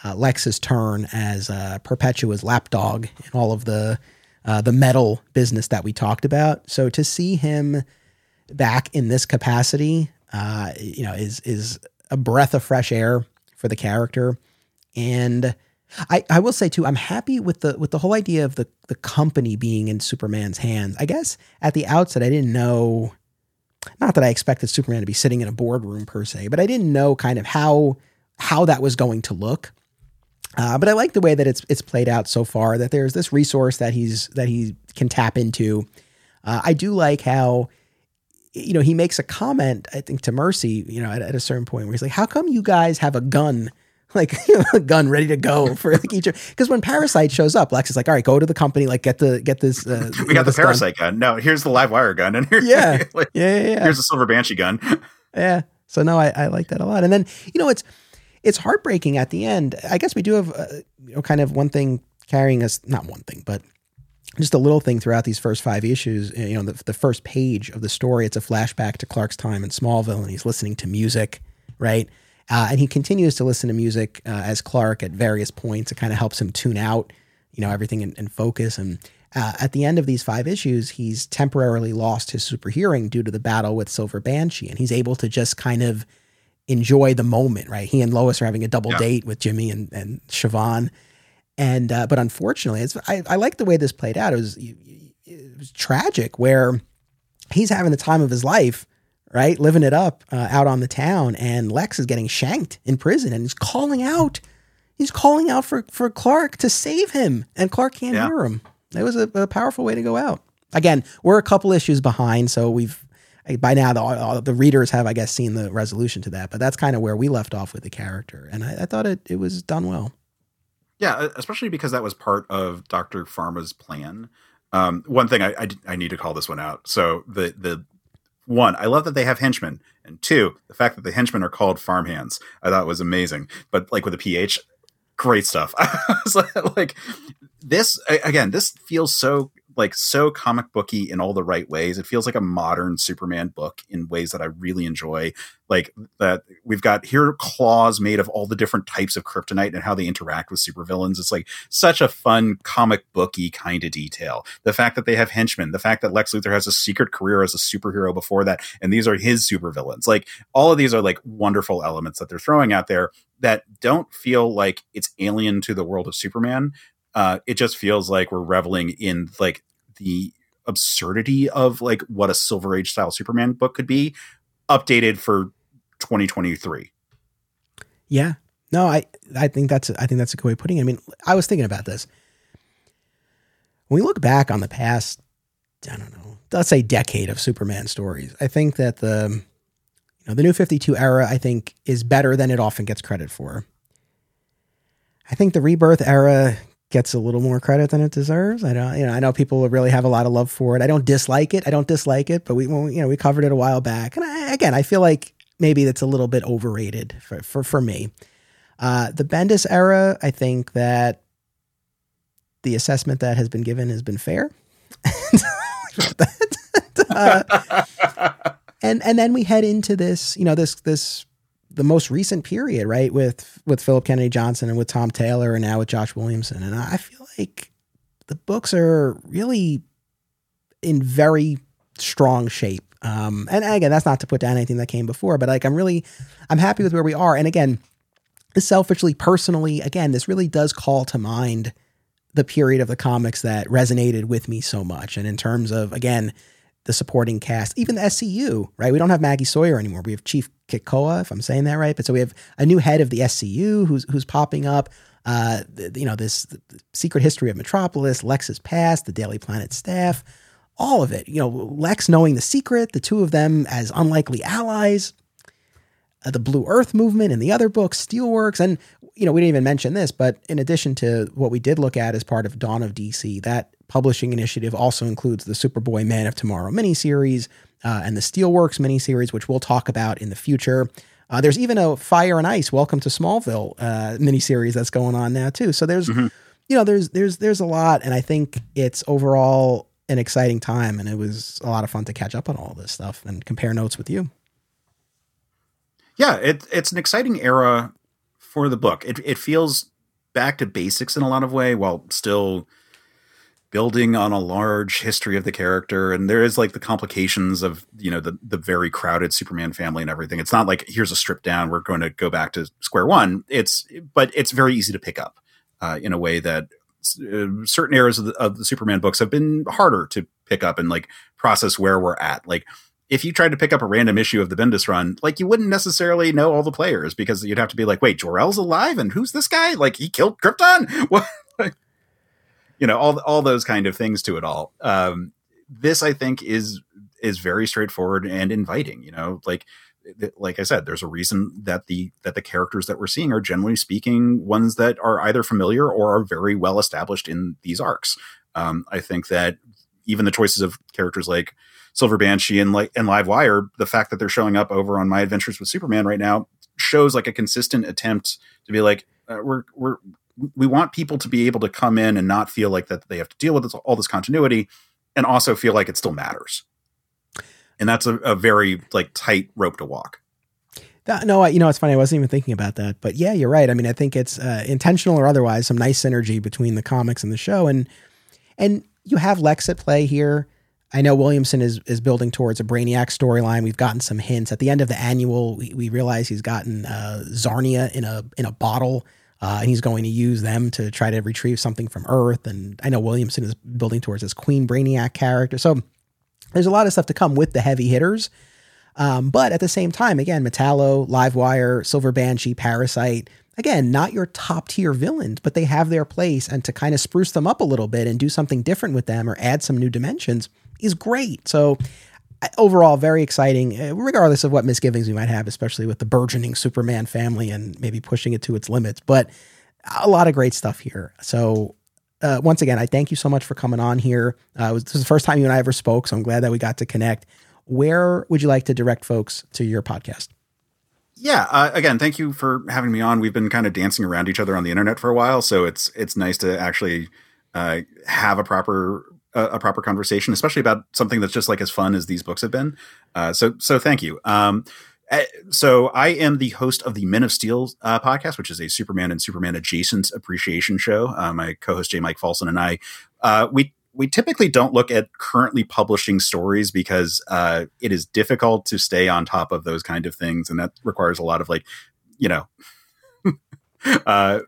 uh, Lex's turn as uh, Perpetua's lapdog and all of the uh, the metal business that we talked about. So to see him back in this capacity, uh, you know, is is a breath of fresh air for the character. And I, I will say too, I'm happy with the with the whole idea of the the company being in Superman's hands. I guess at the outset I didn't know not that I expected Superman to be sitting in a boardroom per se, but I didn't know kind of how how that was going to look. Uh, but I like the way that it's it's played out so far. That there's this resource that he's that he can tap into. Uh, I do like how you know he makes a comment. I think to Mercy, you know, at, at a certain point where he's like, "How come you guys have a gun?" Like a gun ready to go for like each because when Parasite shows up, Lex is like, "All right, go to the company, like get the get this." Uh, we got the Parasite gun. gun. No, here's the live wire gun, and here, yeah. like, yeah, yeah, yeah, here's the Silver Banshee gun. yeah. So no, I, I like that a lot. And then you know, it's it's heartbreaking at the end. I guess we do have, uh, you know, kind of one thing carrying us, not one thing, but just a little thing throughout these first five issues. You know, the, the first page of the story, it's a flashback to Clark's time in Smallville, and he's listening to music, right? Uh, and he continues to listen to music uh, as Clark at various points. It kind of helps him tune out, you know, everything and, focus. And uh, at the end of these five issues, he's temporarily lost his super hearing due to the battle with Silver Banshee, and he's able to just kind of enjoy the moment, right? He and Lois are having a double yeah. date with Jimmy and, and Siobhan. And, uh, but unfortunately, it's, I, I like the way this played out. It was, it was tragic where he's having the time of his life, right? Living it up uh, out on the town. And Lex is getting shanked in prison and he's calling out. He's calling out for, for Clark to save him. And Clark can't yeah. hear him. It was a, a powerful way to go out. Again, we're a couple issues behind, so we've by now the, the readers have, I guess, seen the resolution to that. But that's kind of where we left off with the character, and I, I thought it it was done well. Yeah, especially because that was part of Doctor Pharma's plan. Um, one thing I, I, I need to call this one out. So the the one, I love that they have henchmen, and two, the fact that the henchmen are called Pharmhands, I thought was amazing. But like with a PH, great stuff. like this again, this feels so like so comic booky in all the right ways. It feels like a modern Superman book in ways that I really enjoy. Like that we've got here claws made of all the different types of kryptonite and how they interact with supervillains. It's like such a fun comic booky kind of detail. The fact that they have henchmen, the fact that Lex Luthor has a secret career as a superhero before that, and these are his supervillains. Like all of these are like wonderful elements that they're throwing out there that don't feel like it's alien to the world of Superman, uh, it just feels like we're reveling in like the absurdity of like what a Silver Age style Superman book could be, updated for 2023. Yeah, no, I I think that's I think that's a good way of putting it. I mean, I was thinking about this. When we look back on the past, I don't know, let's say decade of Superman stories, I think that the you know the New Fifty Two era I think is better than it often gets credit for. I think the Rebirth era gets a little more credit than it deserves. I don't, you know, I know people really have a lot of love for it. I don't dislike it. I don't dislike it, but we, we you know, we covered it a while back. And I, again, I feel like maybe that's a little bit overrated for, for, for me. Uh, the Bendis era, I think that the assessment that has been given has been fair. and, and then we head into this, you know, this, this the most recent period, right? With with Phillip Kennedy Johnson and with Tom Taylor and now with Josh Williamson. And I feel like the books are really in very strong shape. Um, and again, that's not to put down anything that came before, but like I'm really I'm happy with where we are. And again, selfishly, personally, again, this really does call to mind the period of the comics that resonated with me so much. And in terms of again, the supporting cast, even the SCU, right? We don't have Maggie Sawyer anymore. We have Chief Krakoa, if I'm saying that right. But so we have a new head of the SCU who's who's popping up. Uh, the, you know, this secret history of Metropolis, Lex's past, the Daily Planet staff, all of it. You know, Lex knowing the secret, the two of them as unlikely allies, uh, the Blue Earth movement and the other books, Steelworks, and you know, we didn't even mention this, but in addition to what we did look at as part of Dawn of DC, that publishing initiative also includes the Superboy Man of Tomorrow miniseries uh, and the Steelworks miniseries, which we'll talk about in the future. Uh, there's even a Fire and Ice Welcome to Smallville uh, miniseries that's going on now too. So there's, mm-hmm. you know, there's there's there's a lot, and I think it's overall an exciting time, and it was a lot of fun to catch up on all this stuff and compare notes with you. Yeah, it, it's an exciting era for the book. It it feels back to basics in a lot of way while still building on a large history of the character and there is like the complications of you know the the very crowded superman family and everything it's not like here's a strip down we're going to go back to square one it's but it's very easy to pick up uh, in a way that uh, certain eras of the, of the superman books have been harder to pick up and like process where we're at like if you tried to pick up a random issue of the Bendis run, like you wouldn't necessarily know all the players because you'd have to be like, wait, Jor-El's alive and who's this guy? Like he killed Krypton? What? You know all all those kind of things to it all. Um, this I think is is very straightforward and inviting. You know, like like I said, there's a reason that the that the characters that we're seeing are generally speaking ones that are either familiar or are very well established in these arcs. Um, I think that even the choices of characters like Silver Banshee and like and Livewire, the fact that they're showing up over on My Adventures with Superman right now shows like a consistent attempt to be like uh, we're we're we want people to be able to come in and not feel like that they have to deal with this, all this continuity and also feel like it still matters and that's a, a very like tight rope to walk that, no, you know, it's funny. I wasn't even thinking about that, but yeah, you're right. I mean, I think it's uh, intentional or otherwise, some nice synergy between the comics and the show, and and you have Lex at play here. I know Williamson is is building towards a Brainiac storyline. We've gotten some hints at the end of the annual. We, we realize he's gotten uh, Zarnia in a in a bottle uh, and he's going to use them to try to retrieve something from Earth. And I know Williamson is building towards his Queen Brainiac character. So there's a lot of stuff to come with the heavy hitters. Um, but at the same time, again, Metallo, Livewire, Silver Banshee, Parasite, again, not your top tier villains, but they have their place. And to kind of spruce them up a little bit and do something different with them or add some new dimensions is great. So overall very exciting uh, regardless of what misgivings we might have especially with the burgeoning superman family and maybe pushing it to its limits but a lot of great stuff here. So uh, once again i thank you so much for coming on here. Uh, was, this is the first time you and i ever spoke so i'm glad that we got to connect. Where would you like to direct folks to your podcast? Yeah uh, again thank you for having me on. We've been kind of dancing around each other on the internet for a while so it's it's nice to actually uh, have a proper a, a, proper conversation, especially about something that's just like as fun as these books have been. Uh, so, so thank you. Um, eh, so I am the host of the Men of Steel uh, podcast, which is a Superman and Superman adjacent appreciation show. Uh, my co-host J. Mike Folsom and I, uh, we we typically don't look at currently publishing stories because uh, it is difficult to stay on top of those kind of things, and that requires a lot of like, you know. uh,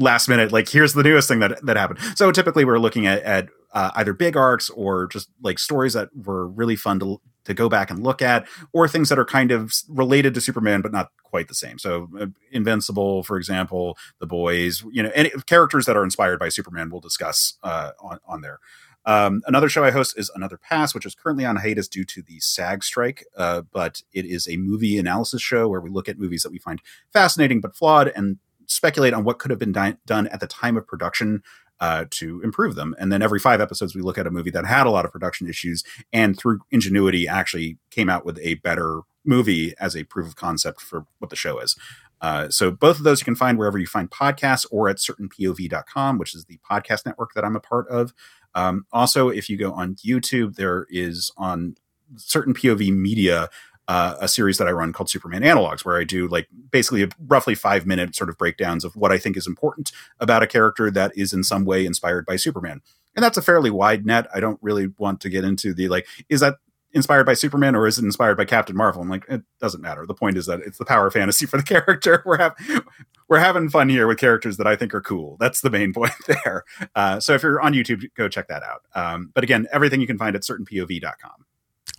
last minute like here's the newest thing that that happened so typically we're looking at, at uh, either big arcs or just like stories that were really fun to to go back and look at, or things that are kind of related to Superman but not quite the same. So, uh, Invincible, for example, The Boys, you know, any characters that are inspired by Superman, we'll discuss uh, on on there. Um, another show I host is Another Pass, which is currently on hiatus due to the SAG strike, uh, but it is a movie analysis show where we look at movies that we find fascinating but flawed and speculate on what could have been di- done at the time of production uh, to improve them. And then every five episodes, we look at a movie that had a lot of production issues and through ingenuity actually came out with a better movie as a proof of concept for what the show is. Uh, so both of those you can find wherever you find podcasts or at certainpov.com, which is the podcast network that I'm a part of. Um, also, if you go on YouTube, there is on certain POV media uh, a series that I run called Superman Analogs, where I do like basically a roughly five minute sort of breakdowns of what I think is important about a character that is in some way inspired by Superman. And that's a fairly wide net. I don't really want to get into the like, is that inspired by Superman or is it inspired by Captain Marvel? I'm like, it doesn't matter. The point is that it's the power fantasy for the character. We're having we're having fun here with characters that I think are cool. That's the main point there. Uh, so if you're on YouTube, go check that out. Um, but again, everything you can find at certainpov.com.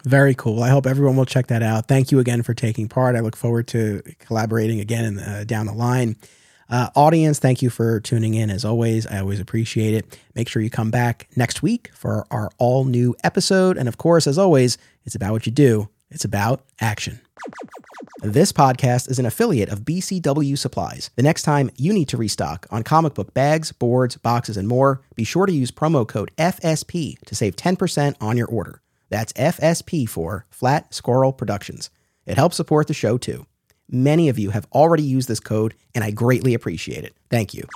Very cool. I hope everyone will check that out. Thank you again for taking part. I look forward to collaborating again in uh, down the line. Uh, audience, thank you for tuning in as always. I always appreciate it. Make sure you come back next week for our all new episode. And of course, as always, it's about what you do, it's about action. This podcast is an affiliate of BCW Supplies. The next time you need to restock on comic book bags, boards, boxes, and more, be sure to use promo code FSP to save 10% on your order. That's FSP for Flat Squirrel Productions. It helps support the show too. Many of you have already used this code, and I greatly appreciate it. Thank you.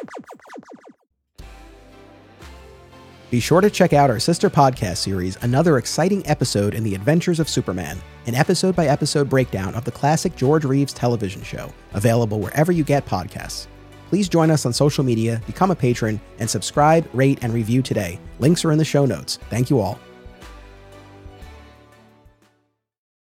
Be sure to check out our sister podcast series, Another Exciting Episode in the Adventures of Superman, an episode by episode breakdown of the classic George Reeves television show, available wherever you get podcasts. Please join us on social media, become a patron, and subscribe, rate, and review today. Links are in the show notes. Thank you all.